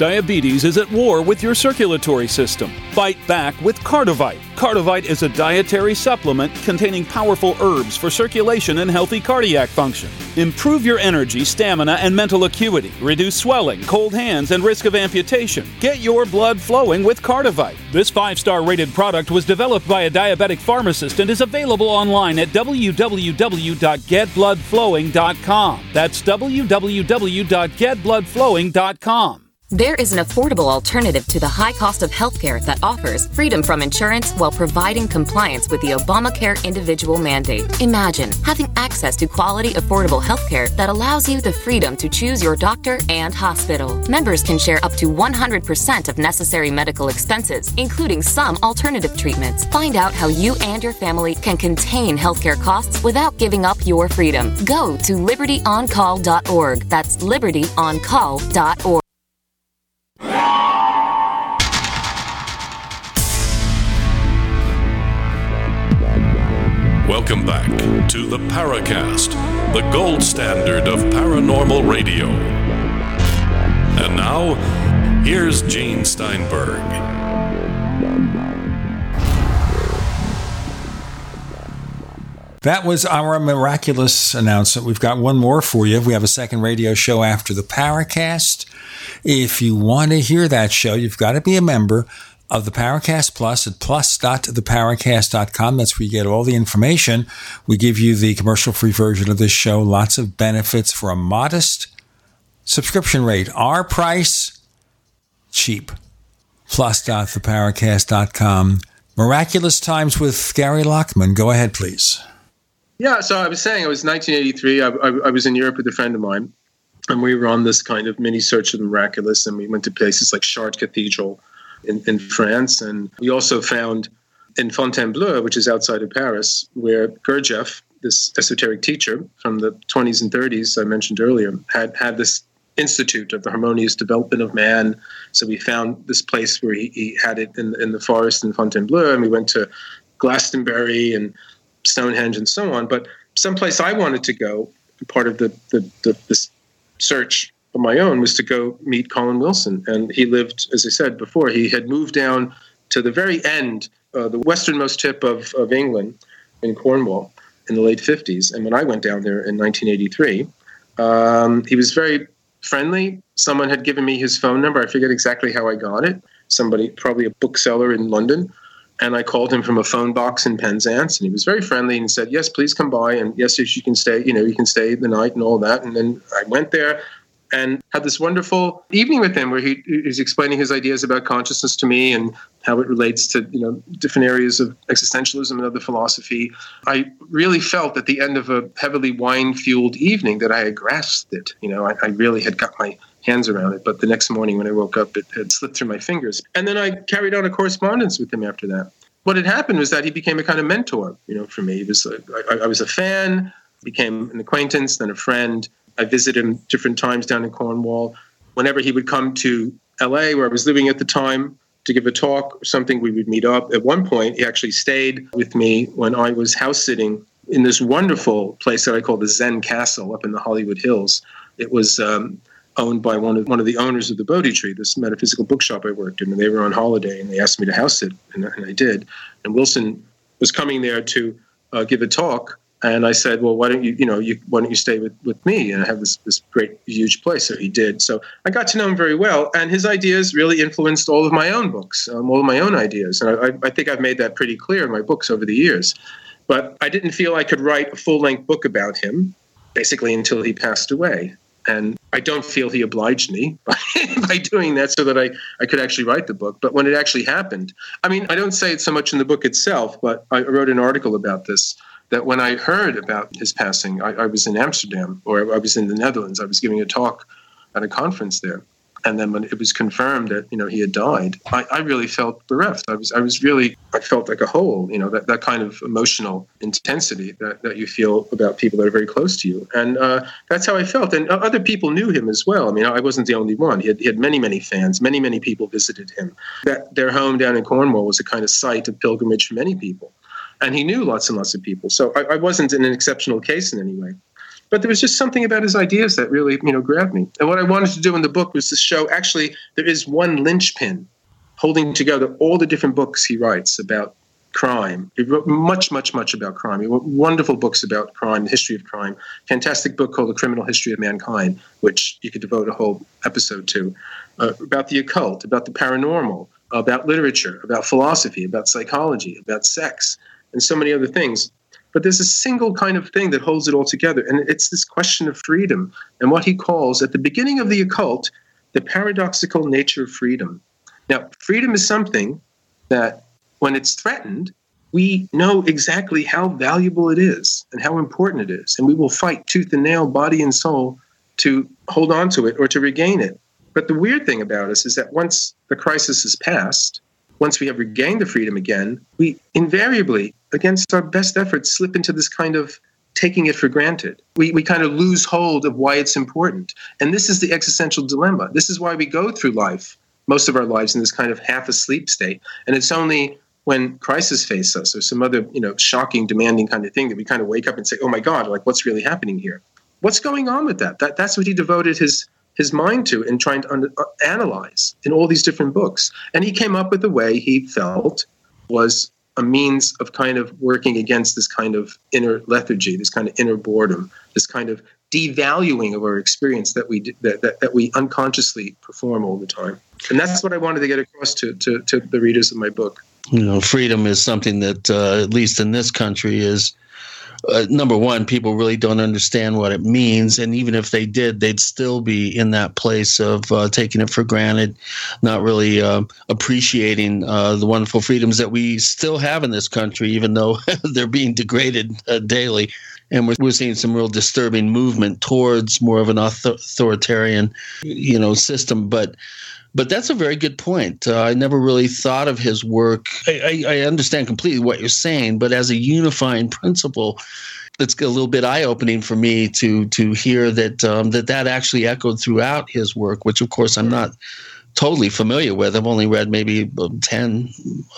[SPEAKER 33] Diabetes is at war with your circulatory system. Fight back with Cardivite. Cardivite is a dietary supplement containing powerful herbs for circulation and healthy cardiac function. Improve your energy, stamina, and mental acuity. Reduce swelling, cold hands, and risk of amputation. Get your blood flowing with Cardivite. This five star rated product was developed by a diabetic pharmacist and is available online at www.getbloodflowing.com. That's www.getbloodflowing.com.
[SPEAKER 34] There is an affordable alternative to the high cost of healthcare that offers freedom from insurance while providing compliance with the Obamacare individual mandate. Imagine having access to quality, affordable healthcare that allows you the freedom to choose your doctor and hospital. Members can share up to 100% of necessary medical expenses, including some alternative treatments. Find out how you and your family can contain healthcare costs without giving up your freedom. Go to libertyoncall.org. That's libertyoncall.org.
[SPEAKER 1] the Paracast, the gold standard of paranormal radio. And now, here's Gene Steinberg.
[SPEAKER 2] That was our miraculous announcement. We've got one more for you. We have a second radio show after the Paracast. If you want to hear that show, you've got to be a member of the Paracast Plus at plus.theparacast.com. That's where you get all the information. We give you the commercial free version of this show, lots of benefits for a modest subscription rate. Our price, cheap. Plus.theparacast.com. Miraculous Times with Gary Lachman. Go ahead, please.
[SPEAKER 4] Yeah, so I was saying it was 1983. I, I, I, was in Europe with a friend of mine, and we were on this kind of mini search of the miraculous, and we went to places like Chartres Cathedral in, in France, and we also found in Fontainebleau, which is outside of Paris, where Gurdjieff, this esoteric teacher from the 20s and 30s I mentioned earlier, had had this institute of the harmonious development of man. So we found this place where he, he had it in, in the forest in Fontainebleau, and we went to Glastonbury and Stonehenge and so on. But someplace I wanted to go, part of the, the, the this search of my own, was to go meet Colin Wilson. And he lived, as I said before, he had moved down to the very end, uh, the westernmost tip of, of England in Cornwall in the late 50s. And when I went down there in 1983, um, he was very friendly. Someone had given me his phone number. I forget exactly how I got it. Somebody, probably a bookseller in London, and I called him from a phone box in Penzance, and he was very friendly and said, "Yes, please come by, and yes, you can stay, you know, you can stay the night and all that." And then I went there and had this wonderful evening with him where he, was explaining his ideas about consciousness to me and how it relates to you know different areas of existentialism and other philosophy. I really felt at the end of a heavily wine-fueled evening that I had grasped it. You know, I, I really had got my hands around it. But the next morning when I woke up, it had slipped through my fingers. And then I carried on a correspondence with him after that. What had happened was that he became a kind of mentor, you know, for me. He was I was a fan, became an acquaintance, then a friend. I visited him different times down in Cornwall. Whenever he would come to LA, where I was living at the time, to give a talk or something, we would meet up. At one point, he actually stayed with me when I was house sitting in this wonderful place that I call the Zen Castle up in the Hollywood Hills. It was um, owned by one of one of the owners of the Bodhi Tree, this metaphysical bookshop I worked in, and they were on holiday, and they asked me to house it, and, and I did. And Wilson was coming there to uh, give a talk, and I said, "Well, why don't you, you know, you, why don't you stay with, with me?" And I have this this great huge place. So he did. So I got to know him very well, and his ideas really influenced all of my own books, um, all of my own ideas, and I, I think I've made that pretty clear in my books over the years. But I didn't feel I could write a full length book about him, basically until he passed away. And I don't feel he obliged me by, doing that so that I, I could actually write the book. But when it actually happened, I mean, I don't say it so much in the book itself, but I wrote an article about this that when I heard about his passing, I, I was in Amsterdam or I was in the Netherlands. I was giving a talk at a conference there and then when it was confirmed that you know he had died I, I, really felt bereft. I was i was really i felt like a hole you know that, that kind of emotional intensity that, that you feel about people that are very close to you. And uh, that's how i felt. And other people knew him as well. I mean i wasn't the only one. He had, he had many many fans. Many many people visited him. That their home down in cornwall was a kind of site of pilgrimage for many people. And he knew lots and lots of people. So I, I wasn't in an exceptional case in any way but there was just something about his ideas that really you know grabbed me. And what i wanted to do in the book was to show actually there is one linchpin holding together all the different books he writes about crime. He wrote much much much about crime. He wrote wonderful books about crime the history of crime. Fantastic book called the criminal history of mankind which you could devote a whole episode to. Uh, about the occult about the paranormal about literature about philosophy about psychology about sex and so many other things but there's a single kind of thing that holds it all together, and it's this question of freedom and what he calls, at the beginning of the occult, the paradoxical nature of freedom. Now, freedom is something that, when it's threatened, we know exactly how valuable it is and how important it is, and we will fight tooth and nail, body and soul, to hold on to it or to regain it. But the weird thing about us is that once the crisis is past, once we have regained the freedom again, we invariably, against our best efforts, slip into this kind of taking it for granted. We, we kind of lose hold of why it's important. And this is the existential dilemma. This is why we go through life, most of our lives, in this kind of half asleep state. And it's only when crisis face us or some other, you know, shocking, demanding kind of thing that we kind of wake up and say, "Oh my God, like what's really happening here?" What's going on with that? That that's what he devoted his his mind to in trying to under, uh, analyze in all these different books. And he came up with a way he felt was a means of kind of working against this kind of inner lethargy, this kind of inner boredom, this kind of devaluing of our experience that we that, that, that we unconsciously perform all the time. And that's what I wanted to get across to, to, to the readers of my book.
[SPEAKER 3] You know, freedom is something that, uh, at least in this country, is uh, number one, people really don't understand what it means. And even if they did, they'd still be in that place of uh, taking it for granted, not really uh, appreciating uh, the wonderful freedoms that we still have in this country, even though they're being degraded uh, daily. And we're, we're seeing some real disturbing movement towards more of an author- authoritarian, you know, system. But but that's a very good point. Uh, I never really thought of his work. I, I, I, understand completely what you're saying, but as a unifying principle, it's a little bit eye opening for me to to hear that um, that that actually echoed throughout his work, which of course I'm not totally familiar with. I've only read maybe um, 10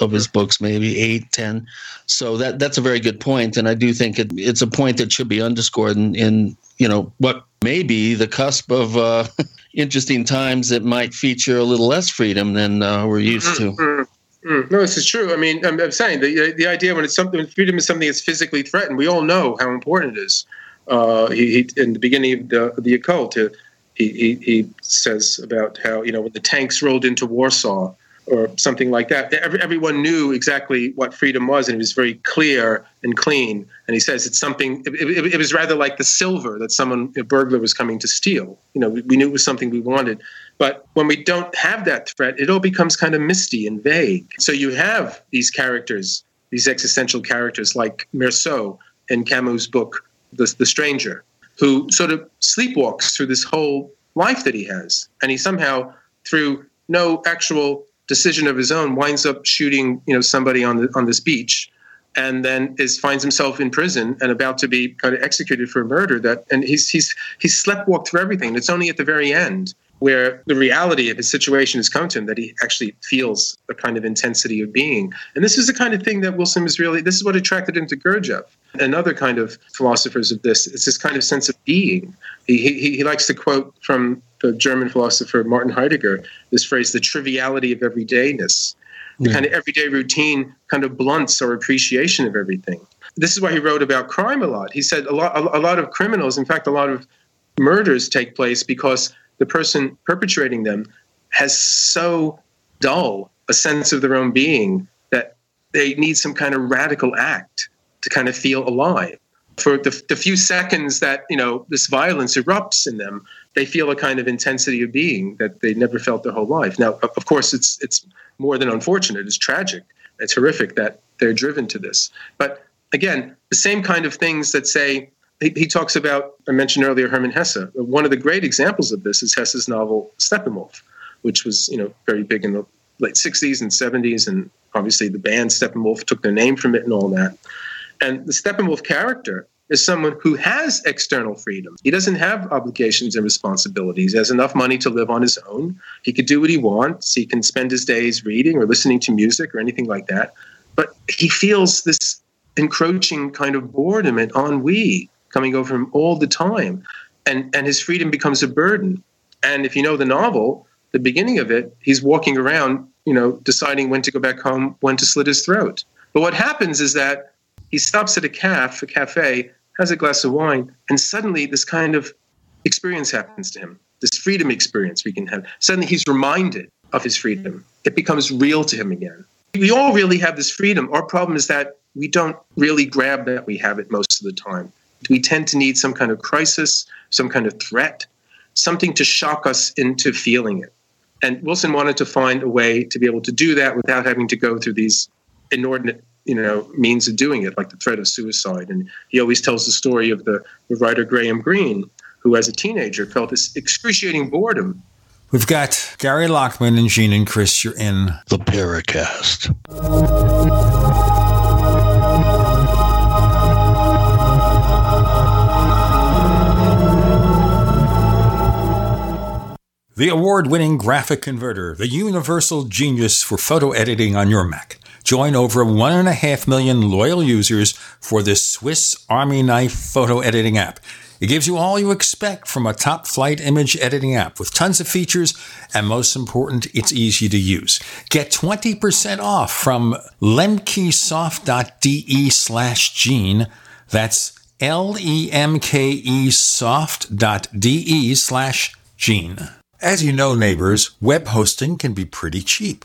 [SPEAKER 3] of his books, maybe eight, 10. So that that's a very good. And I do think it, it's a point that should be underscored in, in you know, what may be the cusp of uh, interesting times that might feature a little less freedom than uh, we're used to.
[SPEAKER 4] Mm-hmm. Mm-hmm. No, this is true. I mean, I'm, I'm, saying the the idea when it's something when freedom is something that's physically threatened, we all know how important it is. Uh, he, he, in the beginning of the, the occult, he, he, he says about how you know when the tanks rolled into Warsaw, or something like that. Every, everyone knew exactly what freedom was, and it was very clear and clean. And he says it's something. It, it, it was rather like the silver that someone a burglar was coming to steal. You know, we, we, knew it was something we wanted. But when we don't have that threat, it all becomes kind of misty and vague. So you have these characters, these existential characters like Meursault in Camus' book, The, the Stranger, who sort of sleepwalks through this whole life that he has, and he somehow through no actual decision of his own winds up shooting you know somebody on the on this beach and then is finds himself in prison and about to be kind of executed for murder that and he's he's he's sleptwalked through everything. It's only at the very end where the reality of his situation has come to him that he actually feels the kind of intensity of being. And this is the kind of thing that wilson was really this is what attracted him to gurdjieff and other kind of philosophers of this. It's this kind of sense of being. He, he, he likes to quote from the German philosopher Martin Heidegger this phrase, the triviality of everydayness. The kind of everyday routine kind of blunts our appreciation of everything. This is why he wrote about crime a lot. He said a lot, a lot of criminals, in fact, a lot of murders take place because the person perpetrating them has so dull a sense of their own being that they need some kind of radical act to kind of feel alive for the, the, few seconds that you know this violence erupts in them they feel a kind of intensity of being that they never felt their whole life. Now of course it's it's more than unfortunate. It's tragic. It's horrific that they're driven to this. But again the same kind of things that say he, he talks about i mentioned earlier hermann hesse. One of the great examples of this is hesse's novel steppenwolf which was you know very big in the late 60s and 70s and obviously the band steppenwolf took their name from it and all that. And the Steppenwolf character is someone who has external freedom. He doesn't have obligations and responsibilities. He has enough money to live on his own. He could do what he wants. He can spend his days reading or listening to music or anything like that. But he feels this encroaching kind of boredom and ennui coming over him all the time. And, and his freedom becomes a burden. And if you know the novel, the beginning of it, he's walking around, you know, deciding when to go back home, when to slit his throat. But what happens is that he stops at a cafe, a cafe, has a glass of wine, and suddenly this kind of experience happens to him. This freedom experience we can have. Suddenly he's reminded of his freedom. Mm-hmm. It becomes real to him again. We all really have this freedom. Our problem is that we don't really grab that we have it most of the time. We tend to need some kind of crisis, some kind of threat, something to shock us into feeling it. And Wilson wanted to find a way to be able to do that without having to go through these inordinate you know means of doing it, like the threat of suicide. And he always tells the story of the, the writer Graham Greene, who as a teenager felt this excruciating boredom.
[SPEAKER 2] We've got Gary Lachman and Gene and Chris. You're in
[SPEAKER 3] the Paracast.
[SPEAKER 2] The award winning graphic converter, the universal genius for photo editing on your Mac. Join over one and a half million loyal users for this Swiss Army knife photo editing app. It gives you all you expect from a top flight image editing app with tons of features, and most important, it's easy to use. Get 20% off from lemkesoft.de slash gene. That's L-E-M-K-E soft.de slash gene. As you know, neighbors, web hosting can be pretty cheap,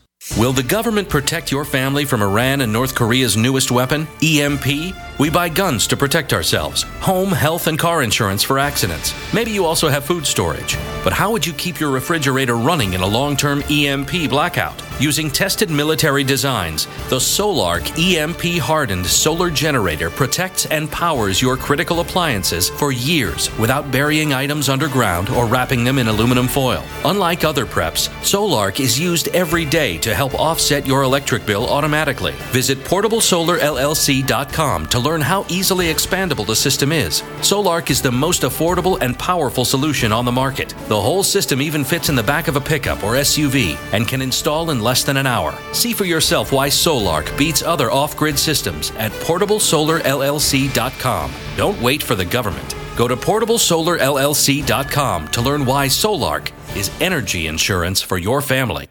[SPEAKER 18] Will the government protect your family from Iran and North Korea's newest weapon, EMP? We buy guns to protect ourselves, home, health, and car insurance for accidents. Maybe you also have food storage. But how would you keep your refrigerator running in a long term EMP blackout? Using tested military designs, the Solark EMP hardened solar generator protects and powers your critical appliances for years without burying items underground or wrapping them in aluminum foil. Unlike other preps, Solark is used every day to help offset your electric bill automatically. Visit portablesolarllc.com to learn how easily expandable the system is. Solark is the most affordable and powerful solution on the market. The whole system even fits in the back of a pickup or SUV and can install in less than an hour. See for yourself why Solark beats other off grid systems at portablesolarllc.com. Don't wait for the government. Go to portablesolarllc.com to learn why Solark is energy insurance for your family.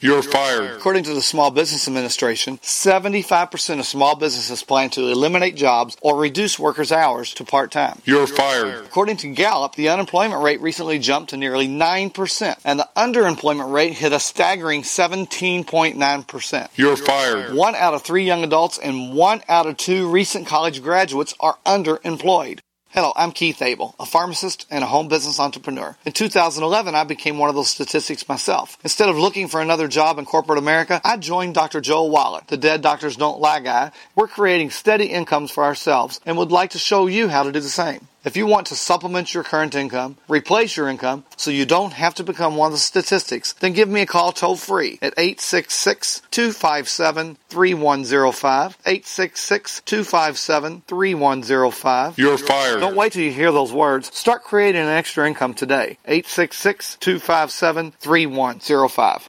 [SPEAKER 16] You're fired. According to the Small Business Administration, 75% of small businesses plan to eliminate jobs or reduce workers' hours to part time. You're fired. According to Gallup, the unemployment rate recently jumped to nearly 9%, and the underemployment rate hit a staggering 17.9%. You're fired. One out of three young adults and one out of two recent college graduates are underemployed. Hello, I'm Keith Abel, a pharmacist and a home business entrepreneur. In 2011, I became one of those statistics myself. Instead of looking for another job in corporate America, I joined Dr. Joel Wallach, the Dead Doctors Don't Lie guy. We're creating steady incomes for ourselves and would like to show you how to do the same. If you want to supplement your current income, replace your income, so you don't have to become one of the statistics, then give me a call toll free at 866 257 3105. 866 257 3105. You're fired. Don't wait till you hear those words. Start creating an extra income today. 866 257 3105.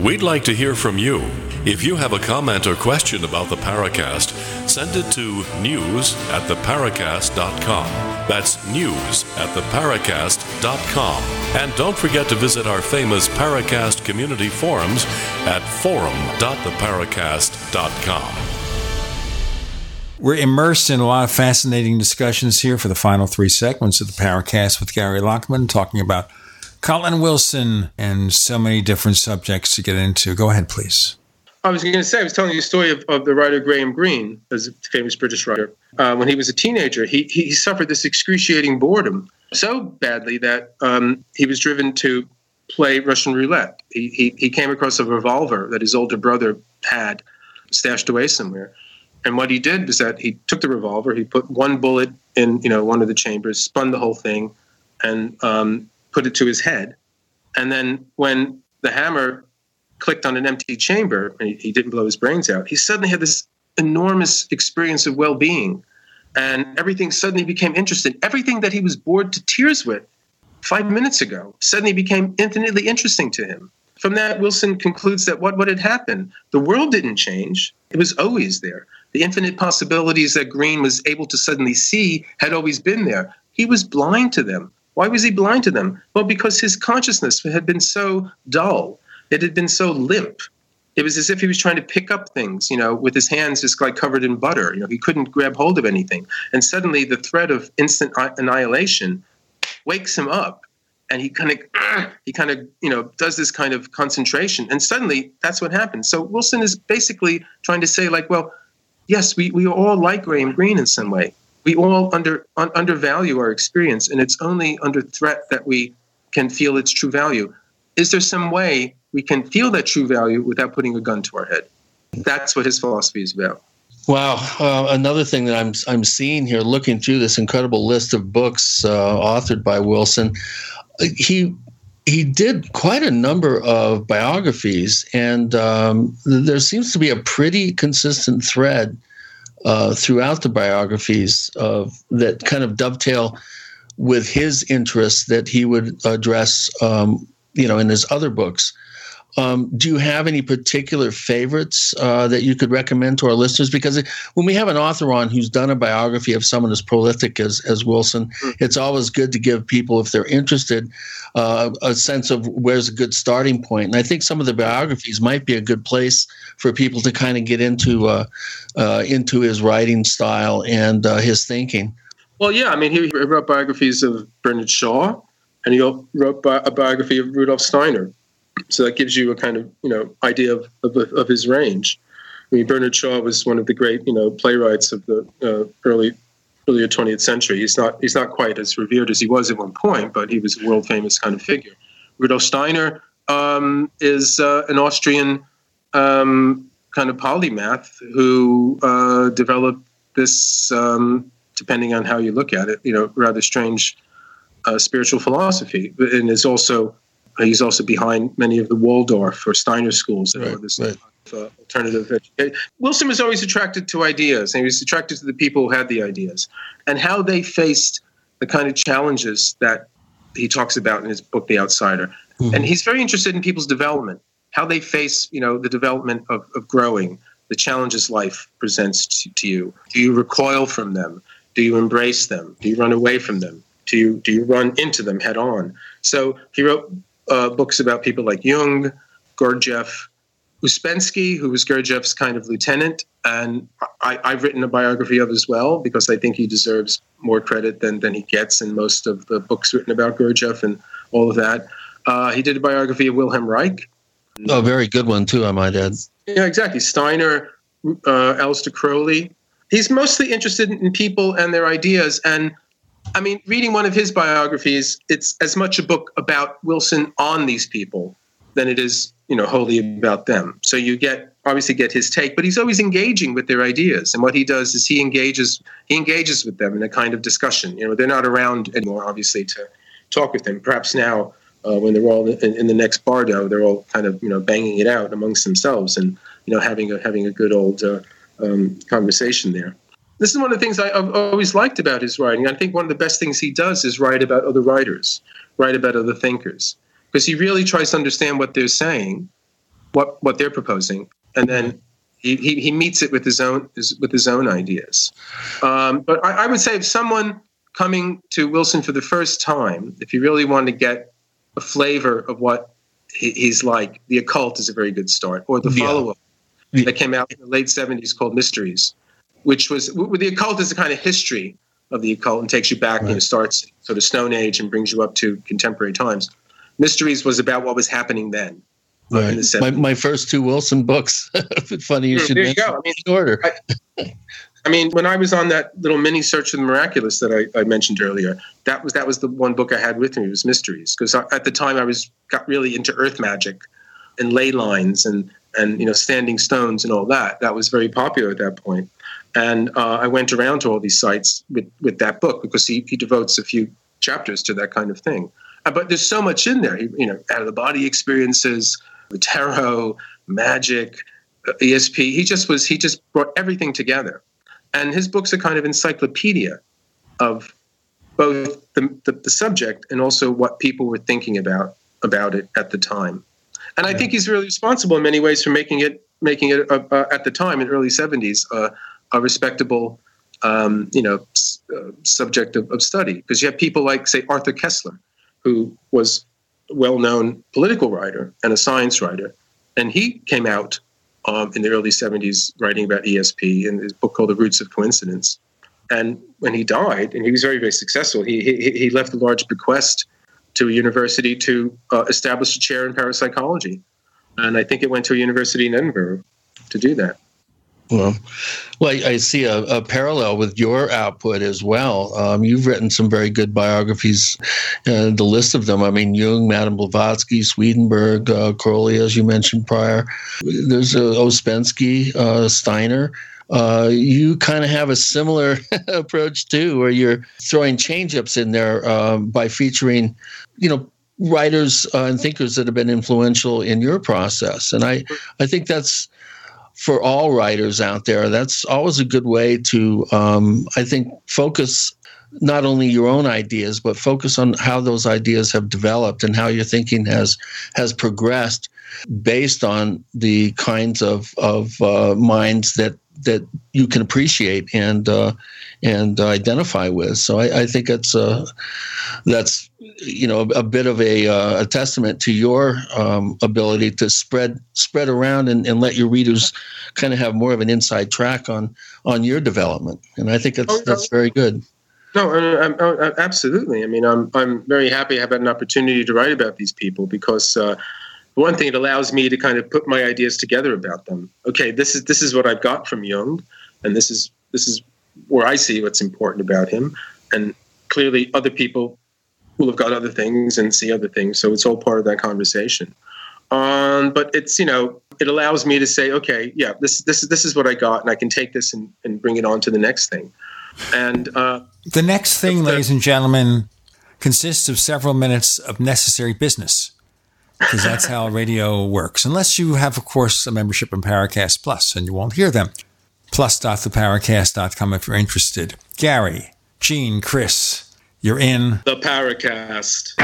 [SPEAKER 1] We'd like to hear from you. If you have a comment or question about the Paracast, send it to news at theparacast.com. That's news at theparacast.com. And don't forget to visit our famous Paracast community forums at forum.theparacast.com.
[SPEAKER 2] We're immersed in a lot of fascinating discussions here for the final three segments of the Paracast with Gary Lachman, talking about Colin Wilson and so many different subjects to get into. Go ahead, please.
[SPEAKER 4] I was going to say, I was telling you a story of, of the writer Graham Greene, as a famous British writer. Uh, when he was a teenager, he, he suffered this excruciating boredom so badly that um, he was driven to play Russian roulette. He, he, he came across a revolver that his older brother had stashed away somewhere. And what he did was that he took the revolver, he put one bullet in, you know, one of the chambers, spun the whole thing, and um, put it to his head. And then when the hammer clicked on an empty chamber and he, he didn't blow his brains out, he suddenly had this enormous experience of well-being and everything suddenly became interesting. Everything that he was bored to tears with five minutes ago suddenly became infinitely interesting to him. From that, Wilson concludes that what, what had happened? The world didn't change, it was always there. The infinite possibilities that Greene was able to suddenly see had always been there. He was blind to them. Why was he blind to them? Well, because his consciousness had been so dull, it had been so limp. It was as if he was trying to pick up things, you know, with his hands just like covered in butter. You know, he couldn't grab hold of anything. And suddenly the threat of instant annihilation wakes him up and he kind of he kind of you know does this kind of concentration and suddenly that's what happens so wilson is basically trying to say like well yes we, we are all like graham greene in some way we all under un, undervalue our experience and it's only under threat that we can feel its true value is there some way we can feel that true value without putting a gun to our head that's what his philosophy is about
[SPEAKER 3] Wow. Uh, another thing that I'm I'm seeing here, looking through this incredible list of books uh, authored by Wilson, he he did quite a number of biographies, and um, there seems to be a pretty consistent thread uh, throughout the biographies of that kind of dovetail with his interests that he would address, um, you know, in his other books. Um, do you have any particular favorites uh, that you could recommend to our listeners? Because when we have an author on who's done a biography of someone as prolific as, as Wilson, mm-hmm. it's always good to give people, if they're interested, uh, a sense of where's a good starting point. And I think some of the biographies might be a good place for people to kind of get into uh, uh into his writing style and uh, his thinking.
[SPEAKER 4] Well, yeah, I mean, he wrote biographies of Bernard Shaw, and he wrote a biography of Rudolf Steiner so that gives you a kind of you know idea of, of, of his range. I mean, Bernard Shaw was one of the great you know playwrights of the uh, early earlier 20th century. He's not he's not quite as revered as he was at one point, but he was a world famous kind of figure. Rudolf Steiner um, is uh, an Austrian um, kind of polymath who uh, developed this, um, depending on how you look at it, you know, rather strange uh, spiritual philosophy, and is also He's also behind many of the Waldorf or Steiner schools that right, this right. Uh, alternative education. Wilson was always attracted to ideas, and he was attracted to the people who had the ideas and how they faced the kind of challenges that he talks about in his book, The Outsider. Mm-hmm. And he's very interested in people's development, how they face, you know, the development of, of growing, the challenges life presents to, to you. Do you recoil from them? Do you embrace them? Do you run away from them? Do you do you run into them head on? So he wrote uh, books about people like Jung, Gurdjieff, Ouspensky, who was Gurdjieff's kind of lieutenant, and I, have written a biography of as well because I think he deserves more credit than, than he gets in most of the books written about Gurdjieff and all of that. Uh, he did a biography of Wilhelm Reich.
[SPEAKER 3] Oh, very good one too, I might add.
[SPEAKER 4] Yeah, exactly. Steiner, uh, Aleister Crowley. He's mostly interested in people and their ideas, and I mean, reading one of his biographies, it's as much a book about Wilson on these people than it is, you know, wholly about them. So you get obviously get his take, but he's always engaging with their ideas. And what he does is he engages he engages with them in a kind of discussion. You know, they're not around anymore, obviously, to talk with him. Perhaps now, uh, when they're all in, in, the next bardo, they're all kind of you know banging it out amongst themselves and you know having a having a good old uh, um, conversation there this is one of the things I, have always liked about his writing. I think one of the best things he does is write about other writers, write about other thinkers, because he really tries to understand what they're saying, what what they're proposing, and then he, he, he meets it with his own his, with his own ideas. Um, but I, I, would say if someone coming to Wilson for the first time, if you really want to get a flavor of what he, he's like, The Occult is a very good start, or the follow up yeah. that came out in the late '70s called Mysteries which was the occult is a kind of history of the occult and takes you back right. and starts sort of Stone Age and brings you up to contemporary times. Mysteries was about what was happening then.
[SPEAKER 3] Right. The my, my first two Wilson books. Funny you should there you go. I mean, order.
[SPEAKER 4] I, I, mean, when I was on that little mini search of the miraculous that I, I, mentioned earlier, that was that was the one book I had with me was Mysteries because at the time I was got really into earth magic and ley lines and and you know standing stones and all that. That was very popular at that point. And uh, I went around to all these sites with, with that book because he, he devotes a few chapters to that kind of thing. Uh, but there's so much in there, you know, out of the body experiences, tarot, magic, uh, ESP. He just was, he just brought everything together. And his book's a kind of encyclopedia of both the, the, the subject and also what people were thinking about about it at the time. And I think he's really responsible in many ways for making it making it uh, uh, at the time in early 70s uh, a respectable um, you know s- uh, subject of, of study. Because you have people like say Arthur Koestler who was a well-known political writer and a science writer. And he came out um, in the early 70s writing about ESP in his book called The Roots of Coincidence. And when he died and he was very very successful he he, he left a large bequest to a university to uh, establish a chair in parapsychology. And I think it went to a university in Edinburgh to do that.
[SPEAKER 3] Well, well, I, see a, a, parallel with your output as well. Um, you've written some very good biographies. Uh, the list of them, I mean, Jung, Madame Blavatsky, Swedenborg, uh, Crowley, as you mentioned prior. There's uh, Ouspensky, uh, Steiner. Uh, you kind of have a similar approach too, where you're throwing change ups in there um, by featuring, you know, writers uh, and thinkers that have been influential in your process. And I, I think that's for all writers out there. That's always a good way to, um, I think, focus not only your own ideas, but focus on how those ideas have developed and how your thinking has has progressed based on the kinds of of uh, minds that that you can appreciate and uh, and identify with. So I, I think it's uh, that's you know a, bit of a, uh, a testament to your um, ability to spread spread around and, and let your readers kind of have more of an inside track on on your development. And I think that's oh, that's very good.
[SPEAKER 4] No, I'm, I'm, absolutely. I mean, I'm I'm very happy I have had an opportunity to write about these people because uh, one thing it allows me to kind of put my ideas together about them. Okay, this is this is what I've got from Jung, and this is this is where I see what's important about him, and clearly other people will have got other things and see other things. So it's all part of that conversation. Um, but it's you know it allows me to say, okay, yeah, this this this is what I got, and I can take this and, and bring it on to the next thing. And uh,
[SPEAKER 2] the next thing, the, ladies and gentlemen, consists of several minutes of necessary business because that's how radio works. Unless you have, of course, a membership in Paracast Plus, and you won't hear them. Plus.theparacast.com if you're interested. Gary, Gene, Chris, you're in
[SPEAKER 4] the Paracast.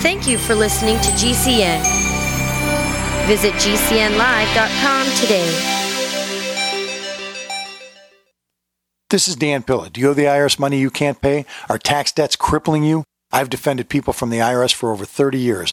[SPEAKER 6] Thank you for listening to GCN. Visit GCNlive.com today.
[SPEAKER 35] This is Dan Pilla. Do you owe the IRS money you can't pay? Are tax debts crippling you? I've defended people from the IRS for over 30 years.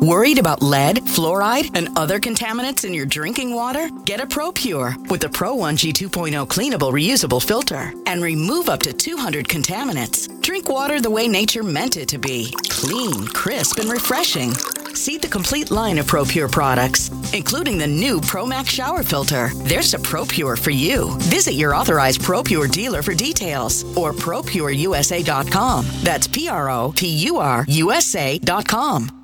[SPEAKER 36] Worried about lead, fluoride, and other contaminants in your drinking water? Get a ProPure with the Pro 1G 2.0 cleanable reusable filter and remove up to 200 contaminants. Drink water the way nature meant it to be clean, crisp, and refreshing. See the complete line of ProPure products, including the new ProMax shower filter. There's a ProPure for you. Visit your authorized ProPure dealer for details or ProPureUSA.com. That's P R O P U R USA.com.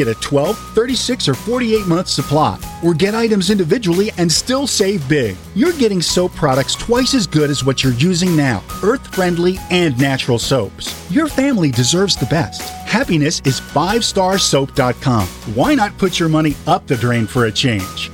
[SPEAKER 9] Get a 12, 36, or 48 month supply, or get items individually and still save big. You're getting soap products twice as good as what you're using now earth friendly and natural soaps. Your family deserves the best. Happiness is 5starsoap.com. Why not put your money up the drain for a change?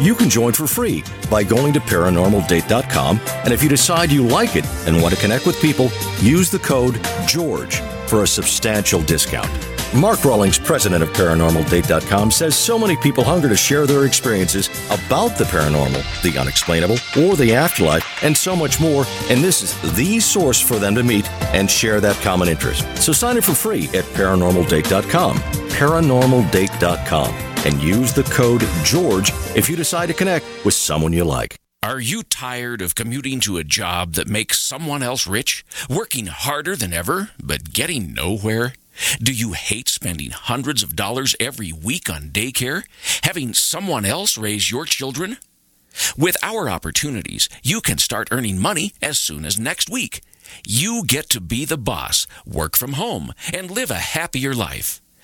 [SPEAKER 17] You can join for free by going to paranormaldate.com. And if you decide you like it and want to connect with people, use the code GEORGE for a substantial discount. Mark Rawlings, president of ParanormalDate.com, says so many people hunger to share their experiences about the paranormal, the unexplainable, or the afterlife, and so much more. And this is the source for them to meet and share that common interest. So sign up for free at ParanormalDate.com. ParanormalDate.com. And use the code GEORGE if you decide to connect with someone you like.
[SPEAKER 37] Are you tired of commuting to a job that makes someone else rich? Working harder than ever, but getting nowhere? Do you hate spending hundreds of dollars every week on daycare? Having someone else raise your children? With our opportunities, you can start earning money as soon as next week. You get to be the boss, work from home, and live a happier life.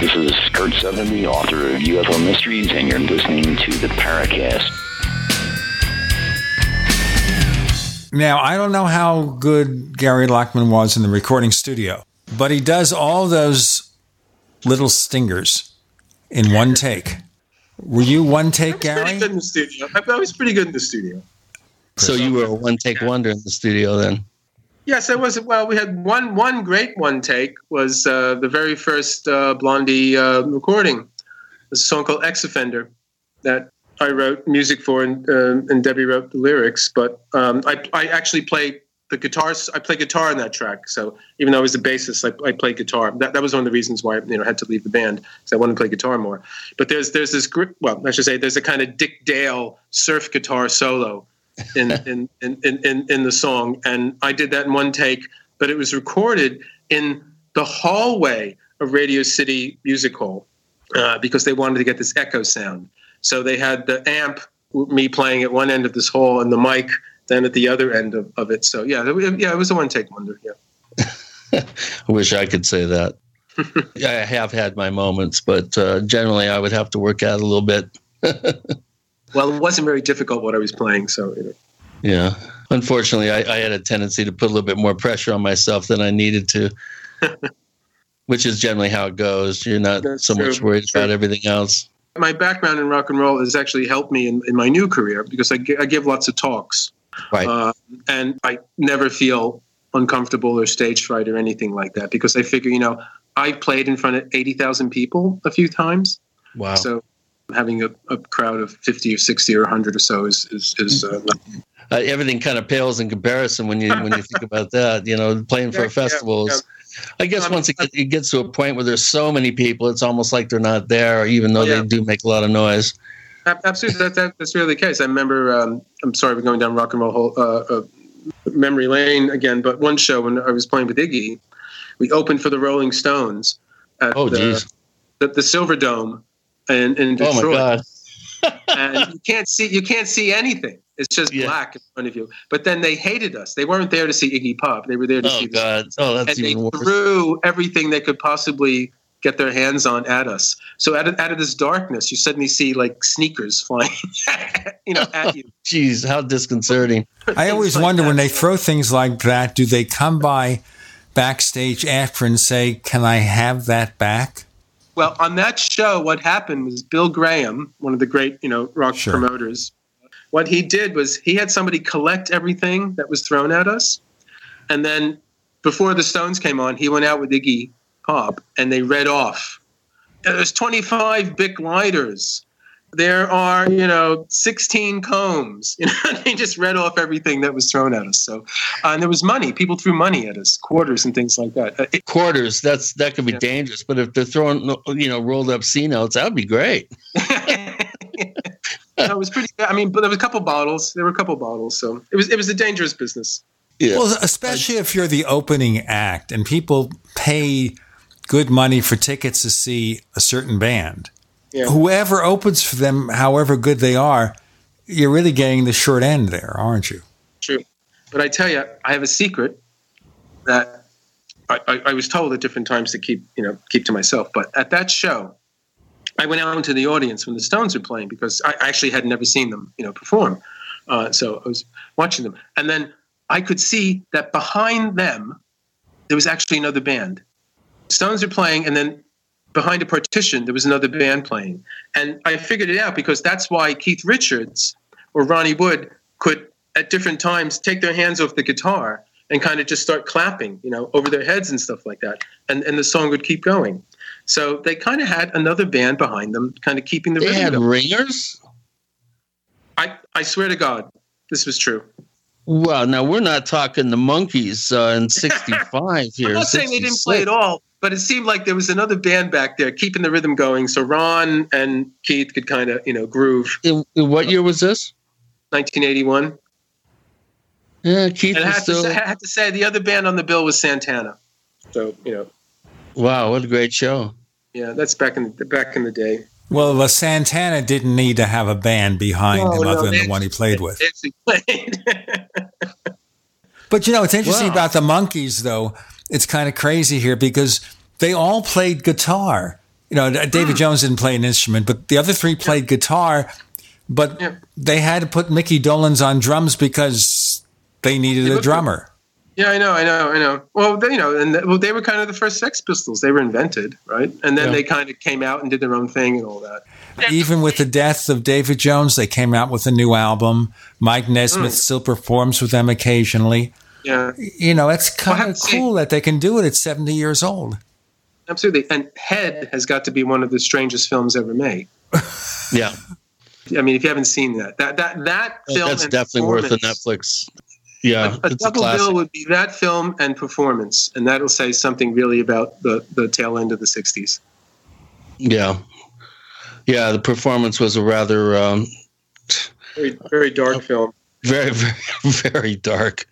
[SPEAKER 38] This is Curt Sutherly, the author of UFO Mysteries, and you're listening to the Paracast.
[SPEAKER 2] Now, I don't know how good Gary Lachman was in the recording studio, but he does all those little stingers in one take. Were you one take, Gary?
[SPEAKER 4] Pretty good in the studio. I was pretty good in the studio.
[SPEAKER 3] So you were a one take wonder in the studio then?
[SPEAKER 4] Yes, I was. Well, we had one one great one take was uh, the very first uh, Blondie uh, recording. It's a song called "Ex Offender" that I wrote music for, and, uh, and Debbie wrote the lyrics. But um, I, I actually play the guitars. I play guitar on that track. So even though I was the bassist, I, I played guitar. That, that was one of the reasons why you know I had to leave the band because I wanted to play guitar more. But there's there's this well, I should say there's a kind of Dick Dale surf guitar solo in, in, in, in, in the song. And I did that in one take, but it was recorded in the hallway of Radio City Music Hall uh, because they wanted to get this echo sound. So they had the amp, me playing at one end of this hall, and the mic then at the other end of, of it. So yeah, it, yeah, it was a one take wonder. Yeah.
[SPEAKER 3] I wish I could say that. I have had my moments, but uh, generally I would have to work out a little bit.
[SPEAKER 4] Well, it wasn't very difficult what I was playing, so. You know.
[SPEAKER 3] Yeah, unfortunately, I, I, had a tendency to put a little bit more pressure on myself than I needed to, which is generally how it goes. You're not That's so true. much worried That's about true. everything else.
[SPEAKER 4] My background in rock and roll has actually helped me in, in my new career because I, I give lots of talks,
[SPEAKER 3] right? Uh,
[SPEAKER 4] and I never feel uncomfortable or stage fright or anything like that because I figure, you know, I've played in front of eighty thousand people a few times.
[SPEAKER 3] Wow!
[SPEAKER 4] So having a, a, crowd of 50 or 60 or 100 or so is is, is uh,
[SPEAKER 3] uh, everything kind of pales in comparison when you when you think about that. You know, playing for yeah, a festival yeah, yeah. I guess um, once it, get, it, gets to a point where there's so many people, it's almost like they're not there, even though they do make a lot of noise.
[SPEAKER 4] Absolutely, that, that, that's really the case. I remember. Um, I'm sorry, we're going down rock and roll uh, uh, memory lane again, but one show when I was playing with Iggy, we opened for the Rolling Stones at
[SPEAKER 3] oh,
[SPEAKER 4] the, the, the Silver Dome in, in Detroit.
[SPEAKER 3] Oh my god!
[SPEAKER 4] and you can't see you can't see anything. It's just yeah. black in front of you. But then they hated us. They weren't there to see Iggy Pop. They were there to
[SPEAKER 3] oh,
[SPEAKER 4] see.
[SPEAKER 3] God. Oh, that's
[SPEAKER 4] and
[SPEAKER 3] even
[SPEAKER 4] they
[SPEAKER 3] worse.
[SPEAKER 4] threw everything they could possibly get their hands on at us. So out of, out of this darkness, you suddenly see like sneakers flying, you know, at you.
[SPEAKER 3] Jeez, how disconcerting!
[SPEAKER 2] I always like wonder that. when they throw things like that, do they come by backstage after and say, "Can I have that back"?
[SPEAKER 4] Well, on that show, what happened was Bill Graham, one of the great, you know, rock sure. promoters, what he did was he had somebody collect everything that was thrown at us, and then before the Stones came on, he went out with Iggy Pop and they read off. There's 25 Bic lighters. There are, you know, 16 combs. You know, they just read off everything that was thrown at us. So, uh, and there was money. People threw money at us, quarters and things like that. Uh, it,
[SPEAKER 3] Quarters, that's that could be yeah. dangerous. But if they're throwing, you know, rolled up C notes, that would be great.
[SPEAKER 4] no, it was pretty. I mean, but there was a couple bottles. There were a couple bottles, so it was it was a dangerous business.
[SPEAKER 2] Yeah. Well, especially if you're the opening act and people pay good money for tickets to see a certain band. Yeah. Whoever opens for them, however good they are, you're really getting the short end there, aren't you?
[SPEAKER 4] True. But I tell you, I have a secret that I, I, I was told at different times to keep, you know, keep to myself. But at that show, I went out into the audience when the Stones were playing because I actually had never seen them, you know, perform. Uh, so I was watching them, and then I could see that behind them there was actually another band. Stones are playing, and then behind a partition there was another band playing, and I figured it out because that's why Keith Richards or Ronnie Wood could at different times take their hands off the guitar and kind of just start clapping, you know, over their heads and stuff like that, and and the song would keep going. So they kind of had another band behind them, kind of keeping the
[SPEAKER 3] they
[SPEAKER 4] rhythm.
[SPEAKER 3] had
[SPEAKER 4] going.
[SPEAKER 3] ringers.
[SPEAKER 4] I I swear to God, this was true.
[SPEAKER 3] Well, now we're not talking the Monkees uh, in '65 here.
[SPEAKER 4] I'm not saying they didn't play at all, but it seemed like there was another band back there keeping the rhythm going, so Ron and Keith could kind of you know groove.
[SPEAKER 3] In, in what year was this?
[SPEAKER 4] 1981.
[SPEAKER 3] Yeah, Keith.
[SPEAKER 4] And I
[SPEAKER 3] was
[SPEAKER 4] have,
[SPEAKER 3] still...
[SPEAKER 4] to say, I have to say the other band on the bill was Santana. So you know.
[SPEAKER 3] Wow, what a great show!
[SPEAKER 4] Yeah, that's back in the back in the day.
[SPEAKER 2] Well, the Santana didn't need to have a band behind
[SPEAKER 4] No,
[SPEAKER 2] him
[SPEAKER 4] no,
[SPEAKER 2] other than the one he played with.
[SPEAKER 4] Actually played.
[SPEAKER 2] But you know, it's interesting
[SPEAKER 4] Wow.
[SPEAKER 2] about the Monkees, though. It's kind of crazy here because they all played guitar. You know, David Jones didn't play an instrument, but the other three played guitar. But they had to put Micky Dolenz on drums because they needed a drummer.
[SPEAKER 4] Yeah, I know, I know, I know. Well, they, you know, and th- well, they were kind of the first Sex Pistols. They were invented, right? And then
[SPEAKER 2] Yeah.
[SPEAKER 4] they kind of came out and did their own thing and all that.
[SPEAKER 2] Even with the death of David Jones, they came out with a new album. Mike Nesmith
[SPEAKER 4] Mm.
[SPEAKER 2] still performs with them occasionally.
[SPEAKER 4] Yeah,
[SPEAKER 2] You know, it's kind
[SPEAKER 4] have
[SPEAKER 2] of
[SPEAKER 4] to say-
[SPEAKER 2] cool that they can do it at 70 years old.
[SPEAKER 4] absolutely. And Head has got to be one of the strangest films ever made.
[SPEAKER 3] Yeah,
[SPEAKER 4] I mean, if you haven't seen that, that that that film
[SPEAKER 3] that's definitely worth a Netflix. Yeah,
[SPEAKER 4] a
[SPEAKER 3] it's a
[SPEAKER 4] double
[SPEAKER 3] classic.
[SPEAKER 4] bill would be that film and performance, and that'll say something really about the the tail end of the '60s.
[SPEAKER 3] Yeah, yeah. The performance was a rather um,
[SPEAKER 4] Very very dark film.
[SPEAKER 3] very, very, very dark.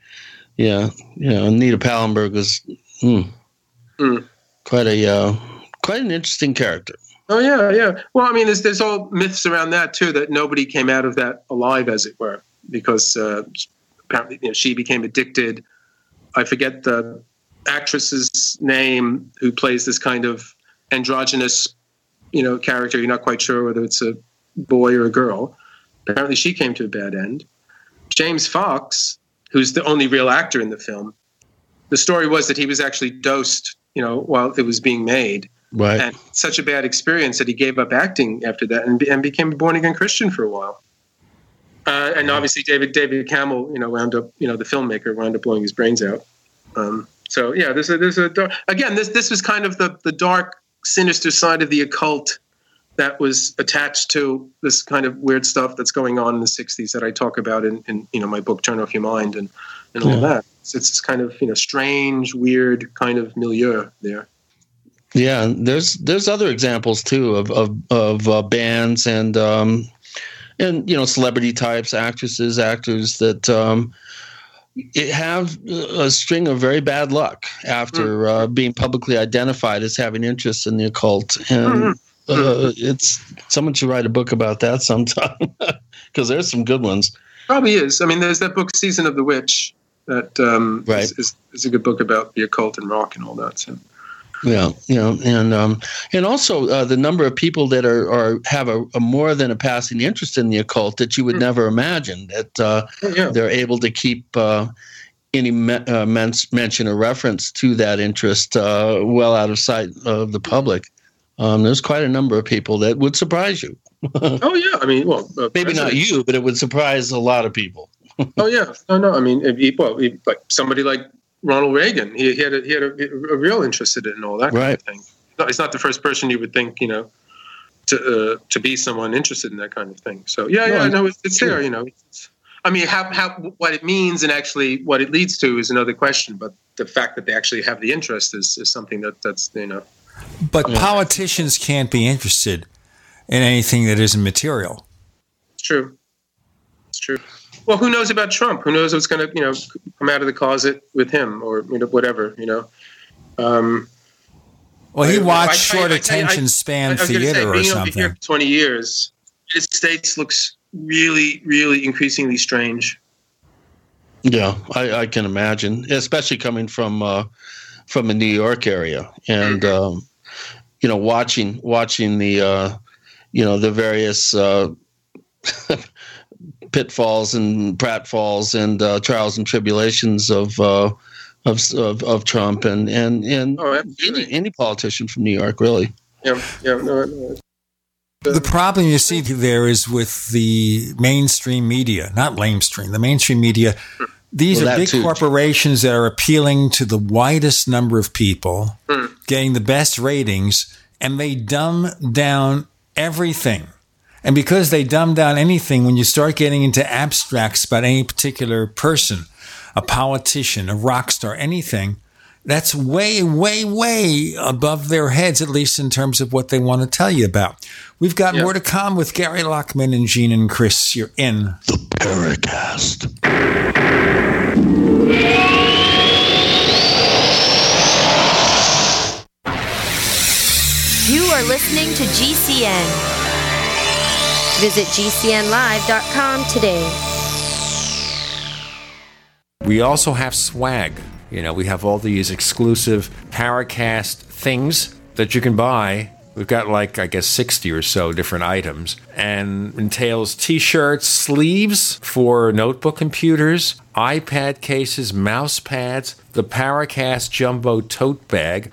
[SPEAKER 3] Yeah, yeah. Anita Pallenberg was
[SPEAKER 4] Mm.
[SPEAKER 3] quite a uh, quite an interesting character.
[SPEAKER 4] Oh yeah, yeah. Well, I mean, there's there's all myths around that too. That nobody came out of that alive, as it were, because uh, apparently you know, she became addicted. I forget the actress's name who plays this kind of androgynous, you know, character. You're not quite sure whether it's a boy or a girl. Apparently, she came to a bad end. James Fox, who's the only real actor in the film, the story was that he was actually dosed, you know, while it was being made
[SPEAKER 3] Right.
[SPEAKER 4] and such a bad experience that he gave up acting after that and, and became a born again Christian for a while. Uh, and obviously, David David Cammell, you know, wound up, you know, the filmmaker wound up blowing his brains out. Um, so yeah, there's a there's a dark, again this this was kind of the the dark, sinister side of the occult that was attached to this kind of weird stuff that's going on in the '60s that I talk about in, in you know my book Turn Off Your Mind and and all
[SPEAKER 3] Yeah.
[SPEAKER 4] that. It's, it's this kind of you know strange, weird kind of milieu there.
[SPEAKER 3] Yeah, there's there's other examples too of of, of uh, bands and um, and you know celebrity types, actresses, actors that um, it have a string of very bad luck after uh, being publicly identified as having interests in the occult, and uh, it's someone should write a book about that sometime because there's some good ones.
[SPEAKER 4] Probably is. I mean, there's that book, Season of the Witch, that um, is, is, is a good book about the occult and rock and all that. So.
[SPEAKER 3] Yeah, you know, and um, and also uh, the number of people that are, are have a, a more than a passing interest in the occult that you would never imagine that uh, they're able to keep uh, any me- uh, men- mention or reference to that interest uh, well out of sight of the public. Um, there's quite a number of people that would surprise you.
[SPEAKER 4] oh yeah, I mean, well, uh,
[SPEAKER 3] maybe not you, but it would surprise a lot of people.
[SPEAKER 4] oh yeah, no, no. I mean, well, like somebody like Ronald Reagan, he, he had a, he had a, a, real interest in all that
[SPEAKER 3] right.
[SPEAKER 4] kind of thing. No, he's not the first person you would think, you know, to uh, to be someone interested in that kind of thing. So yeah, no, yeah, no, it's, it's there. You know, it's, I mean, how how what it means and actually what it leads to is another question. But the fact that they actually have the interest is, is something that that's you know.
[SPEAKER 2] But yeah. politicians can't be interested in anything that isn't material.
[SPEAKER 4] It's true. It's true. Well, who knows about Trump? Who knows what's going to you know come out of the closet with him or you know whatever you know. Um,
[SPEAKER 2] well, he watched I, short I, I, attention span theater say, or something. Over here
[SPEAKER 4] Twenty years, the United States looks really, really increasingly strange.
[SPEAKER 3] Yeah, I, I can imagine, especially coming from uh, from the New York area, and mm-hmm. um, you know, watching watching the uh, you know the various uh, pitfalls and pratfalls and uh, trials and tribulations of uh, of, of, of Trump and and and oh, any, any politician from New York, really.
[SPEAKER 4] Yeah, yeah. No, no.
[SPEAKER 2] The problem you see there is with the mainstream media, not lamestream, the mainstream media. These well, are big too. corporations that are appealing to the widest number of people, mm. getting the best ratings, and they dumb down everything. And because they dumb down anything, when you start getting into abstracts about any particular person, a politician, a rock star, anything, that's way, way, way above their heads, at least in terms of what they want to tell you about. We've got yep. more to come with Gary Lachman and Gene and Chris. You're in
[SPEAKER 17] the Paracast.
[SPEAKER 6] GCN. Visit GCNlive.com today.
[SPEAKER 39] We also have swag. You know, we have all these exclusive Paracast things that you can buy. We've got like, I guess, 60 or so different items and entails t shirts, sleeves for notebook computers, iPad cases, mouse pads, the Paracast Jumbo tote bag,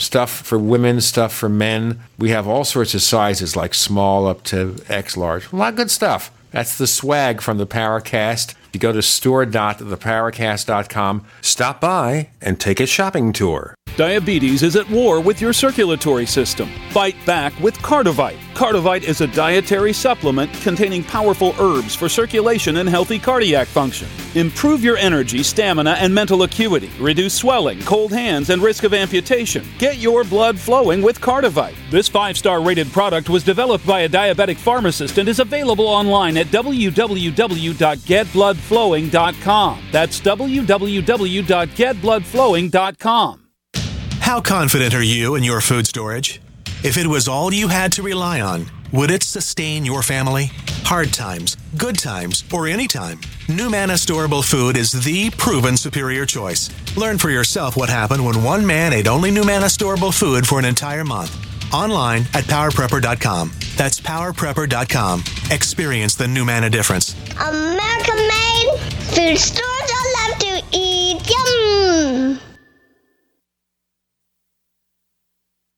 [SPEAKER 39] stuff for women, stuff for men. We have all sorts of sizes like small up to X large. A lot of good stuff. That's the swag from the Paracast. If you go to store.theparacast.com, stop by, and take a shopping tour.
[SPEAKER 33] Diabetes is at war with your circulatory system. Fight back with Cardivite. Cardivite is a dietary supplement containing powerful herbs for circulation and healthy cardiac function. Improve your energy, stamina, and mental acuity. Reduce swelling, cold hands, and risk of amputation. Get your blood flowing with Cardivite. This five star rated product was developed by a diabetic pharmacist and is available online at www.getbloodflowing.com. That's www.getbloodflowing.com.
[SPEAKER 40] How confident are you in your food storage? If it was all you had to rely on, would it sustain your family? Hard times, good times, or any time? NuManna Storable Food is the proven superior choice. Learn for yourself what happened when one man ate only NuManna Storable Food for an entire month. Online at powerprepper.com. That's powerprepper.com. Experience the NuManna difference.
[SPEAKER 41] American made food stores love to eat. Yum!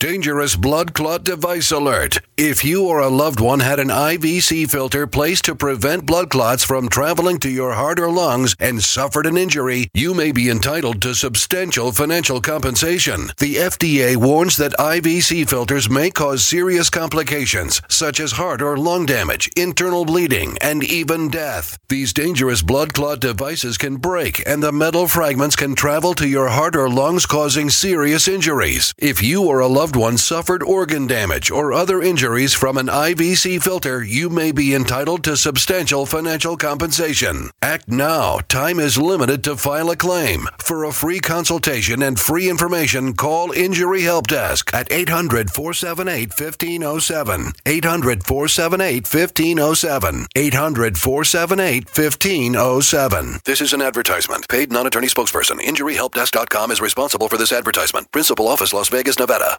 [SPEAKER 14] Dangerous blood clot device alert. If you or a loved one had an IVC filter placed to prevent blood clots from traveling to your heart or lungs and suffered an injury, you may be entitled to substantial financial compensation. The FDA warns that IVC filters may cause serious complications such as heart or lung damage, internal bleeding, and even death. These dangerous blood clot devices can break and the metal fragments can travel to your heart or lungs causing serious injuries. If you or a loved one suffered organ damage or other injuries from an IVC filter, you may be entitled to substantial financial compensation. Act now. Time is limited to file a claim. For a free consultation and free information, call Injury Help Desk at 800 478 1507. 800 478 1507. 800 478 1507. This is an advertisement. Paid non attorney spokesperson. InjuryHelpDesk.com is responsible for this advertisement. Principal office, Las Vegas, Nevada.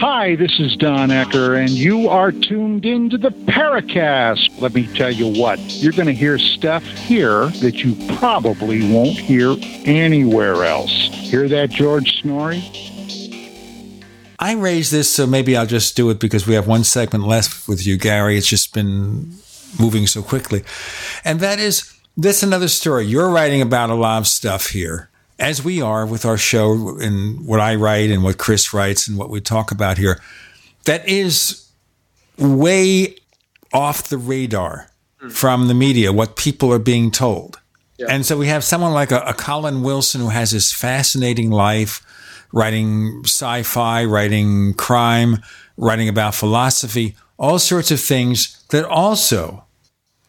[SPEAKER 42] Hi, this is Don Ecker, and you are tuned into the Paracast. Let me tell you what, you're going to hear stuff here that you probably won't hear anywhere else. Hear that, George Noory?
[SPEAKER 2] I raised this, so maybe I'll just do it because we have one segment left with you, Gary. It's just been moving so quickly. And that is this another story. You're writing about a lot of stuff here as we are with our show and what I write and what Chris writes and what we talk about here, that is way off the radar hmm. from the media, what people are being told. Yeah. And so we have someone like a, a Colin Wilson who has this fascinating life, writing sci fi, writing crime, writing about philosophy, all sorts of things that also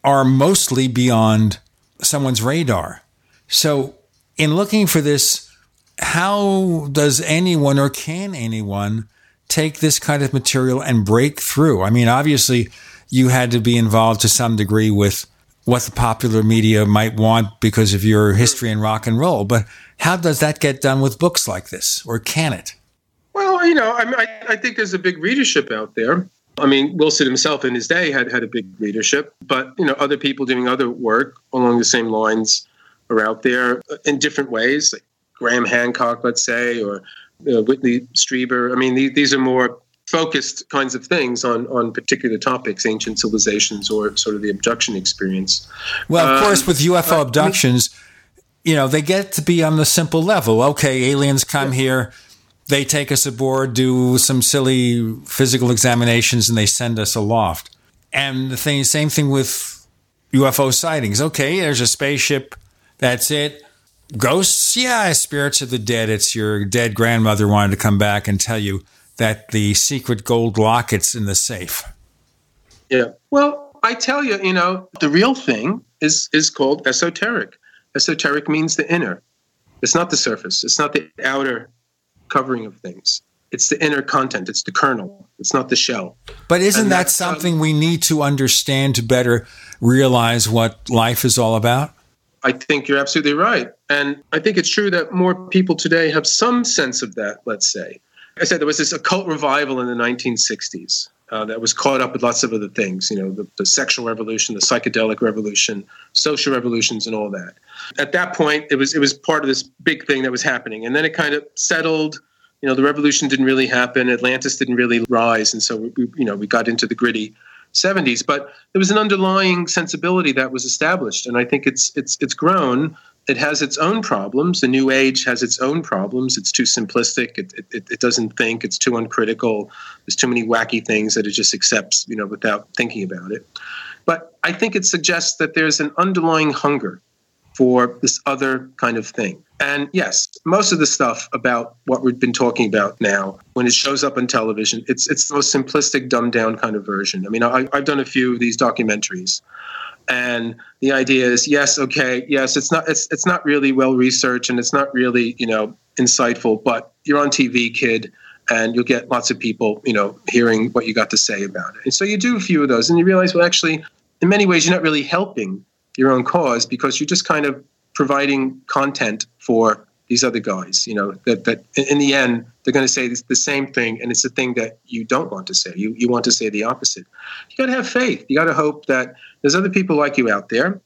[SPEAKER 2] are mostly beyond someone's radar. So in looking for this, how does anyone or can anyone take this kind of material and break through? I mean, obviously, you had to be involved to some degree with what the popular media might want because of your history in rock and roll, but how does that get done with books like this, or can it?
[SPEAKER 4] Well, you know, I, I think there's a big readership out there. I mean, Wilson himself in his day had had a big readership, but you know, other people doing other work along the same lines are out there in different ways, like Graham Hancock, let's say, or uh, Whitley Strieber. I mean, these, these are more focused kinds of things on on particular topics, ancient civilizations, or sort of the abduction experience.
[SPEAKER 2] Well, of um, course, with UFO abductions, you know, they get to be on the simple level. Okay, aliens come yeah. here. They take us aboard, do some silly physical examinations, and they send us aloft. And the thing, same thing with UFO sightings. Okay, there's a spaceship that's it. Ghosts, yeah, spirits of the dead. It's your dead grandmother wanted to come back and tell you that the secret gold locket's in the safe.
[SPEAKER 4] Yeah. Well, I tell you, you know, the real thing is is called esoteric. Esoteric means the inner. It's not the surface. It's not the outer covering of things. It's the inner content. It's the kernel. It's not the shell.
[SPEAKER 2] But isn't that um, something we need to understand to better realize what life is all about?
[SPEAKER 4] I think you're absolutely right. And I think it's true that more people today have some sense of that, let's say. I said there was this occult revival in the 1960s uh, that was caught up with lots of other things, you know, the, the, sexual revolution, the psychedelic revolution, social revolutions, and all that. At that point, it was it was part of this big thing that was happening, and then it kind of settled. You know, the revolution didn't really happen. Atlantis didn't really rise, and so we, you know we got into the gritty 70s. But there was an underlying sensibility that was established, and I think it's it's it's grown. It has its own problems. The new age has its own problems. It's too simplistic. It, it, it doesn't think. It's too uncritical. There's too many wacky things that it just accepts, you know, without thinking about it. But I think it suggests that there's an underlying hunger for this other kind of thing. And yes, most of the stuff about what we've been talking about now, when it shows up on television, it's it's the most simplistic, dumbed down kind of version. I mean, I, I've done a few of these documentaries, and the idea is, yes, okay, yes, it's not it's it's not really well researched, and it's not really you know insightful, but you're on TV, kid, and you'll get lots of people, you know, hearing what you got to say about it. And so you do a few of those, and you realize, well, actually, in many ways, you're not really helping your own cause because you're just kind of providing content for these other guys. You know, that that in the end they're going to say the same thing, and it's the thing that you don't want to say. You you want to say the opposite. You got to have faith. You got to hope that there's other people like you out there,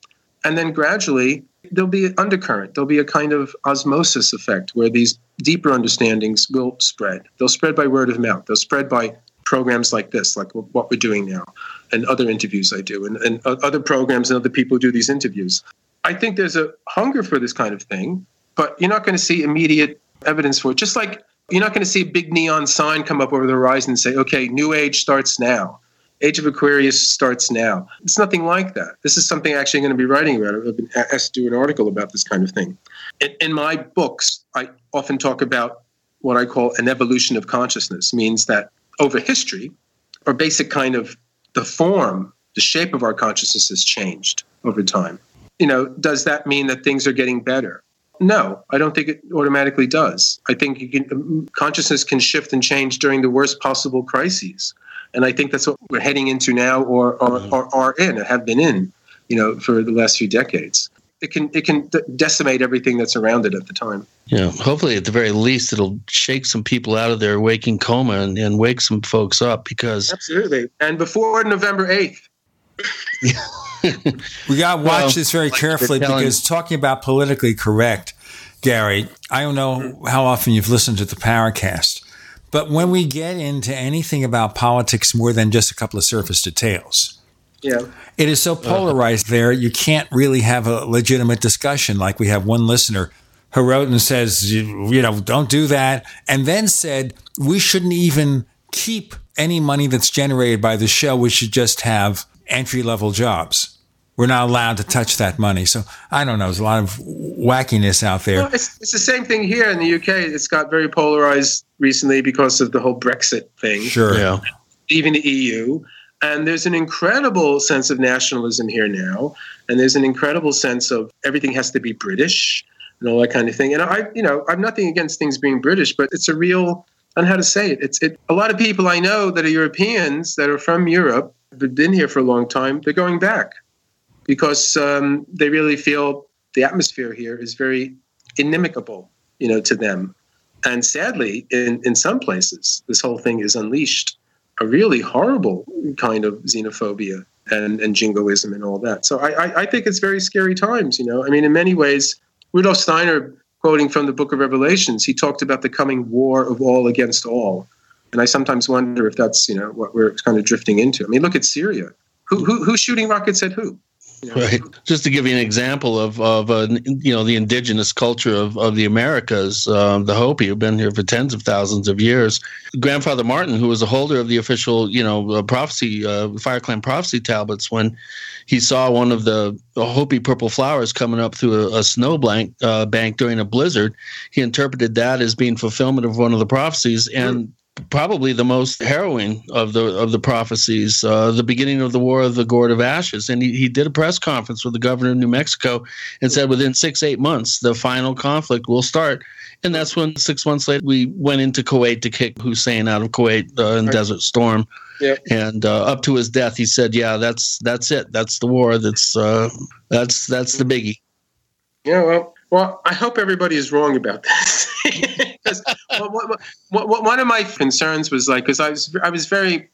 [SPEAKER 4] and then gradually there'll be an undercurrent. There'll be a kind of osmosis effect where these deeper understandings will spread. They'll spread by word of mouth. They'll spread by programs like this, like what we're doing now, and other interviews I do, and, and other programs and other people do these interviews. I think there's a hunger for this kind of thing, but you're not going to see immediate evidence for it. Just like you're not going to see a big neon sign come up over the horizon and say, okay, new age starts now. Age of Aquarius starts now. It's nothing like that. This is something actually I'm going to be writing about. I've been asked to do an article about this kind of thing. In, in my books, I often talk about what I call an evolution of consciousness, means that over history, our basic kind of the form, the shape of our consciousness has changed over time. You know, does that mean that things are getting better? No, I don't think it automatically does. I think can, consciousness can shift and change during the worst possible crises, and I think that's what we're heading into now, or or, or are in, or have been in, you know, for the last few decades. It can it can decimate everything that's around it at the time.
[SPEAKER 3] Yeah, hopefully, at the very least, it'll shake some people out of their waking coma and, and wake some folks up because
[SPEAKER 4] absolutely. And before November eighth.
[SPEAKER 2] we got to watch well, this very like carefully because talking about politically correct, Gary, I don't know how often you've listened to the Paracast, but when we get into anything about politics more than just a couple of surface details,
[SPEAKER 4] yeah.
[SPEAKER 2] It is so uh-huh. polarized uh, there, you can't really have a legitimate discussion. Like we have one listener who wrote and says, you, you know, don't do that. And then said, we shouldn't even keep any money that's generated by the show. We should just have entry level jobs we're not allowed to touch that money. So I don't know. There's a lot of wackiness out there.
[SPEAKER 4] Well, it's, it's the same thing here in the UK. It's got very polarized recently because of the whole Brexit thing.
[SPEAKER 2] Sure.
[SPEAKER 3] Yeah.
[SPEAKER 4] Even the EU. And there's an incredible sense of nationalism here now. And there's an incredible sense of everything has to be British and all that kind of thing. And I, you know, I'm nothing against things being British, but it's a real, on how to say it. It's it. A lot of people I know that are Europeans that are from Europe, have been here for a long time. They're going back because um, they really feel the atmosphere here is very inimical, you know, to them. And sadly, in, in some places, this whole thing is unleashed a really horrible kind of xenophobia and, and jingoism and all that. So I, I, I think it's very scary times, you know. I mean, in many ways, Rudolf Steiner, quoting from the book of Revelations, he talked about the coming war of all against all. And I sometimes wonder if that's, you know, what we're kind of drifting into. I mean, look at Syria. Who, who, who's shooting rockets at who?
[SPEAKER 3] Right. Just to give you an example of of uh, you know the indigenous culture of, of the Americas, um, the Hopi who've been here for tens of thousands of years. Grandfather Martin, who was a holder of the official you know uh, prophecy uh, Fire Clan prophecy tablets, when he saw one of the Hopi purple flowers coming up through a, a snow blank, uh, bank during a blizzard, he interpreted that as being fulfillment of one of the prophecies and probably the most harrowing of the of the prophecies, uh, the beginning of the War of the Gourd of Ashes. And he, he did a press conference with the governor of New Mexico and said within six, eight months, the final conflict will start. And that's when six months later, we went into Kuwait to kick Hussein out of Kuwait uh, in right. Desert Storm.
[SPEAKER 4] Yep.
[SPEAKER 3] And uh, up to his death, he said, "Yeah, that's that's it. That's the war. That's uh, that's that's the biggie."
[SPEAKER 4] Yeah, well, well, I hope everybody is wrong about this. because one of my concerns was like, because I was I was very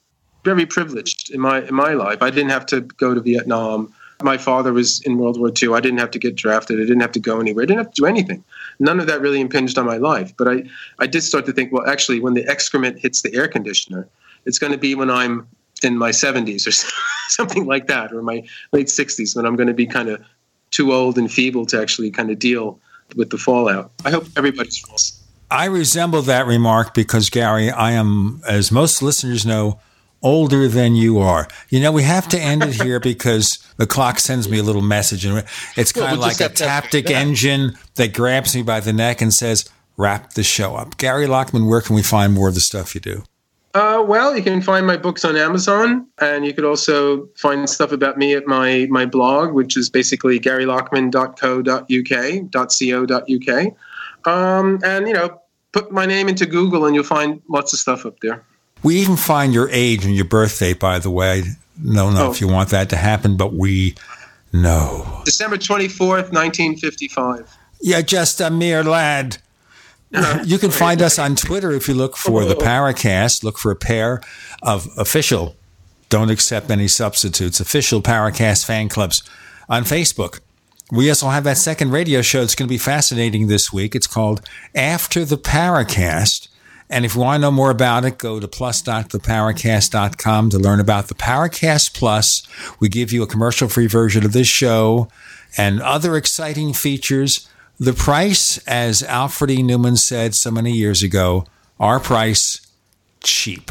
[SPEAKER 4] very privileged in my in my life. I didn't have to go to Vietnam. My father was in World War II. I didn't have to get drafted. I didn't have to go anywhere. I didn't have to do anything. None of that really impinged on my life. But I, I did start to think, well, actually, when the excrement hits the air conditioner, it's going to be when I'm in my 70s or something like that, or my late 60s, when I'm going to be kind of too old and feeble to actually kind of deal with the fallout. I hope everybody's.
[SPEAKER 2] I resemble that remark because, Gary, I am, as most listeners know, older than you are. You know, we have to end it here because the clock sends me a little message, and it's kind of like a taptic engine that grabs me by the neck and says, "Wrap the show up." Gary Lachman, where can we find more of the stuff you do?
[SPEAKER 4] Uh, well, you can find my books on Amazon, and you could also find stuff about me at my my blog, which is basically garylachman.co.uk, .co.uk. Um, and you know, put my name into Google, and you'll find lots of stuff up there.
[SPEAKER 2] We even find your age and your birthday, by the way. No, no,
[SPEAKER 4] Oh.
[SPEAKER 2] if you want that to happen, but we know.
[SPEAKER 4] December twenty fourth, nineteen fifty five.
[SPEAKER 2] You're just a mere lad. Uh-huh. You can find us on Twitter if you look for the oh. Paracast. Look for a pair of official, don't accept any substitutes, official Paracast fan clubs on Facebook. We also have that second radio show. It's going to be fascinating this week. It's called After the Paracast. And if you want to know more about it, go to plus.theparacast.com to learn about the Paracast Plus. We give you a commercial free version of this show and other exciting features. The price, as Alfred E. Neuman said so many years ago, our price, cheap.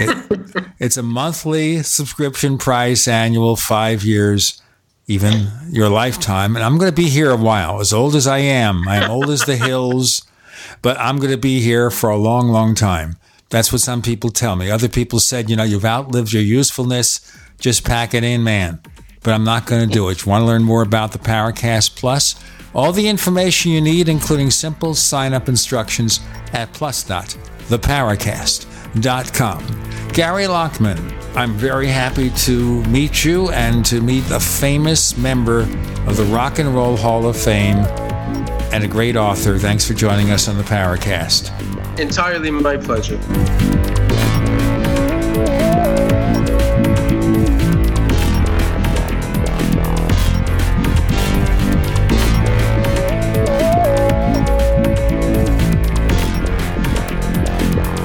[SPEAKER 2] It- it's a monthly subscription price, annual, five years, even your lifetime. And I'm going to be here a while, as old as I am. I'm old as the hills, but I'm going to be here for a long, long time. That's what some people tell me. Other people said, you know, you've outlived your usefulness. Just pack it in, man. But I'm not going to do it. You want to learn more about the Paracast Plus? All the information you need, including simple sign up instructions at plus.theparacast.com. Gary Lachman, I'm very happy to meet you and to meet a famous member of the Rock and Roll Hall of Fame and a great author. Thanks for joining us on the Paracast.
[SPEAKER 4] Entirely my pleasure.